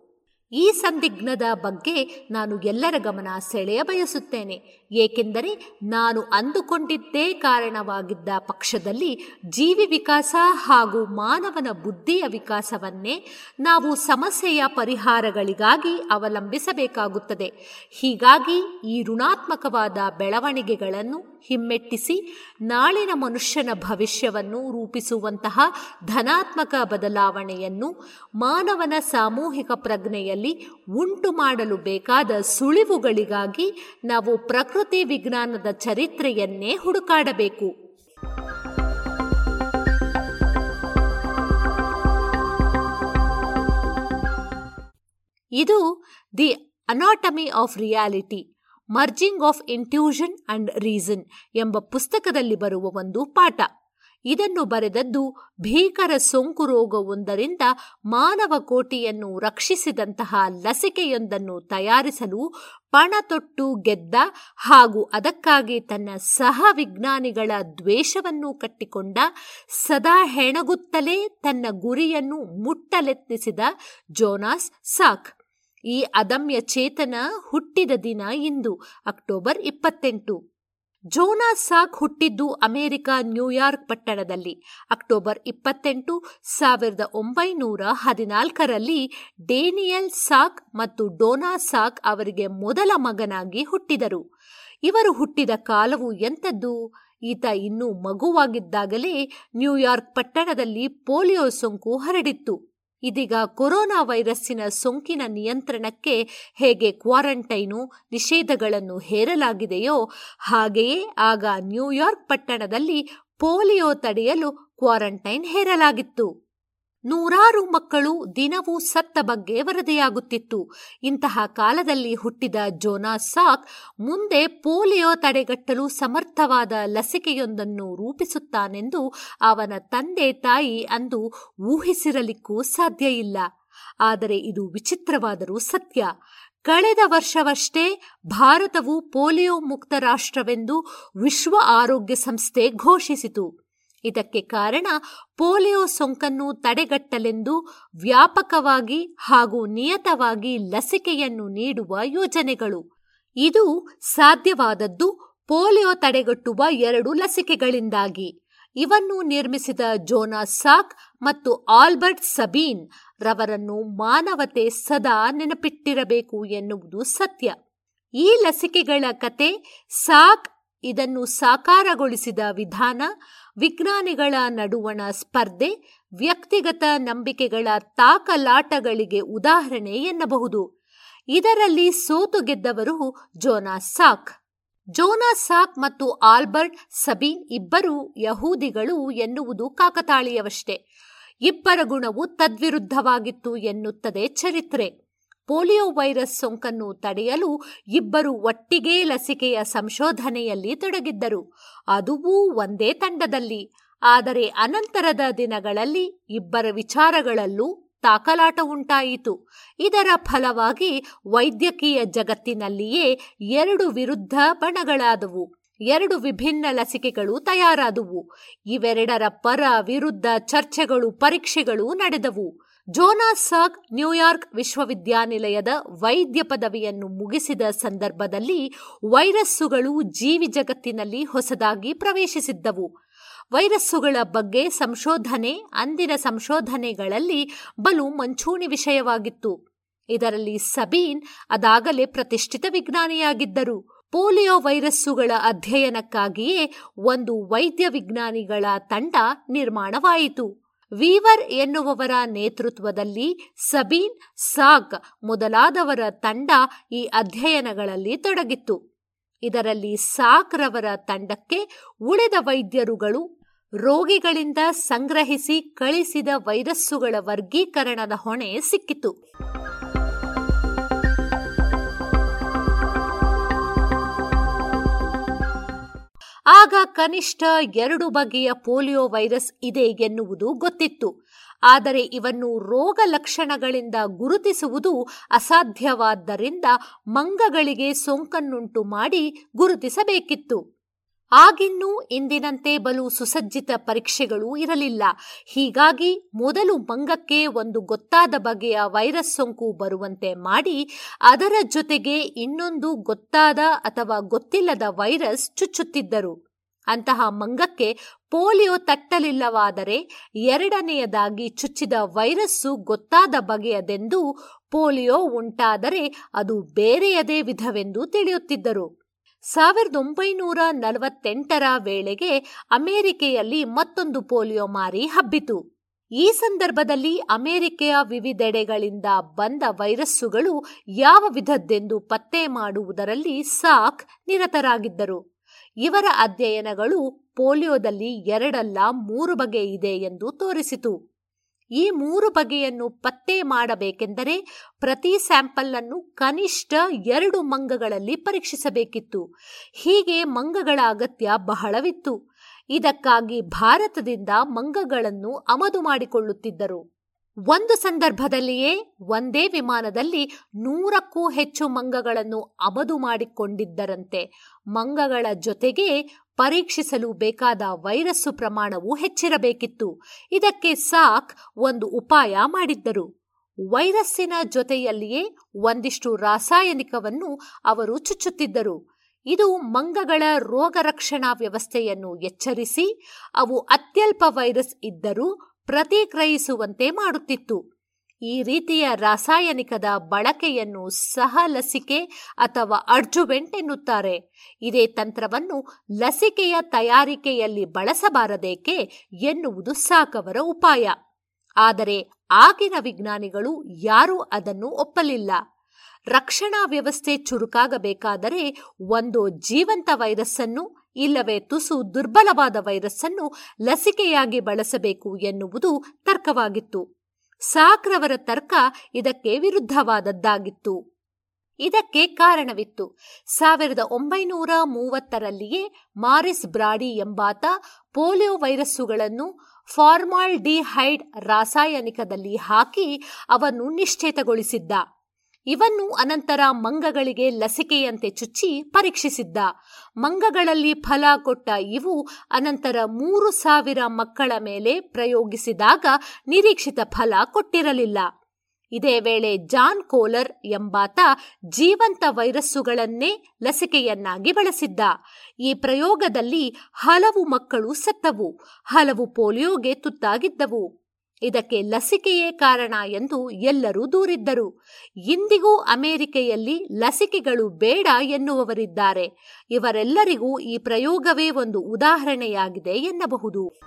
ಈ ಸಂದಿಗ್ಧದ ಬಗ್ಗೆ ನಾನು ಎಲ್ಲರ ಗಮನ ಸೆಳೆಯ ಬಯಸುತ್ತೇನೆ. ಏಕೆಂದರೆ ನಾನು ಅಂದುಕೊಂಡಿದ್ದೇ ಕಾರಣವಾಗಿದ್ದ ಪಕ್ಷದಲ್ಲಿ ಜೀವಿ ವಿಕಾಸ ಹಾಗೂ ಮಾನವನ ಬುದ್ಧಿಯ ವಿಕಾಸವನ್ನೇ ನಾವು ಸಮಸ್ಯೆಯ ಪರಿಹಾರಗಳಿಗಾಗಿ ಅವಲಂಬಿಸಬೇಕಾಗುತ್ತದೆ. ಹೀಗಾಗಿ ಈ ಋಣಾತ್ಮಕವಾದ ಬೆಳವಣಿಗೆಗಳನ್ನು ಹಿಮ್ಮೆಟ್ಟಿಸಿ ನಾಳಿನ ಮನುಷ್ಯನ ಭವಿಷ್ಯವನ್ನು ರೂಪಿಸುವಂತಹ ಧನಾತ್ಮಕ ಬದಲಾವಣೆಯನ್ನು ಮಾನವನ ಸಾಮೂಹಿಕ ಪ್ರಜ್ಞೆಯಲ್ಲಿ ಉಂಟು ಮಾಡಲು ಬೇಕಾದ ಸುಳಿವುಗಳಿಗಾಗಿ ನಾವು ಪ್ರಕೃತಿ ವಿಜ್ಞಾನದ ಚರಿತ್ರೆಯನ್ನೇ ಹುಡುಕಾಡಬೇಕು. ಇದು the anatomy of reality. Merging of intuition and reason ಎಂಬ ಪುಸ್ತಕದಲ್ಲಿ ಬರುವ ಒಂದು ಪಾಠ. ಇದನ್ನು ಬರೆದದ್ದು ಭೀಕರ ಸೋಂಕು ರೋಗವೊಂದರಿಂದ ಮಾನವ ಕೋಟಿಯನ್ನು ರಕ್ಷಿಸಿದಂತಹ ಲಸಿಕೆಯೊಂದನ್ನು ತಯಾರಿಸಲು ಪಣ ತೊಟ್ಟು ಗೆದ್ದ ಹಾಗೂ ಅದಕ್ಕಾಗಿ ತನ್ನ ಸಹ ವಿಜ್ಞಾನಿಗಳ ದ್ವೇಷವನ್ನು ಕಟ್ಟಿಕೊಂಡ ಸದಾ ಹೆಣಗುತ್ತಲೇ ತನ್ನ ಗುರಿಯನ್ನು ಮುಟ್ಟಲೆತ್ನಿಸಿದ ಜೋನಾಸ್ ಸಾಕ್. ಈ ಅದಮ್ಯ ಚೇತನ ಹುಟ್ಟಿದ ದಿನ ಇಂದು, ಅಕ್ಟೋಬರ್ ಇಪ್ಪತ್ತೆಂಟು. ಜೋನಾ ಸಾಕ್ ಹುಟ್ಟಿದ್ದು ಅಮೆರಿಕ ನ್ಯೂಯಾರ್ಕ್ ಪಟ್ಟಣದಲ್ಲಿ. ಅಕ್ಟೋಬರ್ ಇಪ್ಪತ್ತೆಂಟು, ಸಾವಿರದ ಒಂಬೈನೂರ ಹದಿನಾಲ್ಕರಲ್ಲಿ ಡೇನಿಯಲ್ ಸಾಕ್ ಮತ್ತು ಡೋನಾ ಸಾಕ್ ಅವರಿಗೆ ಮೊದಲ ಮಗನಾಗಿ ಹುಟ್ಟಿದರು. ಇವರು ಹುಟ್ಟಿದ ಕಾಲವು ಎಂಥದ್ದು? ಈತ ಇನ್ನೂ ಮಗುವಾಗಿದ್ದಾಗಲೇ ನ್ಯೂಯಾರ್ಕ್ ಪಟ್ಟಣದಲ್ಲಿ ಪೋಲಿಯೋ ಸೋಂಕು ಹರಡಿತ್ತು. ಇದೀಗ ಕೊರೋನಾ ವೈರಸ್ಸಿನ ಸೋಂಕಿನ ನಿಯಂತ್ರಣಕ್ಕೆ ಹೇಗೆ ಕ್ವಾರಂಟೈನು ನಿಷೇಧಗಳನ್ನು ಹೇರಲಾಗಿದೆಯೋ ಹಾಗೆಯೇ ಆಗ ನ್ಯೂಯಾರ್ಕ್ ಪಟ್ಟಣದಲ್ಲಿ ಪೋಲಿಯೋ ತಡೆಯಲು ಕ್ವಾರಂಟೈನ್ ಹೇರಲಾಗಿತ್ತು. ನೂರಾರು ಮಕ್ಕಳು ದಿನವೂ ಸತ್ತ ಬಗ್ಗೆ ವರದಿಯಾಗುತ್ತಿತ್ತು. ಇಂತಹ ಕಾಲದಲ್ಲಿ ಹುಟ್ಟಿದ ಜೋನಾ ಸಾಕ್ ಮುಂದೆ ಪೋಲಿಯೋ ತಡೆಗಟ್ಟಲು ಸಮರ್ಥವಾದ ಲಸಿಕೆಯೊಂದನ್ನು ರೂಪಿಸುತ್ತಾನೆಂದು ಅವನ ತಂದೆ ತಾಯಿ ಅಂದು ಊಹಿಸಿರಲಿಕ್ಕೂ ಸಾಧ್ಯ ಇಲ್ಲ. ಆದರೆ ಇದು ವಿಚಿತ್ರವಾದರೂ ಸತ್ಯ. ಕಳೆದ ವರ್ಷವಷ್ಟೇ ಭಾರತವು ಪೋಲಿಯೋ ಮುಕ್ತ ರಾಷ್ಟ್ರವೆಂದು ವಿಶ್ವ ಆರೋಗ್ಯ ಸಂಸ್ಥೆ ಘೋಷಿಸಿತು. ಇದಕ್ಕೆ ಕಾರಣ ಪೋಲಿಯೋ ಸೋಂಕನ್ನು ತಡೆಗಟ್ಟಲೆಂದು ವ್ಯಾಪಕವಾಗಿ ಹಾಗೂ ನಿಯತವಾಗಿ ಲಸಿಕೆಯನ್ನು ನೀಡುವ ಯೋಜನೆಗಳು. ಇದು ಸಾಧ್ಯವಾದದ್ದು ಪೋಲಿಯೋ ತಡೆಗಟ್ಟುವ ಎರಡು ಲಸಿಕೆಗಳಿಂದಾಗಿ. ಇವನ್ನು ನಿರ್ಮಿಸಿದ ಜೋನಾ ಸಾಕ್ ಮತ್ತು ಆಲ್ಬರ್ಟ್ ಸಬೀನ್ ರವರನ್ನು ಮಾನವತೆ ಸದಾ ನೆನಪಿಟ್ಟಿರಬೇಕು ಎನ್ನುವುದು ಸತ್ಯ. ಈ ಲಸಿಕೆಗಳ ಕತೆ ಸಾಕ್ ಇದನ್ನು ಸಾಕಾರಗೊಳಿಸಿದ ವಿಧಾನ ವಿಜ್ಞಾನಿಗಳ ನಡುವಣ ಸ್ಪರ್ಧೆ, ವ್ಯಕ್ತಿಗತ ನಂಬಿಕೆಗಳ ತಾಕಲಾಟಗಳಿಗೆ ಉದಾಹರಣೆ ಎನ್ನಬಹುದು. ಇದರಲ್ಲಿ ಸೋತು ಗೆದ್ದವರು ಜೋನಾಸ್ ಸಾಕ್. ಜೋನಾಸ್ ಸಾಕ್ ಮತ್ತು ಆಲ್ಬರ್ಟ್ ಸಬೀನ್ ಇಬ್ಬರು ಯಹೂದಿಗಳು ಎನ್ನುವುದು ಕಾಕತಾಳೀಯವಷ್ಟೇ. ಇಬ್ಬರ ಗುಣವು ತದ್ವಿರುದ್ಧವಾಗಿತ್ತು ಎನ್ನುತ್ತದೆ ಚರಿತ್ರೆ. ಪೋಲಿಯೋ ವೈರಸ್ ಸೋಂಕನ್ನು ತಡೆಯಲು ಇಬ್ಬರು ಒಟ್ಟಿಗೆ ಲಸಿಕೆಯ ಸಂಶೋಧನೆಯಲ್ಲಿ ತೊಡಗಿದ್ದರು. ಅದುವೂ ಒಂದೇ ತಂಡದಲ್ಲಿ. ಆದರೆ ಅನಂತರದ ದಿನಗಳಲ್ಲಿ ಇಬ್ಬರ ವಿಚಾರಗಳಲ್ಲೂ ತಾಕಲಾಟ ಉಂಟಾಯಿತು. ಇದರ ಫಲವಾಗಿ ವೈದ್ಯಕೀಯ ಜಗತ್ತಿನಲ್ಲಿಯೇ ಎರಡು ವಿರುದ್ಧ ಬಣಗಳಾದವು. ಎರಡು ವಿಭಿನ್ನ ಲಸಿಕೆಗಳು ತಯಾರಾದುವು. ಇವೆರಡರ ಪರ ವಿರುದ್ಧ ಚರ್ಚೆಗಳು, ಪರೀಕ್ಷೆಗಳು ನಡೆದವು. ಜೋನಾಸ್ ಸಾಕ್ ನ್ಯೂಯಾರ್ಕ್ ವಿಶ್ವವಿದ್ಯಾನಿಲಯದ ವೈದ್ಯ ಪದವಿಯನ್ನು ಮುಗಿಸಿದ ಸಂದರ್ಭದಲ್ಲಿ ವೈರಸ್ಸುಗಳು ಜೀವಿ ಜಗತ್ತಿನಲ್ಲಿ ಹೊಸದಾಗಿ ಪ್ರವೇಶಿಸಿದ್ದವು. ವೈರಸ್ಸುಗಳ ಬಗ್ಗೆ ಸಂಶೋಧನೆ, ಅಂದಿನ ಸಂಶೋಧನೆಗಳಲ್ಲಿ ಬಲು ಮಂಚೂಣಿ ವಿಷಯವಾಗಿತ್ತು. ಇದರಲ್ಲಿ ಸಬೀನ್ ಅದಾಗಲೇ ಪ್ರತಿಷ್ಠಿತ ವಿಜ್ಞಾನಿಯಾಗಿದ್ದರು. ಪೋಲಿಯೋ ವೈರಸ್ಸುಗಳ ಅಧ್ಯಯನಕ್ಕಾಗಿಯೇ ಒಂದು ವೈದ್ಯ ವಿಜ್ಞಾನಿಗಳ ತಂಡ ನಿರ್ಮಾಣವಾಯಿತು. ವೀವರ್ ಎನ್ನುವವರ ನೇತೃತ್ವದಲ್ಲಿ ಸಬೀನ್, ಸಾಗ್ ಮೊದಲಾದವರ ತಂಡ ಈ ಅಧ್ಯಯನಗಳಲ್ಲಿ ತೊಡಗಿತ್ತು. ಇದರಲ್ಲಿ ಸಾಕ್ ರವರ ತಂಡಕ್ಕೆ ಉಳಿದ ವೈದ್ಯರುಗಳು ರೋಗಿಗಳಿಂದ ಸಂಗ್ರಹಿಸಿ ಕಳಿಸಿದ ವೈರಸ್ಸುಗಳ ವರ್ಗೀಕರಣದ ಹೊಣೆ ಸಿಕ್ಕಿತು. ಆಗ ಕನಿಷ್ಠ ಎರಡು ಬಗೆಯ ಪೋಲಿಯೋ ವೈರಸ್ ಇದೆ ಎನ್ನುವುದು ಗೊತ್ತಿತ್ತು. ಆದರೆ ಇವನ್ನು ರೋಗ ಲಕ್ಷಣಗಳಿಂದ ಗುರುತಿಸುವುದು ಅಸಾಧ್ಯವಾದ್ದರಿಂದ ಮಂಗಗಳಿಗೆ ಸೋಂಕನ್ನುಂಟು ಮಾಡಿ ಗುರುತಿಸಬೇಕಿತ್ತು. ಆಗಿನ್ನೂ ಇಂದಿನಂತೆ ಬಲು ಸುಸಜ್ಜಿತ ಪರೀಕ್ಷೆಗಳು ಇರಲಿಲ್ಲ. ಹೀಗಾಗಿ ಮೊದಲು ಮಂಗಕ್ಕೆ ಒಂದು ಗೊತ್ತಾದ ಬಗೆಯ ವೈರಸ್ ಸೋಂಕು ಬರುವಂತೆ ಮಾಡಿ, ಅದರ ಜೊತೆಗೆ ಇನ್ನೊಂದು ಗೊತ್ತಾದ ಅಥವಾ ಗೊತ್ತಿಲ್ಲದ ವೈರಸ್ ಚುಚ್ಚುತ್ತಿದ್ದರು. ಅಂತಹ ಮಂಗಕ್ಕೆ ಪೋಲಿಯೋ ತಟ್ಟಲಿಲ್ಲವಾದರೆ ಎರಡನೆಯದಾಗಿ ಚುಚ್ಚಿದ ವೈರಸ್ಸು ಗೊತ್ತಾದ ಬಗೆಯದೆಂದು ಪೋಲಿಯೋ ಉಂಟಾದರೆ ಅದು ಬೇರೆಯದೇ ವಿಧವೆಂದು ತಿಳಿಯುತ್ತಿದ್ದರು. ಸಾವಿರದ ಒಂಬೈನೂರ ನಲವತ್ತೆಂಟರ ವೇಳೆಗೆ ಅಮೆರಿಕೆಯಲ್ಲಿ ಮತ್ತೊಂದು ಪೋಲಿಯೋ ಮಾರಿ ಹಬ್ಬಿತು. ಈ ಸಂದರ್ಭದಲ್ಲಿ ಅಮೆರಿಕೆಯ ವಿವಿಧೆಡೆಗಳಿಂದ ಬಂದ ವೈರಸ್ಸುಗಳು ಯಾವ ವಿಧದ್ದೆಂದು ಪತ್ತೆ ಮಾಡುವುದರಲ್ಲಿ ಸಾಕ್ ನಿರತರಾಗಿದ್ದರು. ಇವರ ಅಧ್ಯಯನಗಳು ಪೋಲಿಯೋದಲ್ಲಿ ಎರಡಲ್ಲ ಮೂರು ಬಗೆ ಇದೆ ಎಂದು ತೋರಿಸಿತು. ಈ ಮೂರು ಬಗೆಯನ್ನು ಪತ್ತೆ ಮಾಡಬೇಕೆಂದರೆ ಪ್ರತಿ ಸ್ಯಾಂಪಲ್ ಅನ್ನು ಕನಿಷ್ಠ ಎರಡು ಮಂಗಗಳಲ್ಲಿ ಪರೀಕ್ಷಿಸಬೇಕಿತ್ತು. ಹೀಗೆ ಮಂಗಗಳ ಅಗತ್ಯ ಬಹಳವಿತ್ತು. ಇದಕ್ಕಾಗಿ ಭಾರತದಿಂದ ಮಂಗಗಳನ್ನು ಆಮದು ಮಾಡಿಕೊಳ್ಳುತ್ತಿದ್ದರು. ಒಂದು ಸಂದರ್ಭದಲ್ಲಿಯೇ ಒಂದೇ ವಿಮಾನದಲ್ಲಿ ನೂರಕ್ಕೂ ಹೆಚ್ಚು ಮಂಗಗಳನ್ನು ಆಮದು ಮಾಡಿಕೊಂಡಿದ್ದರಂತೆ. ಮಂಗಗಳ ಜೊತೆಗೆ ಪರೀಕ್ಷಿಸಲು ಬೇಕಾದ ವೈರಸ್ಸು ಪ್ರಮಾಣವು ಹೆಚ್ಚಿರಬೇಕಿತ್ತು. ಇದಕ್ಕೆ ಸಾಕ್ ಒಂದು ಉಪಾಯ ಮಾಡಿದ್ದರು. ವೈರಸ್ಸಿನ ಜೊತೆಯಲ್ಲಿಯೇ ಒಂದಿಷ್ಟು ರಾಸಾಯನಿಕವನ್ನು ಅವರು ಚುಚ್ಚುತ್ತಿದ್ದರು. ಇದು ಮಂಗಗಳ ರೋಗ ರಕ್ಷಣಾ ವ್ಯವಸ್ಥೆಯನ್ನು ಎಚ್ಚರಿಸಿ, ಅವು ಅತ್ಯಲ್ಪ ವೈರಸ್ ಇದ್ದರೂ ಪ್ರತಿಕ್ರಿಯಿಸುವಂತೆ ಮಾಡುತ್ತಿತ್ತು. ಈ ರೀತಿಯ ರಾಸಾಯನಿಕದ ಬಳಕೆಯನ್ನು ಸಹ ಲಸಿಕೆ ಅಥವಾ ಅರ್ಜುವೆಂಟ್ ಎನ್ನುತ್ತಾರೆ. ಇದೇ ತಂತ್ರವನ್ನು ಲಸಿಕೆಯ ತಯಾರಿಕೆಯಲ್ಲಿ ಬಳಸಬಾರದೇಕೆ ಎನ್ನುವುದು ಸಾಕವರ ಉಪಾಯ. ಆದರೆ ಆಗಿನ ವಿಜ್ಞಾನಿಗಳು ಯಾರೂ ಅದನ್ನು ಒಪ್ಪಲಿಲ್ಲ. ರಕ್ಷಣಾ ವ್ಯವಸ್ಥೆ ಚುರುಕಾಗಬೇಕಾದರೆ ಒಂದು ಜೀವಂತ ವೈರಸ್ಸನ್ನು ಇಲ್ಲವೇ ತುಸು ದುರ್ಬಲವಾದ ವೈರಸ್ಸನ್ನು ಲಸಿಕೆಯಾಗಿ ಬಳಸಬೇಕು ಎನ್ನುವುದು ತರ್ಕವಾಗಿತ್ತು. ಸಾಕ್ರವರ ತರ್ಕ ಇದಕ್ಕೆ ವಿರುದ್ಧವಾದದ್ದಾಗಿತ್ತು. ಇದಕ್ಕೆ ಕಾರಣವಿತ್ತು. ಸಾವಿರದ ಒಂಬೈನೂರ ಮೂವತ್ತರಲ್ಲಿಯೇ ಮಾರಿಸ್ ಬ್ರಾಡಿ ಎಂಬಾತ ಪೋಲಿಯೋ ವೈರಸ್ಸುಗಳನ್ನು ಫಾರ್ಮಾಲ್ ಡಿಹೈಡ್ ರಾಸಾಯನಿಕದಲ್ಲಿ ಹಾಕಿ ಅವನ್ನು ನಿಶ್ಚೇತಗೊಳಿಸಿದ್ದ. ಇವನ್ನು ಅನಂತರ ಮಂಗಗಳಿಗೆ ಲಸಿಕೆಯಂತೆ ಚುಚ್ಚಿ ಪರೀಕ್ಷಿಸಿದ್ದ. ಮಂಗಗಳಲ್ಲಿ ಫಲ ಕೊಟ್ಟ ಇವು ಅನಂತರ ಮೂರು ಸಾವಿರ ಮಕ್ಕಳ ಮೇಲೆ ಪ್ರಯೋಗಿಸಿದಾಗ ನಿರೀಕ್ಷಿತ ಫಲ ಕೊಟ್ಟಿರಲಿಲ್ಲ. ಇದೇ ವೇಳೆ ಜಾನ್ ಕೋಲರ್ ಎಂಬಾತ ಜೀವಂತ ವೈರಸ್ಸುಗಳನ್ನೇ ಲಸಿಕೆಯನ್ನಾಗಿ ಬಳಸಿದ್ದ. ಈ ಪ್ರಯೋಗದಲ್ಲಿ ಹಲವು ಮಕ್ಕಳು ಸತ್ತವು, ಹಲವು ಪೋಲಿಯೋಗೆ ತುತ್ತಾಗಿದ್ದವು. ಇದಕ್ಕೆ ಲಸಿಕೆಯೇ ಕಾರಣ ಎಂದು ಎಲ್ಲರೂ ದೂರಿದ್ದರು. ಇಂದಿಗೂ ಅಮೆರಿಕೆಯಲ್ಲಿ ಲಸಿಕೆಗಳು ಬೇಡ ಎನ್ನುವವರಿದ್ದಾರೆ. ಇವರೆಲ್ಲರಿಗೂ ಈ ಪ್ರಯೋಗವೇ ಒಂದು ಉದಾಹರಣೆಯಾಗಿದೆ ಎನ್ನಬಹುದು.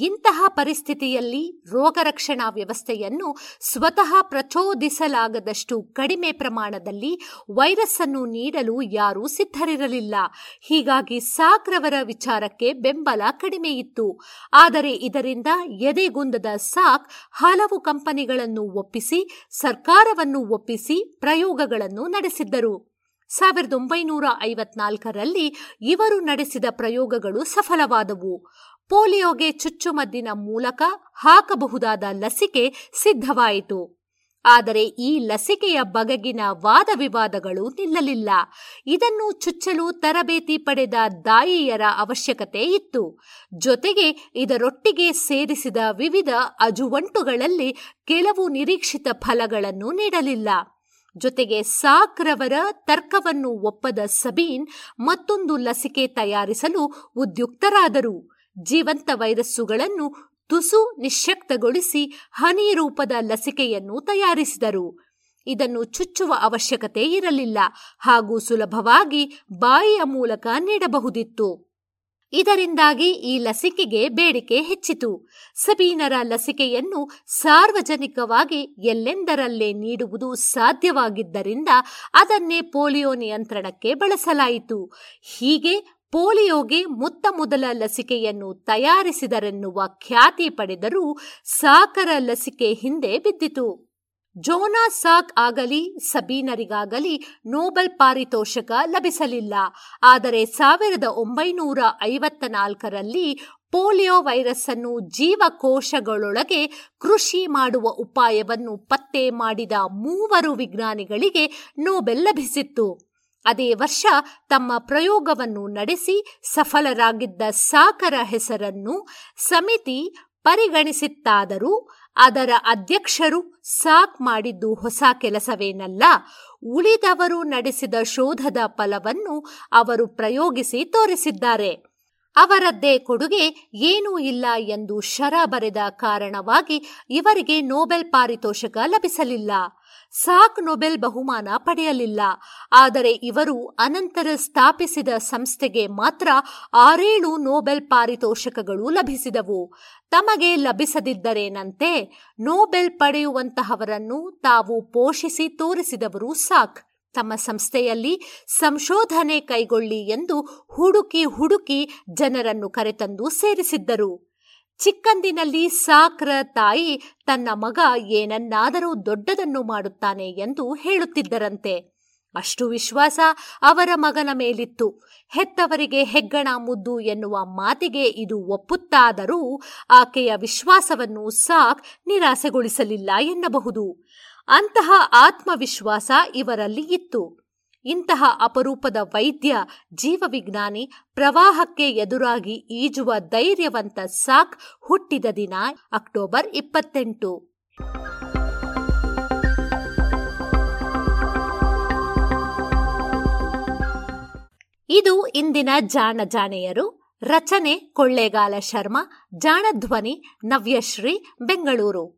ಇಂತಹ ಪರಿಸ್ಥಿತಿಯಲ್ಲಿ ರೋಗರಕ್ಷಣಾ ವ್ಯವಸ್ಥೆಯನ್ನು ಸ್ವತಃ ಪ್ರಚೋದಿಸಲಾಗದಷ್ಟು ಕಡಿಮೆ ಪ್ರಮಾಣದಲ್ಲಿ ವೈರಸ್ ಅನ್ನು ನೀಡಲು ಯಾರೂ ಸಿದ್ಧರಿರಲಿಲ್ಲ. ಹೀಗಾಗಿ ಸಾಕ್ರವರ ವಿಚಾರಕ್ಕೆ ಬೆಂಬಲ ಕಡಿಮೆ ಇತ್ತು. ಆದರೆ ಇದರಿಂದ ಎದೆಗುಂದದ ಸಾಕ್ ಹಲವು ಕಂಪನಿಗಳನ್ನು ಒಪ್ಪಿಸಿ, ಸರ್ಕಾರವನ್ನು ಒಪ್ಪಿಸಿ ಪ್ರಯೋಗಗಳನ್ನು ನಡೆಸಿದ್ದರು. ಸಾವಿರದ ಒಂಬೈನೂರ ಐವತ್ನಾಲ್ಕರಲ್ಲಿ ಇವರು ನಡೆಸಿದ ಪ್ರಯೋಗಗಳು ಸಫಲವಾದವು. ಪೋಲಿಯೋಗೆ ಚುಚ್ಚುಮದ್ದಿನ ಮೂಲಕ ಹಾಕಬಹುದಾದ ಲಸಿಕೆ ಸಿದ್ಧವಾಯಿತು. ಆದರೆ ಈ ಲಸಿಕೆಯ ಬಗೆಗಿನ ವಾದ ವಿವಾದಗಳು ನಿಲ್ಲಲಿಲ್ಲ. ಇದನ್ನು ಚುಚ್ಚಲು ತರಬೇತಿ ಪಡೆದ ದಾಯಿಯರ ಅವಶ್ಯಕತೆ ಇತ್ತು. ಜೊತೆಗೆ ಇದರೊಟ್ಟಿಗೆ ಸೇರಿಸಿದ ವಿವಿಧ ಅಜುವಂಟುಗಳಲ್ಲಿ ಕೆಲವು ನಿರೀಕ್ಷಿತ ಫಲಗಳನ್ನು ನೀಡಲಿಲ್ಲ. ಜೊತೆಗೆ ಸಾಕ್ರವರ ತರ್ಕವನ್ನು ಒಪ್ಪದ ಸಬೀನ್ ಮತ್ತೊಂದು ಲಸಿಕೆ ತಯಾರಿಸಲು ಉದ್ಯುಕ್ತರಾದರು. ಜೀವಂತ ವೈರಸ್ಸುಗಳನ್ನು ತುಸು ನಿಶ್ಯಕ್ತಗೊಳಿಸಿ ಹನಿ ರೂಪದ ಲಸಿಕೆಯನ್ನು ತಯಾರಿಸಿದರು. ಇದನ್ನು ಚುಚ್ಚುವ ಅವಶ್ಯಕತೆ ಇರಲಿಲ್ಲ ಹಾಗೂ ಸುಲಭವಾಗಿ ಬಾಯಿಯ ಮೂಲಕ ನೀಡಬಹುದಿತ್ತು. ಇದರಿಂದಾಗಿ ಈ ಲಸಿಕೆಗೆ ಬೇಡಿಕೆ ಹೆಚ್ಚಿತು. ಸಬೀನರ ಲಸಿಕೆಯನ್ನು ಸಾರ್ವಜನಿಕವಾಗಿ ಎಲ್ಲೆಂದರಲ್ಲೇ ನೀಡುವುದು ಸಾಧ್ಯವಾಗಿದ್ದರಿಂದ ಅದನ್ನೇ ಪೋಲಿಯೋ ನಿಯಂತ್ರಣಕ್ಕೆ ಬಳಸಲಾಯಿತು. ಹೀಗೆ ಪೋಲಿಯೋಗೆ ಮೊತ್ತ ಮೊದಲ ಲಸಿಕೆಯನ್ನು ತಯಾರಿಸಿದರೆನ್ನುವ ಖ್ಯಾತಿ ಪಡೆದರೂ ಸಾಕರ ಲಸಿಕೆ ಹಿಂದೆ ಬಿದ್ದಿತು. ಜೋನಾ ಸಾಕ್ ಆಗಲಿ, ಸಬೀನರಿಗಾಗಲಿ ನೋಬೆಲ್ ಪಾರಿತೋಷಕ ಲಭಿಸಲಿಲ್ಲ. ಆದರೆ ಸಾವಿರದ ಒಂಬೈನೂರ ಐವತ್ತ ನಾಲ್ಕರಲ್ಲಿ ಪೋಲಿಯೋ ವೈರಸ್ ಅನ್ನು ಜೀವಕೋಶಗಳೊಳಗೆ ಕೃಷಿ ಮಾಡುವ ಉಪಾಯವನ್ನು ಪತ್ತೆ ಮಾಡಿದ ಮೂವರು ವಿಜ್ಞಾನಿಗಳಿಗೆ ನೋಬೆಲ್ ಲಭಿಸಿತ್ತು. ಅದೇ ವರ್ಷ ತಮ್ಮ ಪ್ರಯೋಗವನ್ನು ನಡೆಸಿ ಸಫಲರಾಗಿದ್ದ ಸಾಕರ ಹೆಸರನ್ನು ಸಮಿತಿ ಪರಿಗಣಿಸಿತ್ತಾದರೂ ಅದರ ಅಧ್ಯಕ್ಷರು ಸಾಕ್ ಮಾಡಿದ್ದು ಹೊಸ ಕೆಲಸವೇನಲ್ಲ, ಉಳಿದವರು ನಡೆಸಿದ ಶೋಧದ ಫಲವನ್ನು ಅವರು ಪ್ರಯೋಗಿಸಿ ತೋರಿಸಿದ್ದಾರೆ. ಅವರದ್ದೇ ಕೊಡುಗೆ ಏನೂ ಇಲ್ಲ ಎಂದು ಶರ ಬರೆದ ಕಾರಣವಾಗಿ ಇವರಿಗೆ ನೋಬೆಲ್ ಪಾರಿತೋಷಕ ಲಭಿಸಲಿಲ್ಲ. ಸಾಕ್ ನೊಬೆಲ್ ಬಹುಮಾನ ಪಡೆಯಲಿಲ್ಲ. ಆದರೆ ಇವರು ಅನಂತರ ಸ್ಥಾಪಿಸಿದ ಸಂಸ್ಥೆಗೆ ಮಾತ್ರ ಆರೇಳು ನೊಬೆಲ್ ಪಾರಿತೋಷಕಗಳು ಲಭಿಸಿದವು. ತಮಗೆ ಲಭಿಸದಿದ್ದರೇನಂತೆ, ನೊಬೆಲ್ ಪಡೆಯುವಂತಹವರನ್ನು ತಾವು ಪೋಷಿಸಿ ತೋರಿಸಿದವರು ಸಾಕ್. ತಮ್ಮ ಸಂಸ್ಥೆಯಲ್ಲಿ ಸಂಶೋಧನೆ ಕೈಗೊಳ್ಳಿ ಎಂದು ಹುಡುಕಿ ಹುಡುಕಿ ಜನರನ್ನು ಕರೆತಂದು ಸೇರಿಸಿದ್ದರು. ಚಿಕ್ಕಂದಿನಲ್ಲಿ ಸಾಕ್ರ ತಾಯಿ ತನ್ನ ಮಗ ಏನನ್ನಾದರೂ ದೊಡ್ಡದನ್ನು ಮಾಡುತ್ತಾನೆ ಎಂದು ಹೇಳುತ್ತಿದ್ದರಂತೆ. ಅಷ್ಟು ವಿಶ್ವಾಸ ಅವರ ಮಗನ ಮೇಲಿತ್ತು. ಹೆತ್ತವರಿಗೆ ಹೆಗ್ಗಣ ಮುದ್ದು ಎನ್ನುವ ಮಾತಿಗೆ ಇದು ಒಪ್ಪುತ್ತಾದರೂ ಆಕೆಯ ವಿಶ್ವಾಸವನ್ನು ಸಾಕ್ ನಿರಾಸೆಗೊಳಿಸಲಿಲ್ಲ ಎನ್ನಬಹುದು. ಅಂತಹ ಆತ್ಮವಿಶ್ವಾಸ ಇವರಲ್ಲಿ ಇತ್ತು. ಇಂತಹ ಅಪರೂಪದ ವೈದ್ಯ, ಜೀವವಿಜ್ಞಾನಿ, ಪ್ರವಾಹಕ್ಕೆ ಎದುರಾಗಿ ಈಜುವ ಧೈರ್ಯವಂತ ಸಾಕ್ ಹುಟ್ಟಿದ ದಿನ ಅಕ್ಟೋಬರ್ ಇಪ್ಪತ್ತೆಂಟು. ಇದು ಇಂದಿನ ಜಾಣ ಜಾಣೆಯರು, ರಚನೆ ಕೊಳ್ಳೇಗಾಲ ಶರ್ಮಾ, ಜಾಣಧ್ವನಿ ನವ್ಯಶ್ರೀ ಬೆಂಗಳೂರು.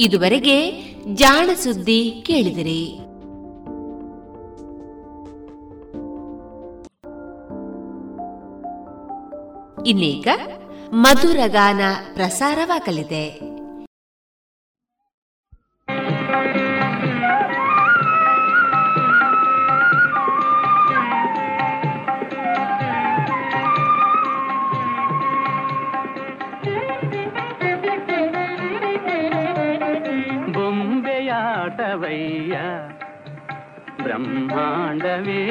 ಇದುವರೆಗೆ ಜಾಣ ಸುದ್ದಿ ಕೇಳಿದಿರಿ. ಇನ್ನೀಗ ಮಧುರಗಾನ ಪ್ರಸಾರವಾಗಲಿದೆ.
ಬ್ರಹ್ಮಾಂಡವೇ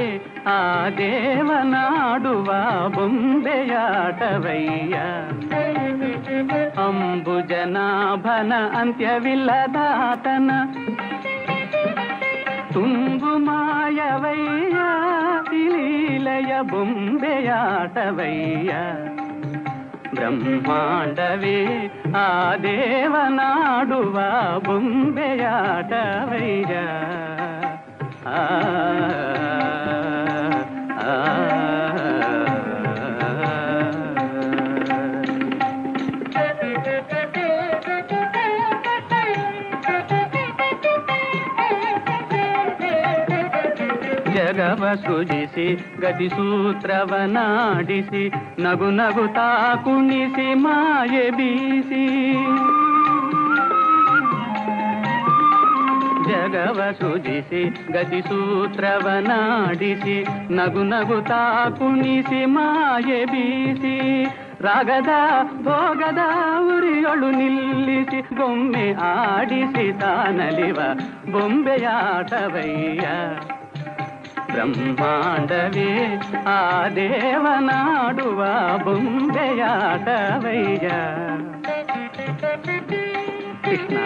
ಆ ದೇವನಾಡುವ ಬೊಂಬೆಯಾಟವಯ್ಯ ಅಂಬುಜನಾಭನ ಅಂತ್ಯವಿಲ್ಲದಾತನ ತುಂಬು ಮಾಯವಯ್ಯ ಲೀಲೆಯ ಬೊಂಬೆಯಾಟವಯ್ಯ ಬ್ರಹ್ಮಾಂಡವೇ ಆ ದೇವನಾಡುವ ಬೊಂಬೆಯಾಟವಯ್ಯ ಆ ಆ, ಜಗವ ಸೃಜಿಸಿ ಗತಿ ಸೂತ್ರವನಾಡಿಸಿ ನಗು ನಗುತ್ತಾ ಕುಣಿಸಿ ಮಾಯೆ ಬೀಸಿ ಜಗವ ಸೃಜಿಸಿ ಗತಿ ಸೂತ್ರವನಾಡಿಸಿ ನಗು ನಗುತ್ತಾ ಕುಣಿಸಿ ಮಾಯೆ ಬೀಸಿ ರಾಗದ ಭೋಗದ ಉರಿಯೊಳು ನಿಲ್ಲಿಸಿ ಬೊಮ್ಮೆ ಆಡಿಸಿ ತಾನಲಿವ ಬೊಂಬೆಯಾಟವಯ್ಯ ಬ್ರಹ್ಮಾಂಡವೇ ಆ ದೇವನಾಡುವ ಬೊಂಬೆಯಾಟವಯ್ಯ ಕೃಷ್ಣ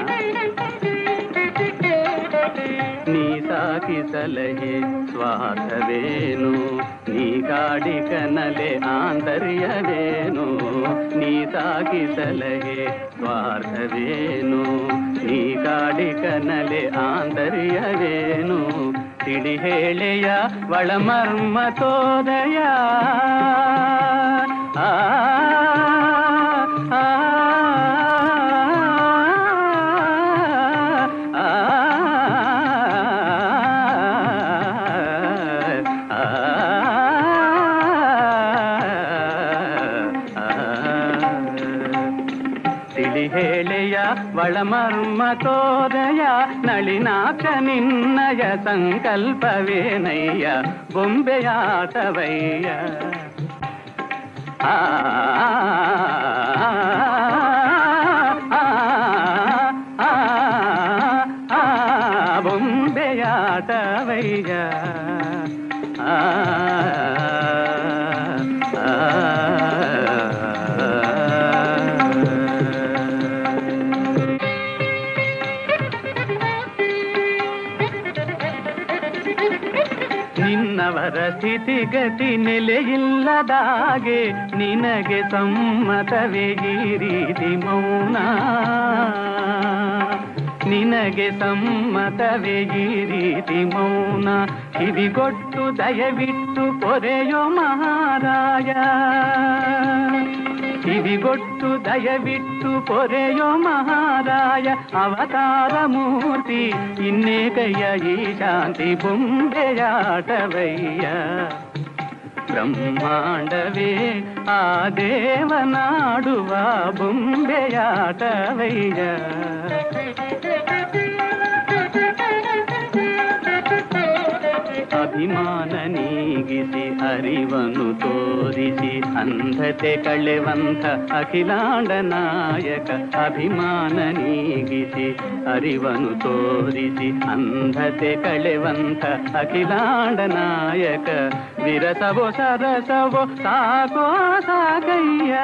ಸಾಕಿ ಸಲಹೆ ಸ್ವಾರ್ಥವೇನು? ನೀ ಗಾಡಿ ಕನಲೆ ಆಂತರ್ಯವೇನು? ನೀ ಸಾಕಿ ಸಲಹೆ ಸ್ವಾರ್ಥವೇನು? ನೀ ಗಾಡಿ ಕನಲೆ ಆಂತರ್ಯವೇನು? ತಿಳಿ ಹೇಳೆಯ ಒಳಮರ್ಮ ತೋದಯ. ಆ, ಒಳಮರ್ಮ ತೋದಯ ನಳಿನಾಕ್ಷ ನಿನ್ನಯ ಸಂಕಲ್ಪವೇನಯ್ಯ ಬೊಂಬೆಯಾಟವಯ್ಯ ಆ ಬೊಂಬೆಯಾಟವಯ್ಯ ನೆಲೆಯಿಲ್ಲದಾಗೆ ನಿನಗೆ ಸಮ್ಮತವೇ ಗಿರಿದಿ ಮೌನ. ನಿನಗೆ ಸಮ್ಮತವೇ ಗಿರಿದಿ ಮೌನ. ಕಿವಿಗೊಟ್ಟು ದಯವಿಟ್ಟು ಪೊರೆಯೋ ಮಹಾರಾಯ. ಕಿವಿಗೊಟ್ಟು ದಯವಿಟ್ಟು ಪೊರೆಯೋ ಮಹಾರಾಯ. ಅವತಾರ ಮೂರ್ತಿ ಇನ್ನೇಕಯ್ಯ ಈ ಶಾಂತಿ ಬೊಂಬೆಯಾಟವಯ್ಯ. ಬ್ರಹ್ಮಾಂಡವೇ ಆ ದೇವನಾಡುವ ಬೊಂಬೆಯಾಟವಯ್ಯ ಅಭಿಮಾನ ನೀಗಿಸಿ ಅರಿವನು ತೋರಿಸಿ ಅಂಧತೆ ಕಳೆವಂತ ಅಖಿಲಾಂಡ ನಾಯಕ ಅಭಿಮಾನ ನೀಗಿಸಿ ಅರಿವನು ತೋರಿಸಿ ಅಂಧತೆ ಕಳೆವಂತ ಅಖಿಲಾಂಡ ನಾಯಕ ವಿರಸವೋ ಸರಸವೋ ಸಾಕೋ ಸಾಕಯ್ಯ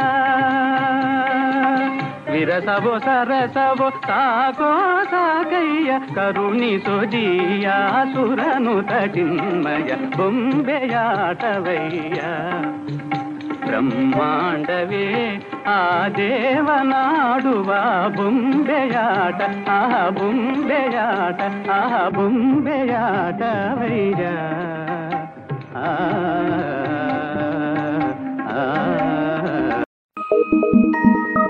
ವಿರಸವೋ ಸರಸವೋ ಸಾಕೋ ಸಾಕಯ್ಯ ಕರುಣಿಸೋ ಜೀಯ ಸುರನು ತಟಿನ್ಮಯ ಬೊಂಬೆಯಾಟವಯ್ಯ ಬ್ರಹ್ಮಾಂಡವೇ ಆ ದೇವನಾಡುವ ಬೊಂಬೆಯಾಟ ಆ ಬೊಂಬೆಯಾಟ ಆ ಬೊಂಬೆಯಾಟವಯ್ಯ ಆ ಆ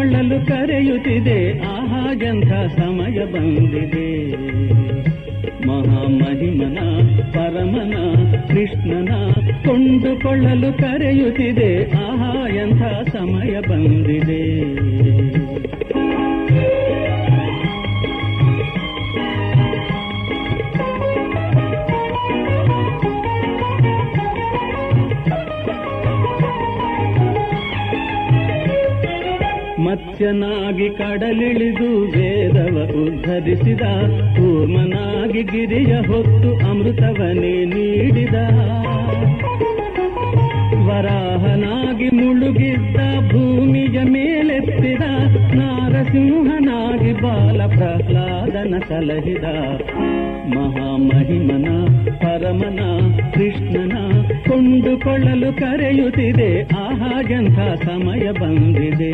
ಕೊಂಡುಕೊಳ್ಳಲು ಕರೆಯುತ್ತಿದೆ. ಆಹಾ ಎಂಥ ಸಮಯ ಬಂದಿದೆ. ಮಹಾಮಹಿಮನ, ಪರಮನ, ಕೃಷ್ಣನ ಕೊಂಡುಕೊಳ್ಳಲು ಕರೆಯುತ್ತಿದೆ. ಆಹಾ, ಎಂಥ ಸಮಯ ಬಂದಿದೆ. ಕಡಲಿಳಿದು ವೇದವ ಉದ್ಧರಿಸಿದ, ಕೂರ್ಮನಾಗಿ ಗಿರಿಯ ಹೊತ್ತು ಅಮೃತವನೇ ನೀಡಿದ. ವರಾಹನಾಗಿ ಮುಳುಗಿದ್ದ, ಭೂಮಿಯ ಮೇಲೆತ್ತಿದ, ನಾರಸಿಂಹನಾಗಿ ಬಾಲ ಪ್ರಹ್ಲಾದನ ಸಲಹಿದ. ಮಹಾಮಹಿಮನ, ಪರಮನ, ಕೃಷ್ಣನ ಕೊಂಡುಕೊಳ್ಳಲು ಕರೆಯುತ್ತಿದೆ ಆಹಾ ಎಂಥ ಸಮಯ ಬಂದಿದೆ.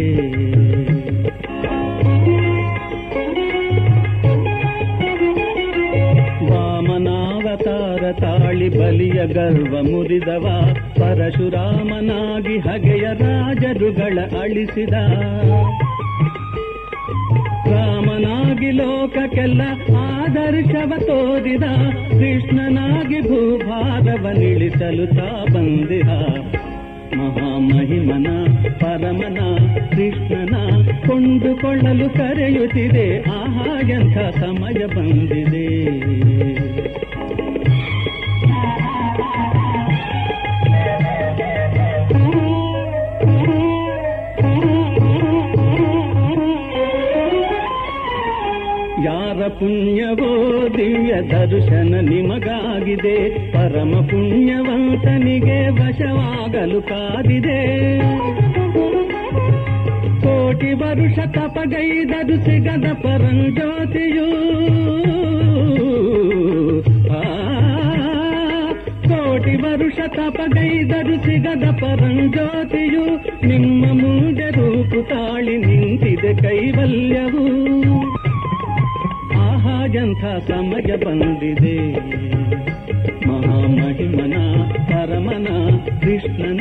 ತಾಳಿ ಬಲಿಯ ಗರ್ವ ಮುರಿದವ. ಪರಶುರಾಮನಾಗಿ ಹಗೆಯ ರಾಜರುಗಳ ಅಳಿಸಿದ. ರಾಮನಾಗಿ ಲೋಕಕ್ಕೆಲ್ಲ ಆದರ್ಶವ ತೋರಿದ. ಕೃಷ್ಣನಾಗಿ ಭೂಭಾಗವ ನಿಳಿಸಲು ತಾ ಬಂದಿದ ಮಹಾಮಹಿಮನ, ಪರಮನ, ಕೃಷ್ಣನ ಕೊಂಡುಕೊಳ್ಳಲು ಕರೆಯುತ್ತಿದೆ. ಆಹಾ, ಎಂಥ ಸಮಯ ಬಂದಿದೆ. ಪುಣ್ಯವೋ ದಿವ್ಯ ದರ್ಶನ ನಿಮಗಾಗಿದೆ. ಪರಮ ಪುಣ್ಯವಂತನಿಗೆ ವಶವಾಗಲು ಕಾದಿದೆ. ಕೋಟಿ ವರುಷ ತಪಗೈದರು ಸಿಗದ ಪರಂಜ್ಯೋತಿಯೂ. ಕೋಟಿ ವರುಷ ತಪಗೈದರು ಸಿಗದ ಪರಂಜ್ಯೋತಿಯು. ನಿಮ್ಮ ಮುಂದೆ ರೂಪು ತಾಳಿ ನಿಂತಿದೆ ಕೈವಲ್ಯವು. ಎಂಥ ಸಮಯ ಬಂದಿದೆ. ಮಹಾಮಹಿಮನ, ಪರಮನ, ಕೃಷ್ಣನ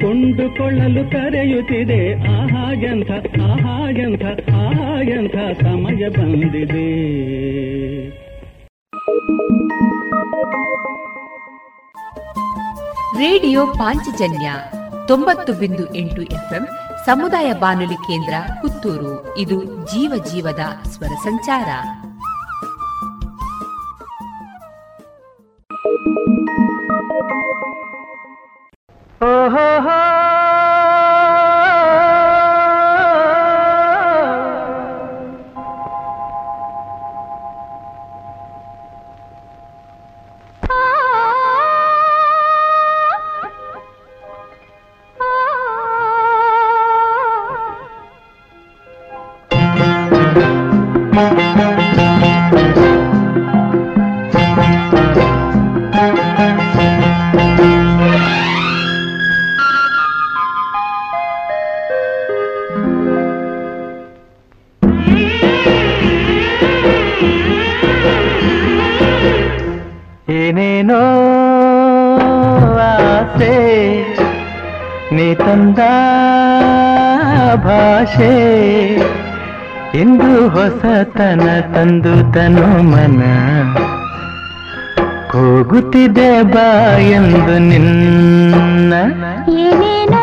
ಕೊಂಡುಕೊಳ್ಳಲು ಕರೆಯುತ್ತಿದೆ. ಆ ಎಂಥ ಆ ಎಂಥ ಆ ಎಂಥ ಸಮಯ ಬಂದಿದೆ.
ರೇಡಿಯೋ ಪಾಂಚಜನ್ಯ ತೊಂಬತ್ತು ಬಿಂದು ಎಂಟು ಎಫ್ಎಂ ಸಮುದಾಯ ಬಾನುಲಿ ಕೇಂದ್ರ ಪುತ್ತೂರು. ಇದು ಜೀವ ಜೀವದ ಸ್ವರ ಸಂಚಾರ.
ಏನೇನೋ ತಂದು ತನು ಮನ. ಕೂಗುತ್ತಿದೆ ಬಾ ಎಂದು ನಿನ್ನ.
ಏನೇನೋ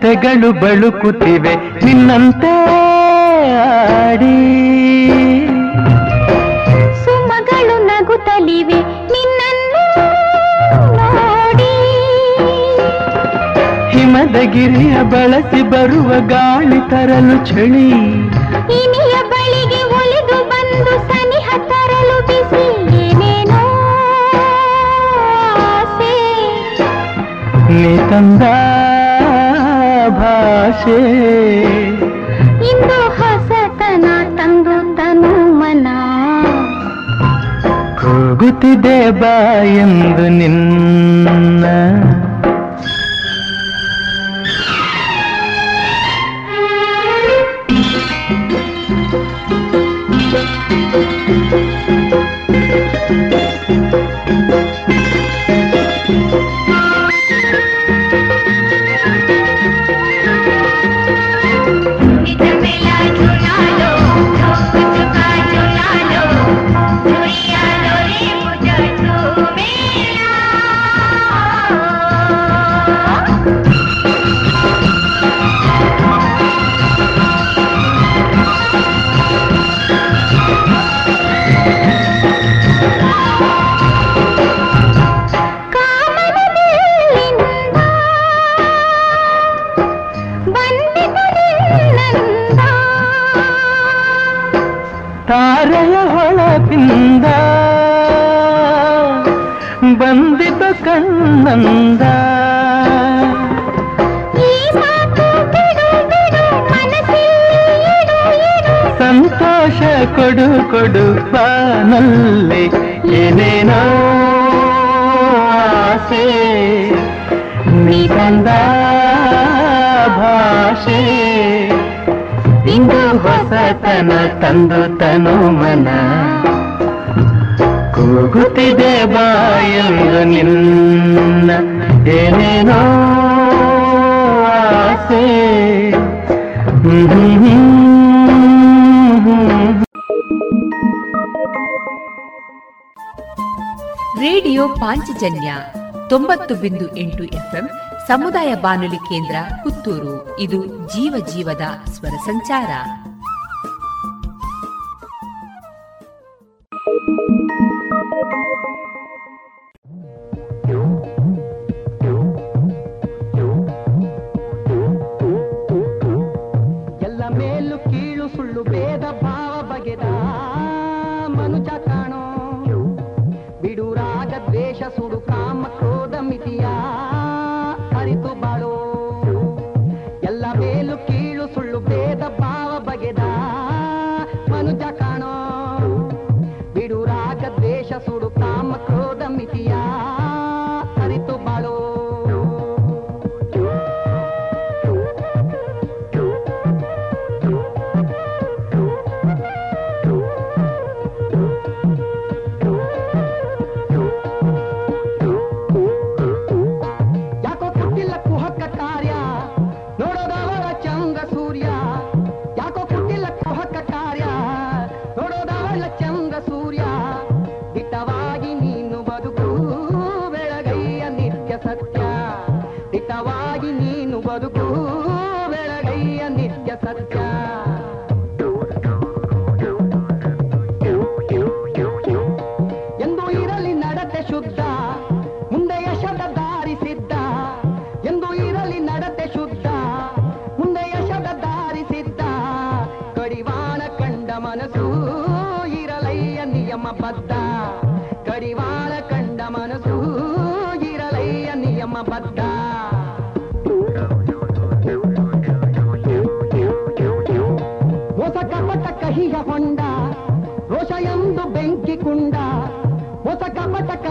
ಲತೆಗಳು ಬಳುಕುತ್ತಿವೆ ನಿನ್ನಂತೆ ಆಡಿ.
ಸುಮಗಳು ನಗುತ್ತಲಿವೆ ನಿನ್ನನ್ನು ನೋಡಿ.
ಹಿಮದ ಗಿರಿಯ ಬಳಸಿ ಬರುವ ಗಾಳಿ ತರಲು ಚಳಿ.
ಇನಿಯ ಬಳಿಗೆ ಒಲಿದು ಬಂದು ಸನಿಹ ತರಲು ಬಿಸಿ ಏನೇನೋ
ನೀ ತಂದ ಭಾಷೆ.
ಇಂದು ಹೊಸತನ ತಂದು ತನು ಮನ.
ಕೂಗುತ್ತಿದೆ ಬಾ ಎಂದು ನಿನ್ನ ತಾರೆಯ ಹೊಳಪಿಂದ ಬಂದಿದ್ದ ಕಣ್ಣಂದ ಸಂತೋಷ ಕೊಡು ಕೊಡು ಬಾನಲ್ಲಿ ಏನೇನೋ ಆಸೆ ನೀ ತಂದ ಭಾಷೆ ಇಂದು ಹೊಸತನ ತಂದು ತನು ಮನ. ಕೂಗುತ್ತಿದೆ ಬಾಯೊಂದು ನಿನ್ನ ಏನೇನೋ ಆಸೆ.
ರೇಡಿಯೋ ಪಾಂಚಜನ್ಯ ತೊಂಬತ್ತು ಬಿಂದು ಎಂಟು ಎಫ್ಎಂ ಸಮುದಾಯ ಬಾನುಲಿ ಕೇಂದ್ರ ಪುತ್ತೂರು. ಇದು ಜೀವ ಜೀವದ ಸ್ವರ ಸಂಚಾರ.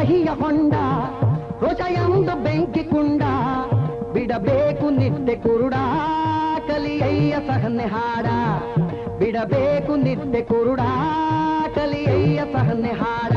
ಕಹಿಯ ಹೊಂಡ ಹೃದಯಂದು ಬೆಂಕಿ ಕುಂಡ ಬಿಡಬೇಕು ನಿತ್ಯ ಕುರುಡ, ಕಲಿಯಯ್ಯ ಸಹನೆ ಹಾಡ. ಬಿಡಬೇಕು ನಿತ್ಯ ಕುರುಡ, ಕಲಿಯಯ್ಯ ಸಹನೆ ಹಾಡ.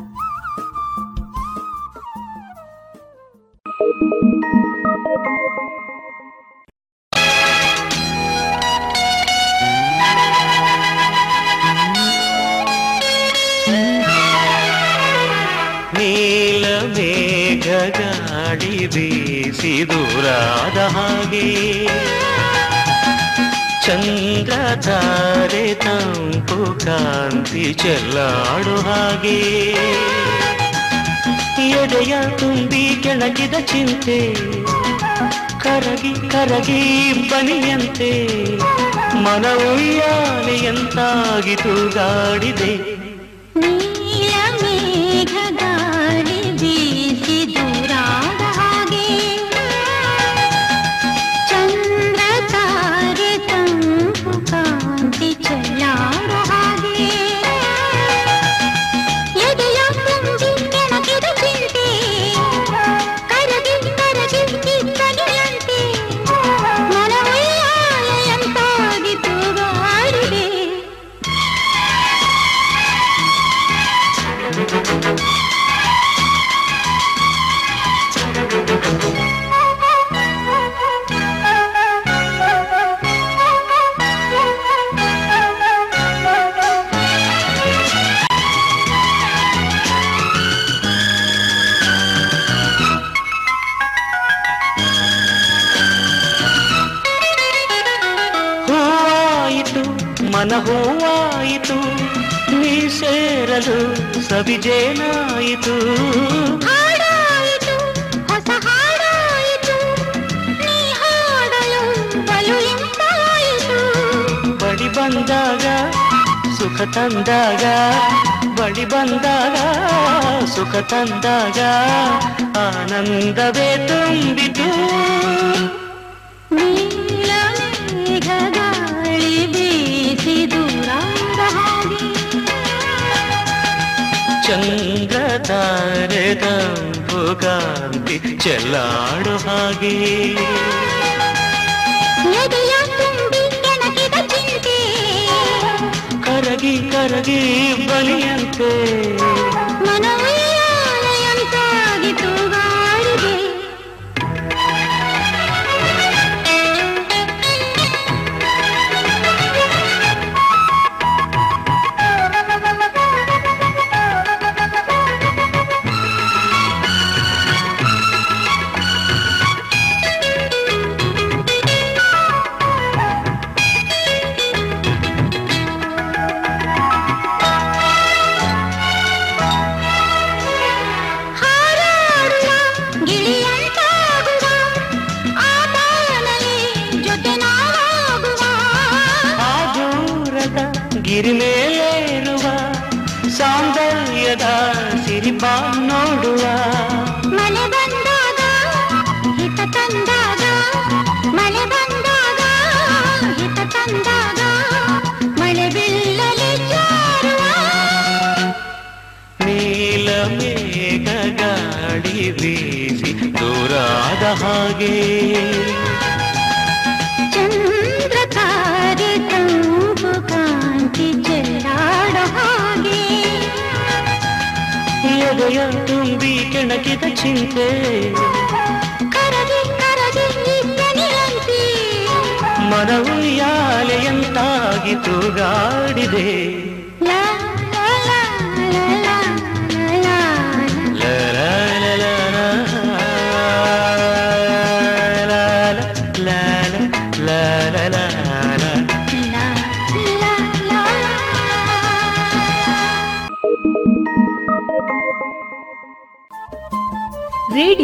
ಬೀಸಿ ದೂರಾದ ಹಾಗೆ. ಚಂದ್ರ ತಾರೆ ತಂಪು ಕಾಂತಿ ಚೆಲ್ಲಾಡು ಹಾಗೆ. ಎಡೆಯ ತುಂಬಿ ಕೆಳಗಿದ ಚಿಂತೆ, ಕರಗಿ ಕರಗಿ ಬನಿಯಂತೆ ಗಾಡಿದೆ
ನೀಲ
ತಂದಾಗ ಆನಂದವೇ ತುಂಬಿತು.
ನೀಲಮೇಘ ಗಾಳಿ
ಕಾಂತಿ ಚೆಲ್ಲಾಡು ಹಾಗೆ. ಕರಗಿ ಕರಗಿ ಬಲಿಯಂತೆ. ಮೇಘ ಗಾಳಿ ಬೀಸಿ ದೂರಾದ ಹಾಗೆ.
ಚಂದ್ರ ತಾರೆ ತಂಪು ಕಾಂತಿ ಚೆಲ್ಲಾಡ ಹಾಗೆ.
ಎದೆಯ ತುಂಬಿ ಕೆಣಕಿದ ಚಿಂತೆ.
ಕರಗಿ ಕರಗಿ
ಮನವು ಯಾಲೆಯಂತಾಗಿ ಗಾಡಿದೆ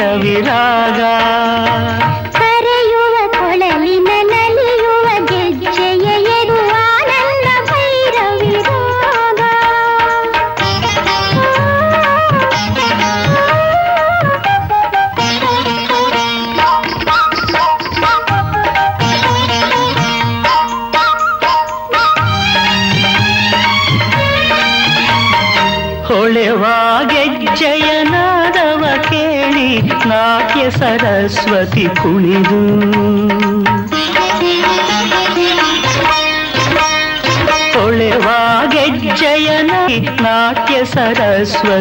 ಭೈರವಿರಾಗ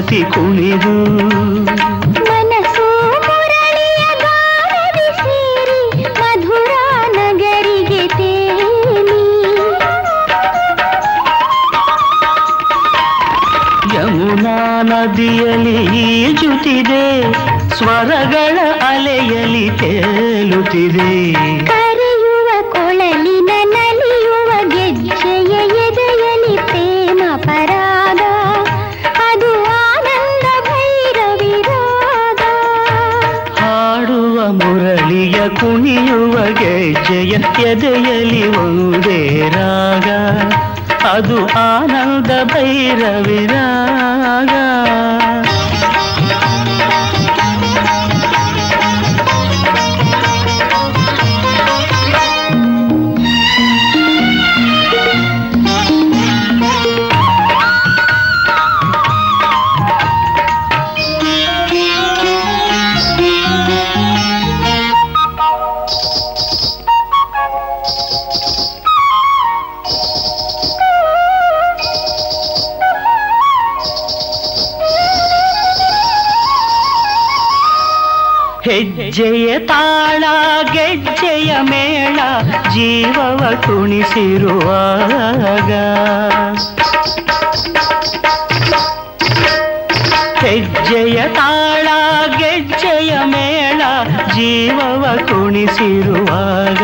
ತೇಲಿ.
ಕುಣಿದು ನದಿಯಲ್ಲಿ ಈಜುತ್ತಿದೆ ಸ್ವರಗಳ ಅಲೆಯಲ್ಲಿ ತೇಲುತ್ತಿದೆ.
ಎದೆಯಲಿ
ಒಂದೇ ರಾಗ ಅದು ಆನಂದ ಭೈರವಿರಾಗ ಹೆಜ್ಜೆಯ ತಾಳ ಗೆಜ್ಜೆಯ ಮೇಳ ಜೀವವ ಕುಣಿಸಿರುವಾಗ ಹೆಜ್ಜೆಯ ತಾಳ ಗೆಜ್ಜೆಯ ಮೇಳ ಜೀವವ ಕುಣಿಸಿರುವಾಗ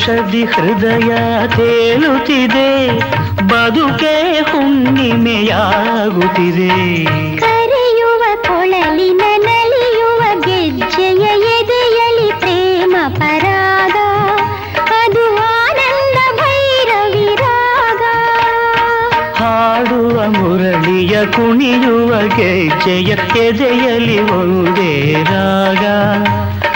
ಹರುಷದಿ ಹೃದಯ ತೇಲುತ್ತಿದೆ ಬದುಕೆ ಹುಣ್ಣಿಮೆಯಾಗುತ್ತಿದೆ.
ಕರೆಯುವ ಕೊಳಲಿನ ನಲಿಯುವ ಗೆಜ್ಜೆಯ ಎದೆಯಲಿ ಪ್ರೇಮ ಪರಾಗ ಅದು ಆನಂದ ಭೈರವಿರಾಗ.
ಹಾಡುವ ಮುರಳಿಯ ಕುಣಿಯುವ ಗೆಜ್ಜೆಯ ಎದೆಯಲಿ ಒಂದೇ ರಾಗ.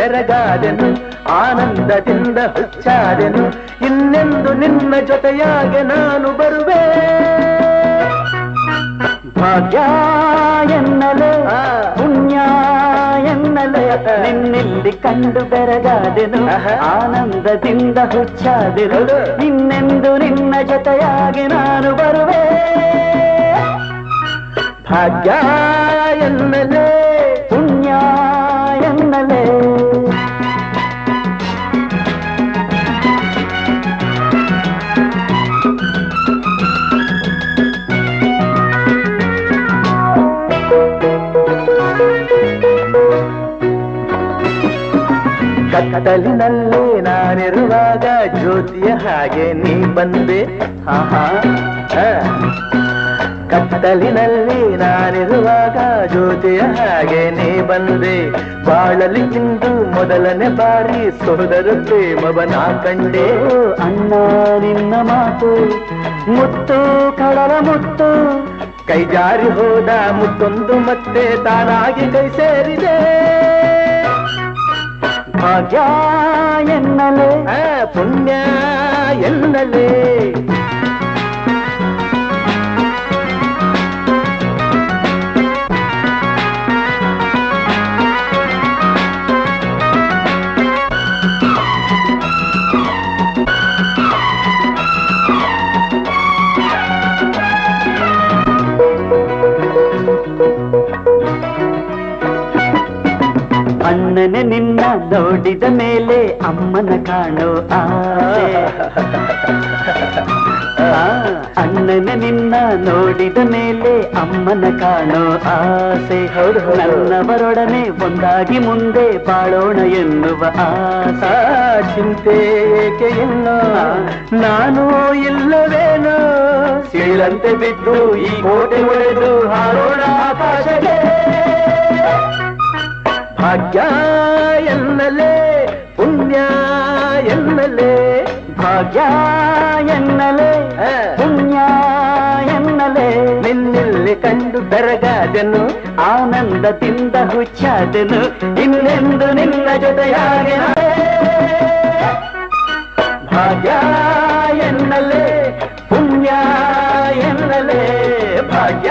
ಬೆರಗಾದೆನು ಆನಂದದಿಂದ ಹುಚ್ಚಾದೆನು ಇನ್ನೆಂದು ನಿನ್ನ ಜೊತೆಯಾಗೆ ನಾನು ಬರುವೆ. ಭಾಗ್ಯ ಎನ್ನಲೆ ಪುಣ್ಯ ಎನ್ನಲೆ ನಿನ್ನೆಲ್ಲಿ ಕಂಡು ಬೆರಗಾದೆನು ಆನಂದದಿಂದ ಹುಚ್ಚಾದೆನು ಇನ್ನೆಂದು ನಿನ್ನ ಜೊತೆಯಾಗಿ ನಾನು ಬರುವೆ. ಭಾಗ್ಯ ಎನ್ನಲೇ. ಕತ್ತಲಿನಲ್ಲೇ ನಾನಿರುವಾಗ ಜ್ಯೋತಿಯ ಹಾಗೆ ನೀ ಬಂದೆ. ಹಾ. ಕತ್ತಲಿನಲ್ಲಿ ನಾನಿರುವಾಗ ಜ್ಯೋತಿಯ ಹಾಗೆ ನೀ ಬಂದೆ. ಬಾಳಲಿ ಇಂದು ಮೊದಲನೇ ಬಾರಿ ಸೋದರ ಪ್ರೇಮವನ ಕಂಡೆ. ಅಣ್ಣ ನಿನ್ನ ಮಾತು ಮುತ್ತು ಕಡಲ ಮುತ್ತು. ಕೈ ಜಾರಿ ಹೋದ ಮುತ್ತೊಂದು ಮತ್ತೆ ತಾನಾಗಿ ಕೈ ಸೇರಿದೆ. ಭಾಗ್ಯ ಎನ್ನಲೆ ಆ, ಪುಣ್ಯ ನೋಡಿದ ಮೇಲೆ ಅಮ್ಮನ ಕಾಣೋ ಅಣ್ಣನೆ ನಿನ್ನ ನೋಡಿದ ಮೇಲೆ ಅಮ್ಮನ ಕಾಣೋ ಆಸೆ. ನನ್ನವರೊಡನೆ ಒಂದಾಗಿ ಮುಂದೆ ಬಾಳೋಣ ಎನ್ನುವ ಆಸೆ. ಚಿಂತೆ ಏಕೆ ಎನ್ನೋ ನಾನು ಇಲ್ಲವೇನೋ? ಸಿಳಂತೆ ಬಿದ್ದು ಈ ಕೋಟೆ ಒಡೆದು ಹಾರೋಣ ಆಕಾಶಕ್ಕೆ. ಭಾಗ್ಯ ಎನ್ನಲೆ ಪುಣ್ಯ ಎನ್ನಲೆ ಭಾಗ್ಯ ಎನ್ನಲೆ ಪುಣ್ಯ ಎನ್ನಲೆ. ನಿನ್ನಲ್ಲಿ ಕಂಡು ಬೆರಗಾದೆನು ಆನಂದದಿಂದ ಹುಚ್ಚಾದನು ಇನ್ನೆಂದು ನಿನ್ನ ಜೊತೆಯಾಗಿ ಭಾಗ್ಯ ಎನ್ನಲೆ ಪುಣ್ಯ ಎನ್ನಲೆ ಭಾಗ್ಯ